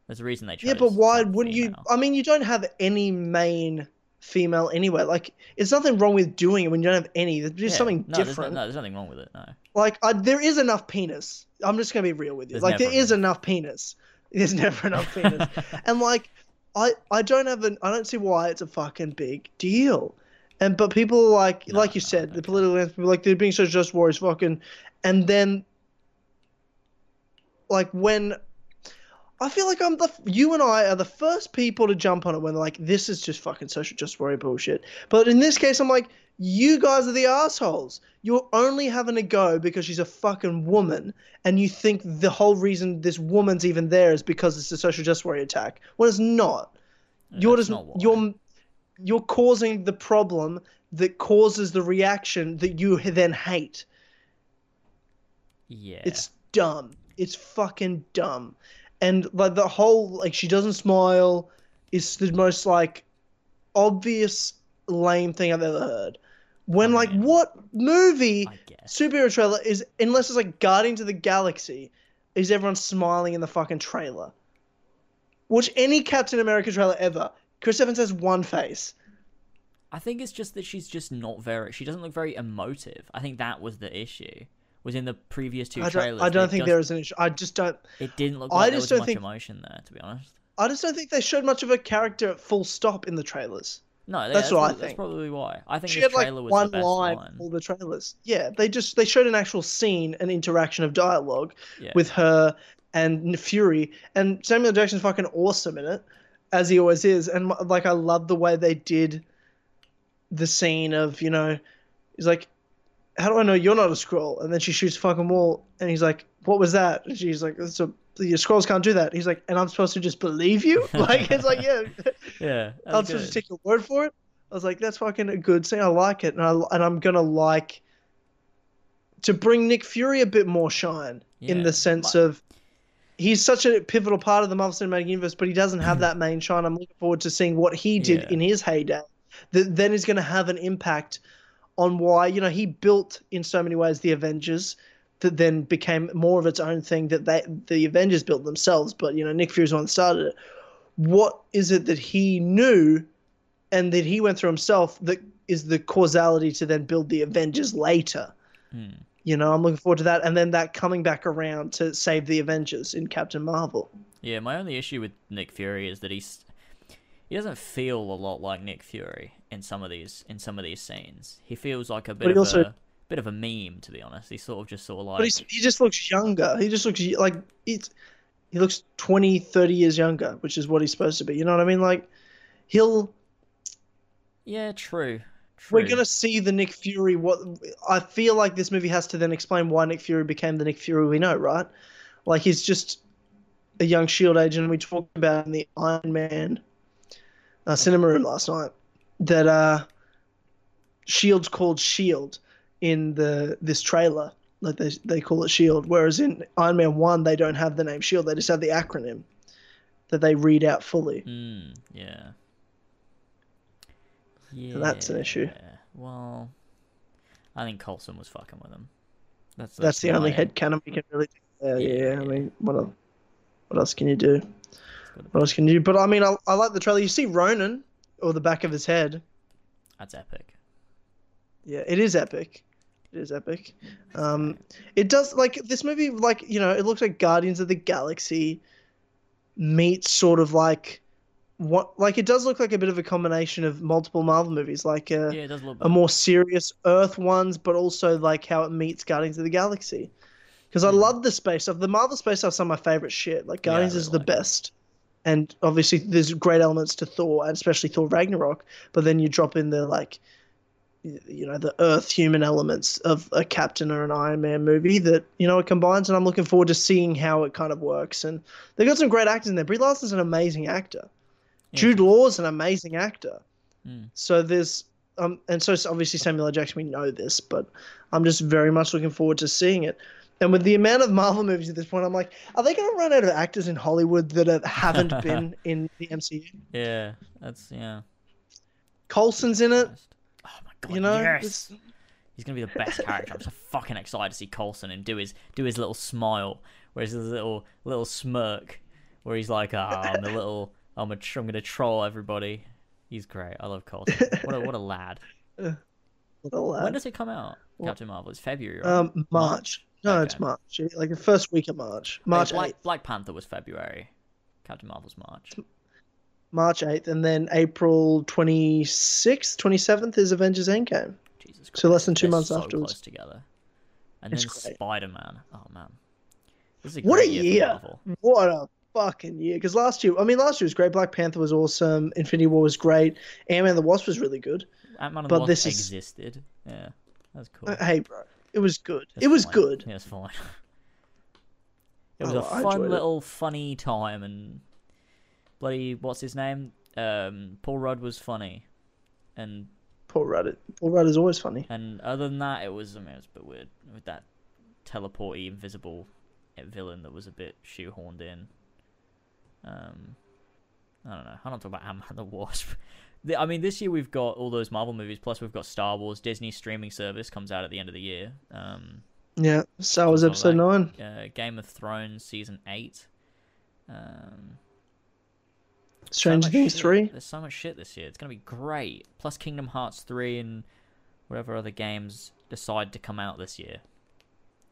there's a reason they chose. Yeah, but why wouldn't you? I mean, you don't have any main female anywhere. Like, it's nothing wrong with doing it when you don't have any. There's just Yeah. something no, there's no- different. no, there's nothing wrong with it. No. Like, I, there is enough penis. I'm just gonna be real with you. There's like, there is enough penis. There's never enough penis. and like, I I don't have an I don't see why it's a fucking big deal. And but people are like No, like you no, said, the political people like they're being so just warriors fucking, and then like when. I feel like I'm the you and I are the first people to jump on it when they're like this is just fucking social just warrior bullshit. But in this case, I'm like you guys are the assholes. You're only having a go because she's a fucking woman, and you think the whole reason this woman's even there is because it's a social justice warrior attack. Well, it's not. You're just not you're you're causing the problem that causes the reaction that you then hate. Yeah. It's dumb. It's fucking dumb. And like the whole like she doesn't smile is the most like obvious lame thing I've ever heard. When I like what movie superhero trailer is unless it's like Guardians of the Galaxy, is everyone smiling in the fucking trailer? Watch any Captain America trailer ever. Chris Evans has one face. I think it's just that she's just not very. She doesn't look very emotive. I think that was the issue. Was in the previous two I trailers. I don't think just- there is an issue. I just don't. It didn't look I like there just was don't much think- emotion there, to be honest. I just don't think they showed much of a character at full stop in the trailers. No, That's that's, what I prob- That's think. probably why. I think She this had like trailer was one the best line one. all the trailers. Yeah, they just they showed an actual scene, an interaction of dialogue Yeah. with her and Fury, and Samuel Jackson's fucking awesome in it, as he always is. And like I love the way they did the scene of you know, he's like, "How do I know you're not a Skrull?" And then she shoots a fucking wall, and he's like, "What was that?" And she's like, "It's a your Skrulls can't do that." He's like, "And I'm supposed to just believe you?" like it's like, yeah. yeah, I'm supposed to take your word for it. I was like, that's fucking a good thing. I like it, and I and I'm gonna like to bring Nick Fury a bit more shine in the sense like- of he's such a pivotal part of the Marvel Cinematic Universe, but he doesn't have that main shine. I'm looking forward to seeing what he did Yeah. in his heyday. That then is going to have an impact on why you know he built in so many ways the Avengers. That then became more of its own thing that they the Avengers built themselves, but you know Nick Fury's one that started it. What is it that he knew and that he went through himself that is the causality to then build the Avengers later. Hmm. You know, I'm looking forward to that, and then that coming back around to save the Avengers in Captain Marvel. Yeah, my only issue with Nick Fury is that he's he doesn't feel a lot like Nick Fury in some of these in some of these scenes. He feels like a bit he of also- a bit of a meme, to be honest. He's sort of just sort of like But he just looks younger. He just looks like it's he looks 20, 30 years younger, which is what he's supposed to be. You know what I mean? Like he'll yeah, true. True. we're gonna see the Nick Fury. What I feel like this movie has to then explain why Nick Fury became the Nick Fury we know, right? Like he's just a young Shield agent. We talked about in the Iron Man uh, cinema room last night that uh, Shield's called Shield in the this trailer, like they they call it Shield. Whereas in Iron Man One, they don't have the name Shield. They just have the acronym that they read out fully. Mm, yeah. Yeah. So that's an issue. Well, I think Coulson was fucking with him. That's That's the only head canon we can really. do. Uh, yeah, Yeah. I mean, what el- what else can you do? it's gotta be- What else can you do? But I mean, I, I like the trailer. You see Ronan or the back of his head. That's epic. Yeah, it is epic. It is epic. Um, it does like this movie. Like you know, it looks like Guardians of the Galaxy meets sort of like what like it does look like a bit of a combination of multiple Marvel movies, like uh, Yeah, does look. a more serious Earth ones, but also like how it meets Guardians of the Galaxy. Because I love the space stuff. The Marvel space stuff's some of my favorite shit. Like Yeah, I Guardians is the like it. And obviously there's great elements to Thor, and especially Thor Ragnarok. But then you drop in the like, you know, the Earth human elements of a Captain or an Iron Man movie that you know it combines. And I'm looking forward to seeing how it kind of works. And they got some great actors in there. Brie Larson's an amazing actor. Yeah. Jude Law's an amazing actor. Mm. So there's um, and so it's obviously Samuel L. Jackson. We know this, but I'm just very much looking forward to seeing it. And with the amount of Marvel movies at this point, I'm like, are they going to run out of actors in Hollywood that haven't been in the MCU? Yeah, that's yeah. Coulson's in it. Oh my god, You know, yes. He's gonna be the best character. I'm so fucking excited to see Coulson and do his do his little smile, where his little little smirk, where he's like, "Ah, I'm a little, I'm a, tr- I'm gonna troll everybody." He's great. I love Coulson. What a what a lad. little When lad. does it come out? Captain Marvel. It's February. Right? Um, March. No, it's March. Like the first week of March. March Black, 8th. Black Panther was February. Captain Marvel's March. March 8th. And then April 26th, 27th is Avengers Endgame. Jesus Christ. So less than two They're months so afterwards. Close together. And It's then. Spider Man. Oh man. This is a What a year. year. What a fucking year. Because last year, I mean, last year was great. Black Panther was awesome. Infinity War was great. Ant Man the Wasp was really good. Ant Man and But the Wasp this is- existed. Yeah, that's cool. Uh, Hey, bro. It was good. It's it was good. Yeah, it's fine. It was Oh, a fun enjoyed it. little funny time, and bloody what's his name? Um, Paul Rudd was funny, and Paul Rudd. Paul Rudd is always funny. and other than that, it was I mean it was a bit weird with that teleporty invisible villain that was a bit shoehorned in. Um, I don't know. I don't talk about Ant Man the Wasp. The- I mean, this year we've got all those Marvel movies, plus we've got Star Wars. Disney streaming service comes out at the end of the year. Um, Yeah. Star Wars Episode like, 9. uh, Game of Thrones season eight. Um, so Stranger much Things shit. 3. There's so much shit this year. It's gonna be great. Plus Kingdom Hearts three and whatever other games decide to come out this year.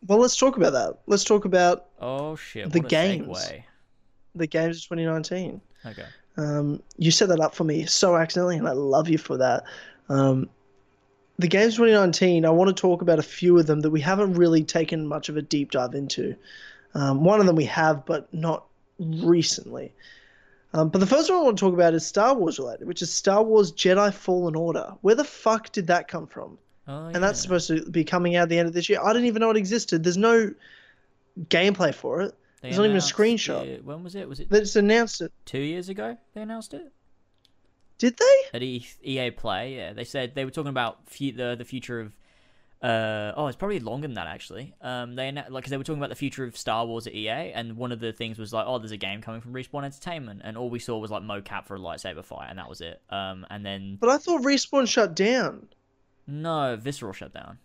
Well, let's talk about that. Let's talk about Oh shit! The games. segue. the games of 2019. Okay. Um, you set that up for me so accidentally, and I love you for that. Um, the games 2019, I want to talk about a few of them that we haven't really taken much of a deep dive into. Um, one of them we have, but not recently. Um, but the first one I want to talk about is Star Wars related, which is Star Wars Jedi Fallen Order. Where the fuck did that come from? Oh, And that's supposed to be coming out at the end of this year. I didn't even know it existed. There's no gameplay for it. They there's not even a screenshot. it- when was it? Was it They just announced it. two years ago? They announced it Did they? at E- EA Play. Yeah, they said they were talking about the the future of. Uh, oh, it's probably longer than that actually. Um, they like 'cause they were talking about the future of Star Wars at EA, and one of the things was like, oh, there's a game coming from Respawn Entertainment, and all we saw was like mocap for a lightsaber fight, and that was it. Um, and then But I thought Respawn shut down. no, Visceral shut down.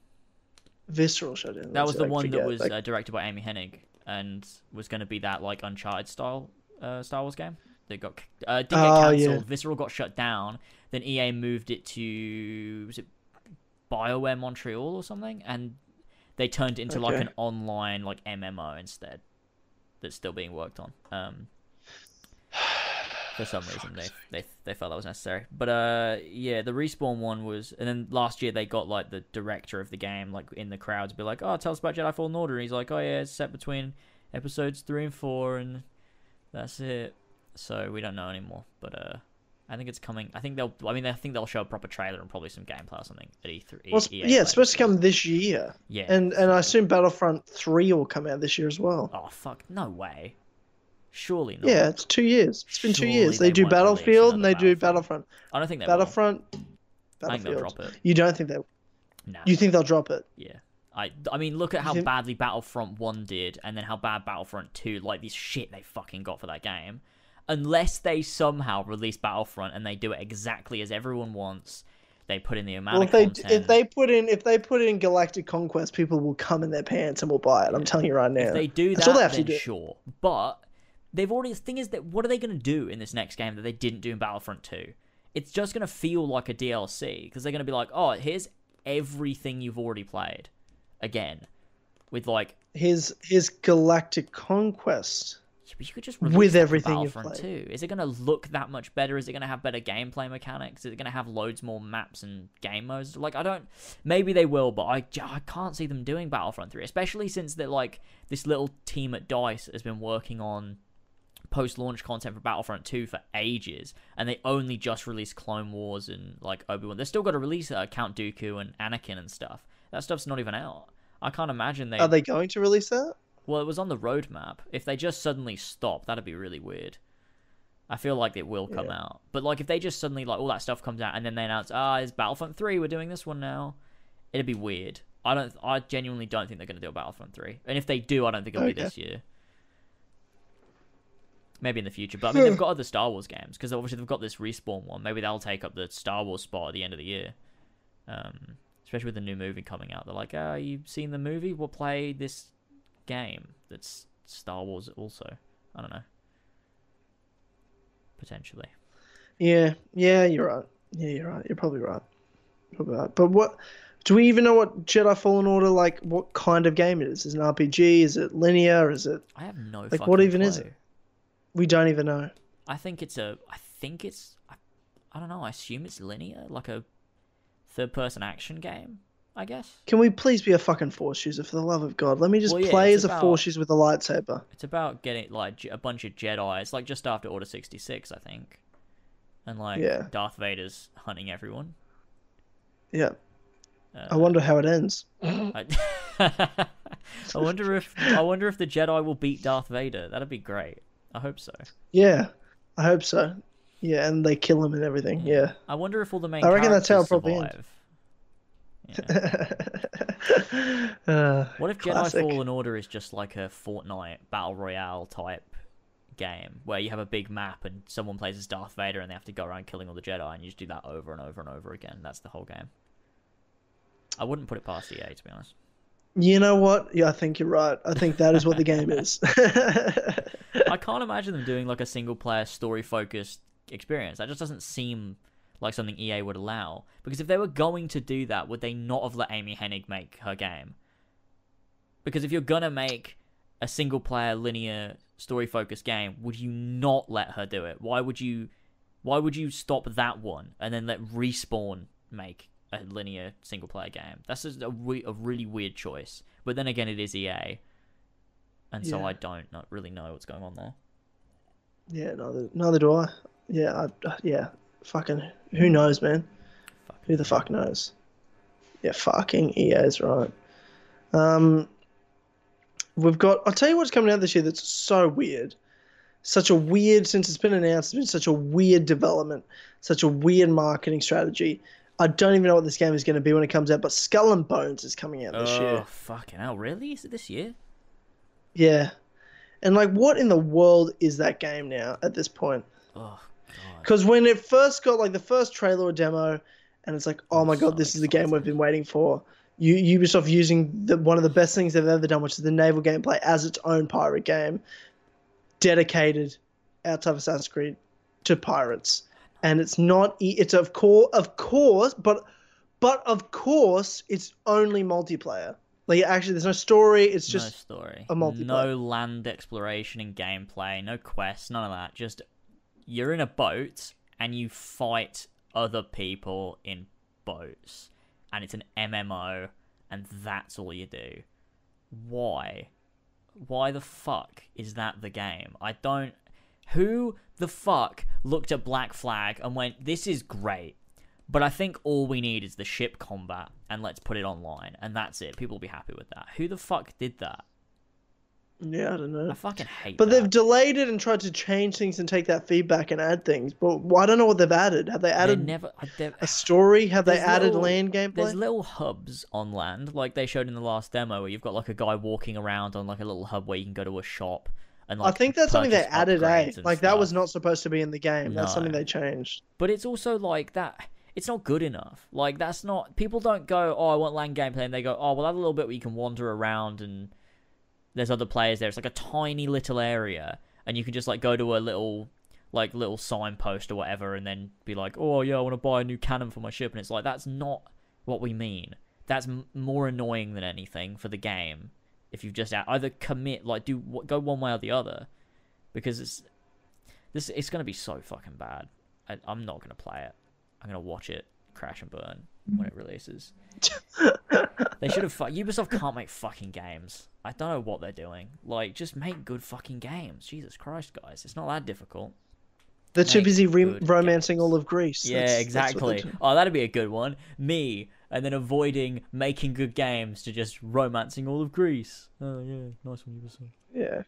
Visceral shut down. That was the one that was uh, directed by Amy Hennig and was going to be that like Uncharted style uh, Star Wars game. That got uh, didn't get Oh, cancelled. yeah. Visceral got shut down. Then EA moved it to was it Bioware Montreal or something, and they turned it into like an online like MMO instead. That's still being worked on. Um, for some reason they they they felt that was necessary. But uh, yeah, the respawn one was, and then last year they got like the director of the game like in the crowd to be like, oh, tell us about Jedi Fallen Order. And he's like, oh yeah, it's set between episodes three and four, and that's it. So we don't know anymore. But uh, I think it's coming. I think they'll. I mean, I think they'll show a proper trailer and probably some gameplay or something at E3. well, EA yeah, Play. it's supposed to come this year, Yeah. and and I assume Battlefront Three will come out this year as well. oh fuck! No way. Surely not. Yeah, it's two years. It's been two years. They, they do Battlefield and they do Battlefront. I don't think they Battlefront. will. I think they'll drop it. You don't think they? Nah. You think they'll drop it? Yeah. I, I mean, look at how think- badly Battlefront 1 did, and then how bad Battlefront 2, like, this shit they fucking got for that game. Unless they somehow release Battlefront and they do it exactly as everyone wants, they put in the amount Well, of if they content. if they put in if they put in Galactic Conquest, people will come in their pants and will buy it. I'm telling you right now. If they do That's that, all they have to do. sure. But they've already. The thing is that what are they going to do in this next game that they didn't do in Battlefront 2? It's just going to feel like a DLC because they're going to be like, oh, here's everything you've already played again. With like, His his Galactic Conquest. but you could just With release that for everything you've Battlefront played. 2. Is it going to look that much better? Is it going to have better gameplay mechanics? Is it going to have loads more maps and game modes? Like, I don't. Maybe they will, but I, I can't see them doing Battlefront 3, especially since that like this little team at Dice has been working on post-launch content for Battlefront 2 for ages, and they only just released Clone Wars and like Obi Wan. They're still got to release uh, Count Dooku and Anakin and stuff. That stuff's not even out. I can't imagine they. Are they going to release that? Well, it was on the roadmap. If they just suddenly stop, that'd be really weird. I feel like it will come Yeah. out, but like if they just suddenly like all that stuff comes out and then they announce, ah, it's Battlefront Three, we're doing this one now, it'd be weird. I don't. I genuinely don't think they're going to do a Battlefront Three, and if they do, I don't think it'll be this year. Maybe in the future, but I mean they've got other Star Wars games because obviously they've got this respawn one. Maybe they'll take up the Star Wars spot at the end of the year. Um, especially with the new movie coming out, they're like, "Ah, you've seen the movie? We'll play this game that's Star Wars also. I don't know. Potentially. Yeah, yeah, you're right. Yeah, you're right. You're probably right. Probably right. But what? Do we even know what Jedi Fallen Order like? What kind of game it is? Is it an RPG? Is it linear? Is it? I have no Like, what even is it? We don't even know. I think it's a I think it's I, I don't know, I assume it's linear, like a third person action game, I guess. Can we please be a fucking force user for the love of God? Let me just Well, yeah, play as a force user with a lightsaber. It's about getting like a bunch of Jedi. It's like just after Order 66, I think. And like Yeah. Darth Vader's hunting everyone. Yeah. Uh, I wonder how it ends. I, I wonder if I wonder if the Jedi will beat Darth Vader. That'd be great. I hope so. Yeah, I hope so. Yeah, and they kill him and everything. Yeah. I wonder if all the main I reckon that's how it probably survive. Yeah. uh, What if Jedi Fallen Order is just like a Fortnite battle royale type game where you have a big map and someone plays as Darth Vader and they have to go around killing all the Jedi and you just do that over and over and over again. That's the whole game. I wouldn't put it past EA to be honest. You know what? Yeah, I think you're right. I think that is what the game is. I can't imagine them doing like a single player story focused experience. That just doesn't seem like something EA would allow. Because if they were going to do that, would they not have let Amy Hennig make her game? Because if you're gonna make a single player linear story focused game, would you not let her do it? Why would you why would you stop that one and then let Respawn make a linear single player game? That's just a, a really weird choice. But then again it is EA. And so Yeah. I don't not really know what's going on there. yeah, neither, neither do I. Yeah, I, yeah. Fucking, who knows, man? Who the fuck knows? Yeah, fucking EA's right. Um, we've got. I'll tell you what's coming out this year that's so weird. Such a weird since it's been announced. It's been such a weird development, such a weird marketing strategy. I don't even know what this game is going to be when it comes out. But Skull and Bones is coming out this oh, year. Oh, fucking hell. Really? Is it this year? Yeah, and like, what in the world is that game now at this point? Oh, Because when it first got like the first trailer or demo, and it's like, oh my god, this is the game we've been waiting for. You Ubisoft using the, one of the best things they've ever done, which is the naval gameplay, as its own pirate game, dedicated outside of Assassin's Creed to pirates, and it's not. It's of course, of course, but but of course, it's only multiplayer. Like actually, there's no story. It's just no story. a multiplayer. No land exploration and gameplay. No quests. None of that. Just you're in a boat and you fight other people in boats, and it's an MMO, and that's all you do. Why? Why the fuck is that the game? I don't. Who the fuck looked at Black Flag and went, "This is great." But I think all we need is the ship combat, and let's put it online, and that's it. People will be happy with that. Who the fuck did that? Yeah, I don't know. I fucking hate. But that. they've delayed it and tried to change things and take that feedback and add things. But I don't know what they've added. Have they added never. They've- a story? Have they added little- land gameplay? There's little hubs on land, like they showed in the last demo, where you've got like a guy walking around on like a little hub where you can go to a shop and I think that's something they added, eh? Like that was not supposed to be in the game. That's something they changed. But it's also like that. It's not good enough. Like that's not. People don't go, "Oh, I want land gameplay," and they go, "Oh, well, have a little bit where you can wander around and there's other players there." It's like a tiny little area, and you can just like go to a little like little signpost or whatever, and then be like, "Oh yeah, I want to buy a new cannon for my ship," and it's like that's not what we mean. That's m- more annoying than anything for the game. If you've just out- either commit, like do go one way or the other, because it's this. It's gonna be so fucking bad. I, I'm not gonna play it. I'm gonna watch it crash and burn when it releases. they should have. Fu- Ubisoft can't make fucking games. I don't know what they're doing. Like, just make good fucking games. Jesus Christ, guys, it's not that difficult. They're too busy re- romancing games. all of Greece. Yeah, That's- that's exactly. doing. oh, that'd be a good one. Me, and then avoiding making good games to just romancing all of Greece. Oh yeah, nice one. Yeah.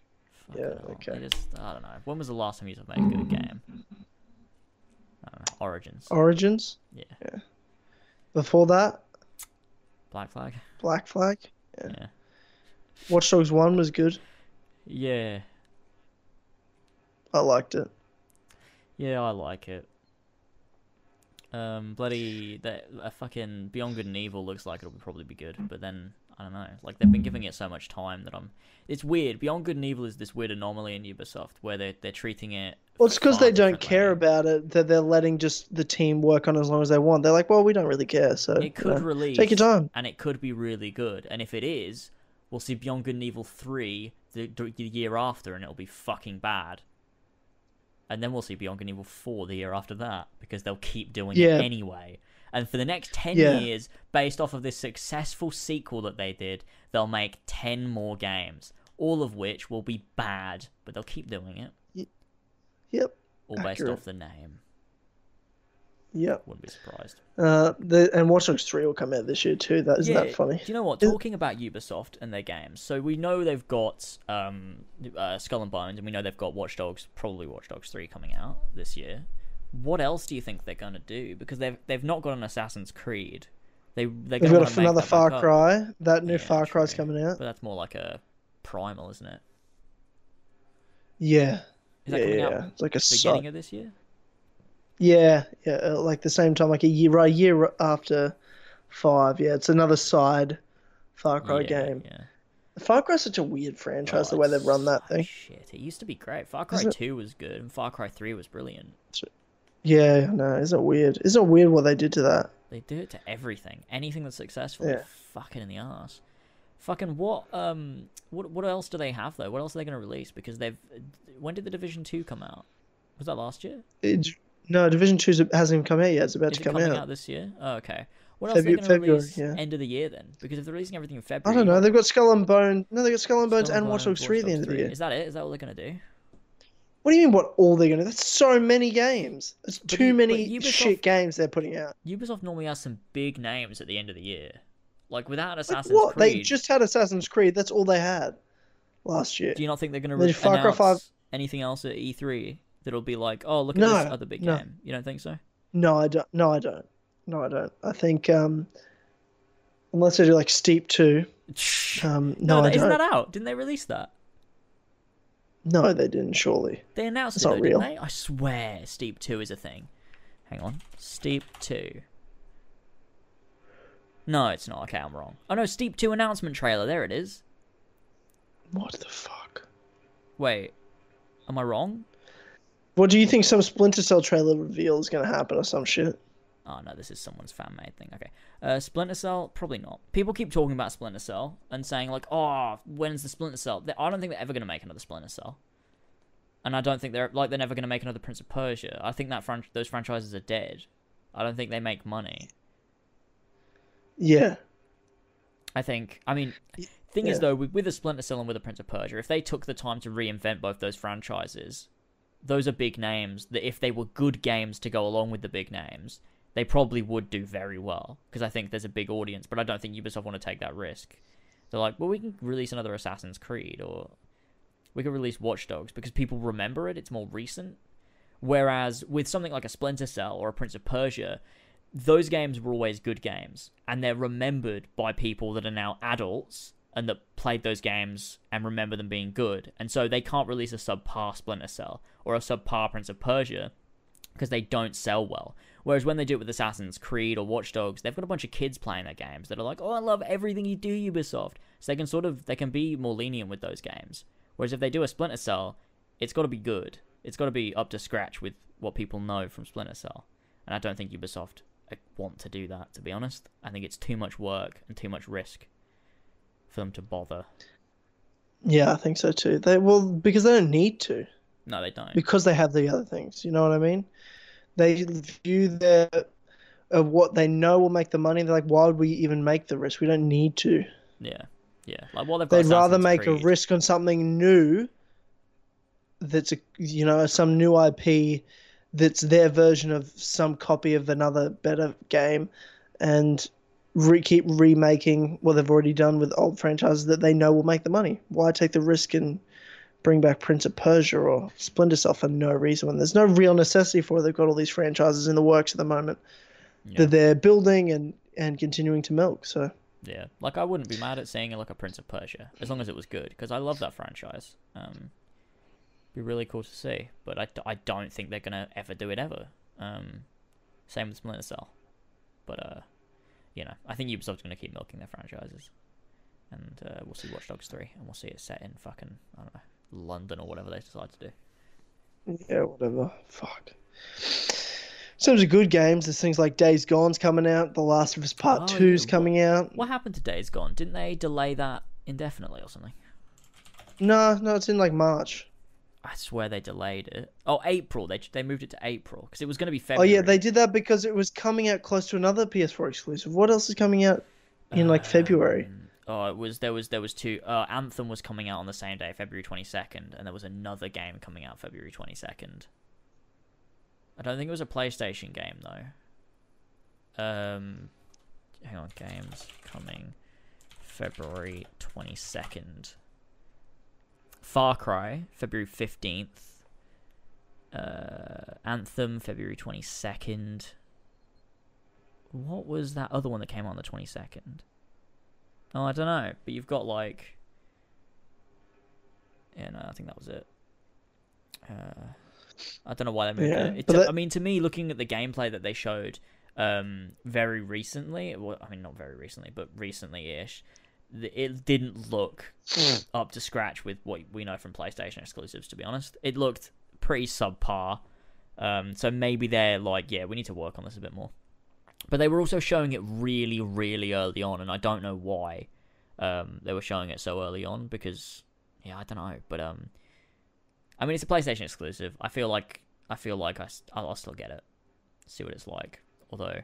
Fucking Yeah, hell. okay. They just, I don't know. When was the last time Ubisoft made a good game? I. Origins. Origins. Yeah. Yeah. Before that, Black Flag. Black Flag. Yeah. Yeah. Watch Dogs One was good. Yeah. I liked it. Yeah, I like it. Um, bloody that a fucking Beyond Good and Evil looks like it'll probably be good, but then I don't know. Like they've been giving it so much time that I'm. It's weird. Beyond Good and Evil is this weird anomaly in Ubisoft where they are they're treating it. Well, it's because they don't care about it. That they're letting just the team work on as long as they want. They're like, well, we don't really care. So It could know, release. take your time. and it could be really good. And if it is, we'll see Beyond Good and Evil three the, the year after, and it'll be fucking bad. And then we'll see Beyond Good and Evil four the year after that because they'll keep doing Yeah. it anyway. And for the next ten Yeah. years, based off of this successful sequel that they did, they'll make ten more games, all of which will be bad, but they'll keep doing it, Yep. all based Accurate. off the name. Yep. Wouldn't be surprised. Uh, the and Watch Dogs Three will come out this year too. That isn't that funny? Do you know what? Talking about Ubisoft and their games, so we know they've got um, uh, Skull and Bones, and we know they've got Watch Dogs, probably Watch Dogs Three coming out this year. What else do you think they're gonna do? Because they've they've not got an Assassin's Creed. They They've got wanna a, make another Far back up. Cry. That new Yeah, Far Cry's true. coming out. but that's more like a primal, isn't it? Yeah. Is that yeah, coming yeah. out It's like a beginning so- of this year? Yeah, yeah, uh, like the same time, like a year, right, a year after five. Yeah, it's another side Far Cry yeah, game. Yeah. Far Cry's such a weird franchise, the Oh, way they've run that thing. Shit, it used to be great. Far Cry Isn't it- Two was good, and Far Cry Three was brilliant. Yeah, no, isn't it weird? Isn't it weird what they did to that? They do it to everything. Anything that's successful, Yeah. fucking in the ass. Fucking what? Um, what? What else do they have though? What else are they going to release? Because they've. When did the Division Two come out? Was that last year? It, no, Division Two hasn't even come out yet. It's about Is to it come coming out. out. this year? Oh, okay. What else are they going to February, yeah. end of the year then? Because if they're releasing everything in February, I don't know. They've got Skull and Bone. No, they've got Skull and Bones Skull and Watch Dogs Three at the end of the year. Is that it? Is that what they're going to do? What do you mean? What all they're gonna? That's so many games. It's But too you- many Ubisoft- shit games they're putting out. Ubisoft normally has some big names at the end of the year. Like without Like Assassin's what? They just had Assassin's Creed. That's all they had last year. do you not think they're going to re- announce 5 anything else at E3 that'll be like, oh, look at No, this other big no. game? You don't think so? No, I don't. No, I don't. No, I don't. I think um, unless they do like Steep Two. Um, no, no, isn't that out? Didn't they release that? No, they didn't. Surely. They announced It's it, not though, real. didn't they? I swear, Steep Two is a thing. Hang on, Steep Two. No, it's not. Okay, I'm wrong. Oh no, Steep Two announcement trailer. There it is. What the fuck? Wait, am I wrong? What do you think? Some Splinter Cell trailer reveal is gonna happen or some shit? Oh no, this is someone's fan made thing. Okay, uh, Splinter Cell probably not. People keep talking about Splinter Cell and saying like, "Oh, when's the Splinter Cell?" They- I don't think they're ever gonna make another Splinter Cell, and I don't think they're like they're never gonna make another Prince of Persia. I think that fran- those franchises are dead. I don't think they make money. Yeah. I think. I mean, thing is though, with, with a Splinter Cell and with a Prince of Persia, if they took the time to reinvent both those franchises, those are big names. That if they were good games to go along with the big names, they probably would do very well. Because I think there's a big audience, but I don't think Ubisoft want to take that risk. They're like, well, we can release another Assassin's Creed or We could release Watch Dogs because people remember it. It's more recent. Whereas with something like a Splinter Cell or a Prince of Persia, those games were always good games, and they're remembered by people that are now adults and that played those games and remember them being good. And so they can't release a subpar Splinter Cell or a subpar Prince of Persia because they don't sell well. Whereas when they do it with Assassin's Creed or Watch Dogs, they've got a bunch of kids playing their games that are like, "Oh, I love everything you do, Ubisoft." So they can sort of they can be more lenient with those games. Whereas if they do a Splinter Cell, it's got to be good. It's got to be up to scratch with what people know from Splinter Cell. And I don't think Ubisoft uh, want to do that. To be honest, I think it's too much work and too much risk for them to bother. Yeah, I think so too. They well because they don't need to. No, they don't. Because they have the other things. You know what I mean? They view their of what they know will make the money. They're like, why would we even make the risk? We don't need to. Yeah, yeah. Like what they've got. They'd rather make Creed. a risk on something new. That's a you know some new IP, that's their version of some copy of another better game, and re- keep remaking what they've already done with old franchises that they know will make the money. Why take the risk and bring back Prince of Persia or Splinter Cell for no reason when there's no real necessity for it? They've got all these franchises in the works at the moment Yeah. that they're building and and continuing to milk. So Yeah, like I wouldn't be mad at seeing it like a Prince of Persia as long as it was good because I love that franchise. Um, be really cool to see, but I, I don't think they're gonna ever do it ever. Um, same with Splinter Cell, but uh, you know, I think Ubisoft's gonna keep milking their franchises, and uh, we'll see Watch Dogs three, and we'll see it set in fucking I don't know London or whatever they decide to do. Yeah, whatever. Fuck. In terms of good games, there's things like Days Gone's coming out, The Last of Us Part Oh, Two's coming out. What happened to Days Gone? Didn't they delay that indefinitely or something? No, no, it's in like March. I swear they delayed it. Oh, April. They they moved it to April because it was going to be February. Oh yeah, they did that because it was coming out close to another PS4 exclusive. What else is coming out in like February? Um, Oh, it was there was there was two. Uh, Anthem was coming out on the same day, February twenty second, and there was another game coming out February twenty second. I don't think it was a PlayStation game though. Um, hang on, games coming February twenty second. Far Cry February fifteenth. Uh, Anthem February twenty second. What was that other one that came on the twenty second? Oh, I don't know, but you've got like, yeah, no, I think that was it. Uh, I don't know why they moved Yeah, it. it t- that- I mean, to me, looking at the gameplay that they showed, um, very recently, well, I mean, not very recently, but recently-ish, th- it didn't look up to scratch with what we know from PlayStation exclusives. To be honest, it looked pretty subpar. Um, so maybe they're like, yeah, we need to work on this a bit more. But they were also showing it really, really early on, and I don't know why um, they were showing it so early on because, yeah, I don't know. But um, I mean, it's a PlayStation exclusive. I feel like I feel like I, I'll still get it, see what it's like. Although,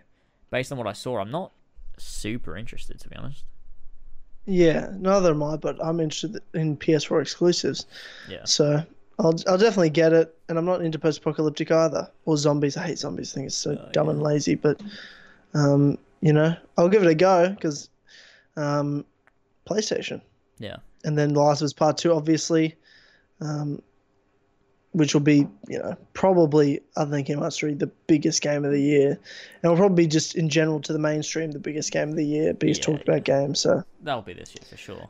based on what I saw, I'm not super interested to be honest. Yeah, neither am I, but I'm interested in PS4 exclusives. Yeah, So I'll I'll definitely get it, and I'm not into post-apocalyptic either or zombies. I hate zombies. I think it's so Oh, dumb yeah. and lazy, but um, you know, I'll give it a go because um, PlayStation, yeah, and then The Last of Us Part Two, obviously, um, which will be you know probably I think Kingdom Hearts three the biggest game of the year, and will probably be just in general to the mainstream the biggest game of the year, biggest Yeah, talked about game. So that'll be this year for sure.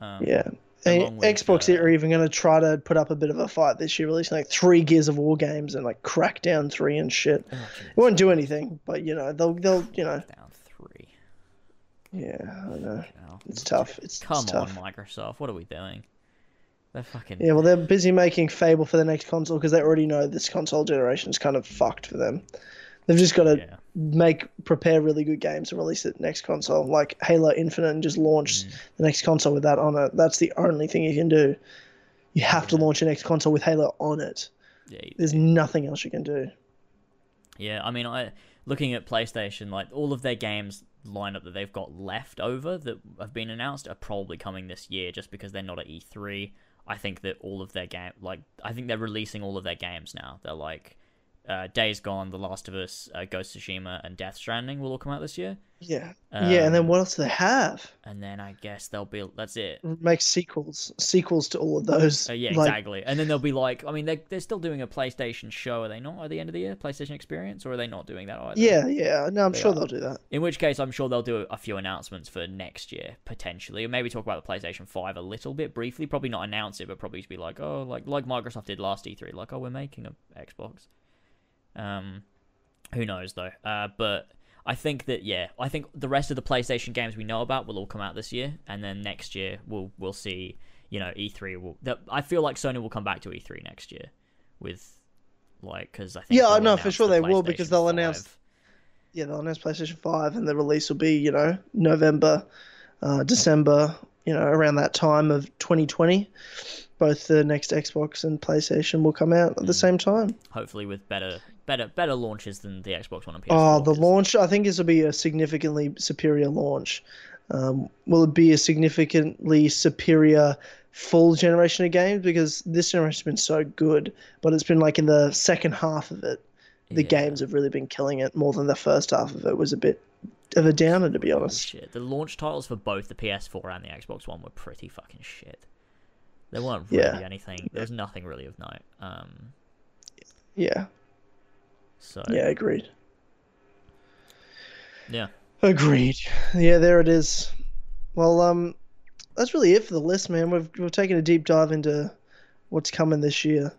Um, yeah. And Xbox uh, are even going to try to put up a bit of a fight this year, releasing like three Gears of War games and like Crackdown three and shit. oh, It won't do anything, but you know they'll they'll you know down three. yeah I know it's tough it's, Come it's on. Microsoft, what are we doing? They're fucking Yeah, well they're busy making Fable for the next console because they already know this console generation is kind of fucked for them. They've just got to yeah. make prepare really good games and release it next console, like Halo Infinite, and just launch Mm. the next console with that on it. That's the only thing you can do. You have to launch your next console with Halo on it. Yeah, There's nothing else you can do. Yeah, I mean, I looking at PlayStation, like all of their games lineup that they've got left over that have been announced are probably coming this year, just because they're not at E3. I think that all of their game, like, I think they're releasing all of their games now. They're like, uh, Days Gone, The Last of Us, uh, Ghost of Tsushima, and Death Stranding will all come out this year. Yeah. yeah, and then Um, what else do they have? And then I guess they'll be that's it. Make sequels, sequels to all of those. Uh, yeah, like, exactly. And then they'll be like, I mean, they're, they're still doing a PlayStation show, are they not, at the end of the year? PlayStation Experience, or are they not doing that either? Yeah, yeah. No, I'm They sure are. they'll do that. In which case, I'm sure they'll do a few announcements for next year, potentially. Or maybe talk about the PlayStation 5 a little bit briefly. Probably not announce it, but probably just be like, oh, like like Microsoft did last E3. Like, oh, we're making a Xbox. Um, who knows, though. Uh, but I think that, yeah, I think the rest of the PlayStation games we know about will all come out this year. And then next year, we'll, we'll see, you know, E3 will... The, I feel like Sony will come back to E3 next year with... Like, because I think Yeah, no, for sure the they will, because they'll announce Yeah, they'll announce PlayStation 5 and the release will be, you know, November, uh, December, you know, around that time of 2020. Both the next Xbox and PlayStation will come out at Mm. the same time. hopefully with better better better launches than the Xbox One and PS4. Oh, the 'cause- launch, I think this will be a significantly superior launch. Um, will it be a significantly superior full generation of games? Because this generation's been so good, but it's been like in the second half of it, the Yeah. games have really been killing it more than the first half of it was a bit of a downer, to be honest. Shit, the launch titles for both the PS4 and the Xbox One were pretty fucking shit. There weren't really Yeah. anything. There was nothing really of note. Um, Yeah, so yeah, agreed. yeah. Agreed. Yeah, there it is. Well, um, that's really it for the list, man. We've we've taken a deep dive into what's coming this year,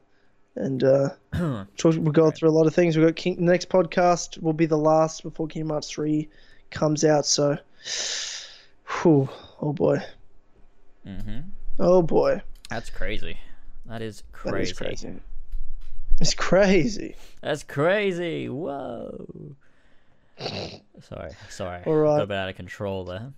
and uh, we're going through a lot of things. We've got King, the next podcast will be the last before Kingdom Hearts three comes out. So, whew, oh boy, mm-hmm. oh boy, That's crazy. That is crazy. is crazy. It's crazy. That's crazy. Whoa. sorry, sorry. All right. A bit out of control there.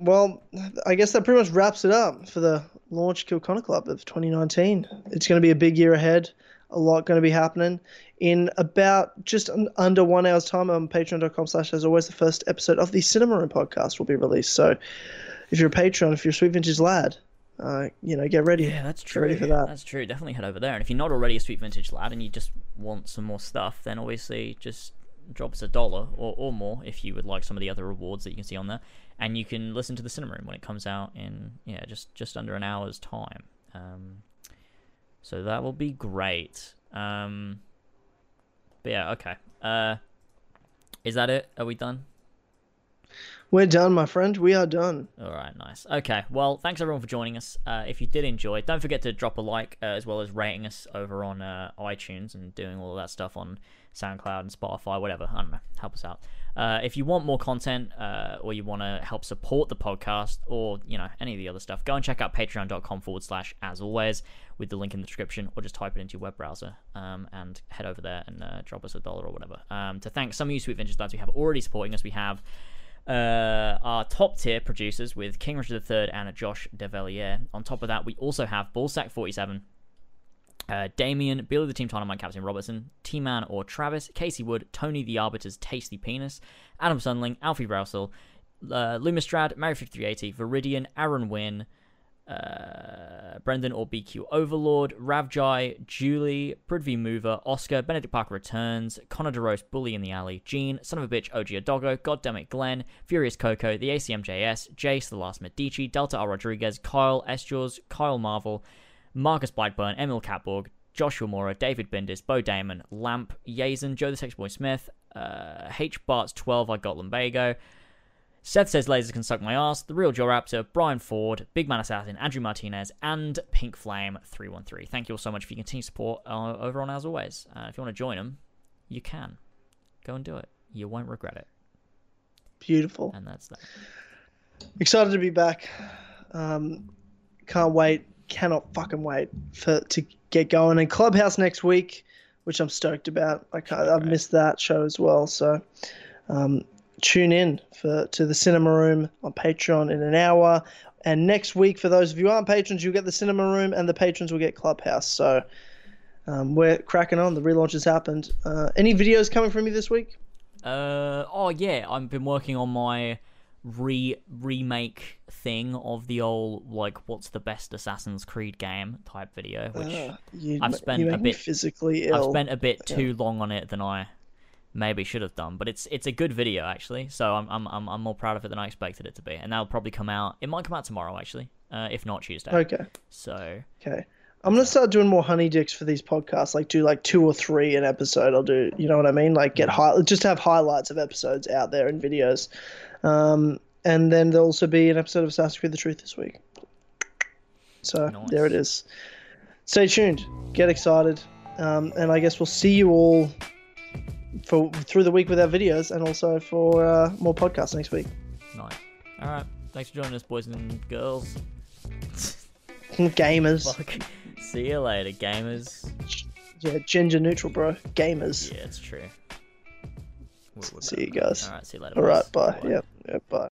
Well, I guess that pretty much wraps it up for the launch Kill Connor Club of 2019. It's going to be a big year ahead. A lot going to be happening. In about just under one hour's time on patreon.com slash as always, the first episode of the Cinema Room podcast will be released. So if you're a patron, if you're a Sweet Vintage Lad, uh, you know, get ready. Yeah, that's Get true. ready for that. That's true. Definitely head over there. And if you're not already a Sweet Vintage lad and you just want some more stuff, then obviously just drop us a dollar or, or more if you would like some of the other rewards that you can see on there. And you can listen to the Cinema Room when it comes out in yeah just just under an hour's time. Um, so that will be great. Um, but yeah, okay. Uh, is that it? Are we done? We're done, my friend. We are done. All right, nice. Okay, well, thanks everyone for joining us. Uh, if you did enjoy, don't forget to drop a like uh, as well as rating us over on uh, iTunes and doing all that stuff on SoundCloud and Spotify, whatever. I don't know. Help us out. Uh, if you want more content uh, or you want to help support the podcast or you know any of the other stuff, go and check out patreon.com forward slash as always with the link in the description or just type it into your web browser um, and head over there and uh, drop us a dollar or whatever. Um, to thank some of you sweet vintage lads we have already supporting us, we have uh, our top tier producers with King Richard III and Josh Develier. On top of that, we also have Ballsack47, uh, Damien, Billy the Team Dynamite Captain Robertson, T Man or Travis, Casey Wood, Tony the Arbiter's Tasty Penis, Adam Sunling, Alfie Rousel, uh, Lumistrad, Mary5380, Viridian, Aaron Wynn, uh, Brendan or BQ Overlord, Ravjai, Julie, Prithvi Mover, Oscar, Benedict Parker Returns, Connor DeRose, Bully in the Alley, Gene, Son of a Bitch, OG Doggo, Goddammit Glenn, Furious Coco, The ACMJS, Jace, The Last Medici, Delta R. Rodriguez, Kyle, Estures, Kyle Marvel, Marcus Blackburn, Emil Catborg, Joshua Mora, David Bindis, Bo Damon, Lamp, Yazen, Joe the Sex Boy Smith, uh, H Barts 12, I got Lumbago, Seth says lasers can suck my ass. The real Joe Raptor, Brian Ford, Big Man Assassin, Andrew Martinez, and Pink Flame 313. Thank you all so much for your continued support uh, over on As Always. Uh, if you want to join them, you can. Go and do it. You won't regret it. Beautiful. And that's that. Excited to be back. Um, can't wait. Cannot fucking wait for to get going. And Clubhouse next week, which I'm stoked about. I can't, I've missed that show as well. So um, tune in for to the Cinema Room on Patreon in an hour. And next week, for those of you who aren't patrons, you'll get the Cinema Room, and the patrons will get Clubhouse. So um, we're cracking on. The relaunch has happened. Uh, any videos coming from you this week? Uh, oh, yeah. I've been working on my re remake thing of the old like what's the best Assassin's Creed game type video, which Uh, I've spent a bit- physically ill. I've spent a bit too long on it than I maybe should have done. But it's it's a good video actually, so I'm I'm I'm, I'm more proud of it than I expected it to be. And that'll probably come out. It might come out tomorrow actually, uh, if not Tuesday. Okay. So Okay. I'm gonna start doing more honey dicks for these podcasts. Like do like two or three an episode. I'll do. You know what I mean? Like get high. Just have highlights of episodes out there in videos. Um, and then there'll also be an episode of Assassin's Creed: The Truth this week. So Nice. there it is. Stay tuned. Get excited. Um, and I guess we'll see you all for through the week with our videos, and also for uh, more podcasts next week. nice. All right. Thanks for joining us, boys and girls. Gamers. Fuck. See you later, gamers. Yeah, gender neutral, bro. Gamers. Yeah, it's true. We're- we're See you guys. All right. See you later. All right. boys. Bye. Yeah. yeah. Bye.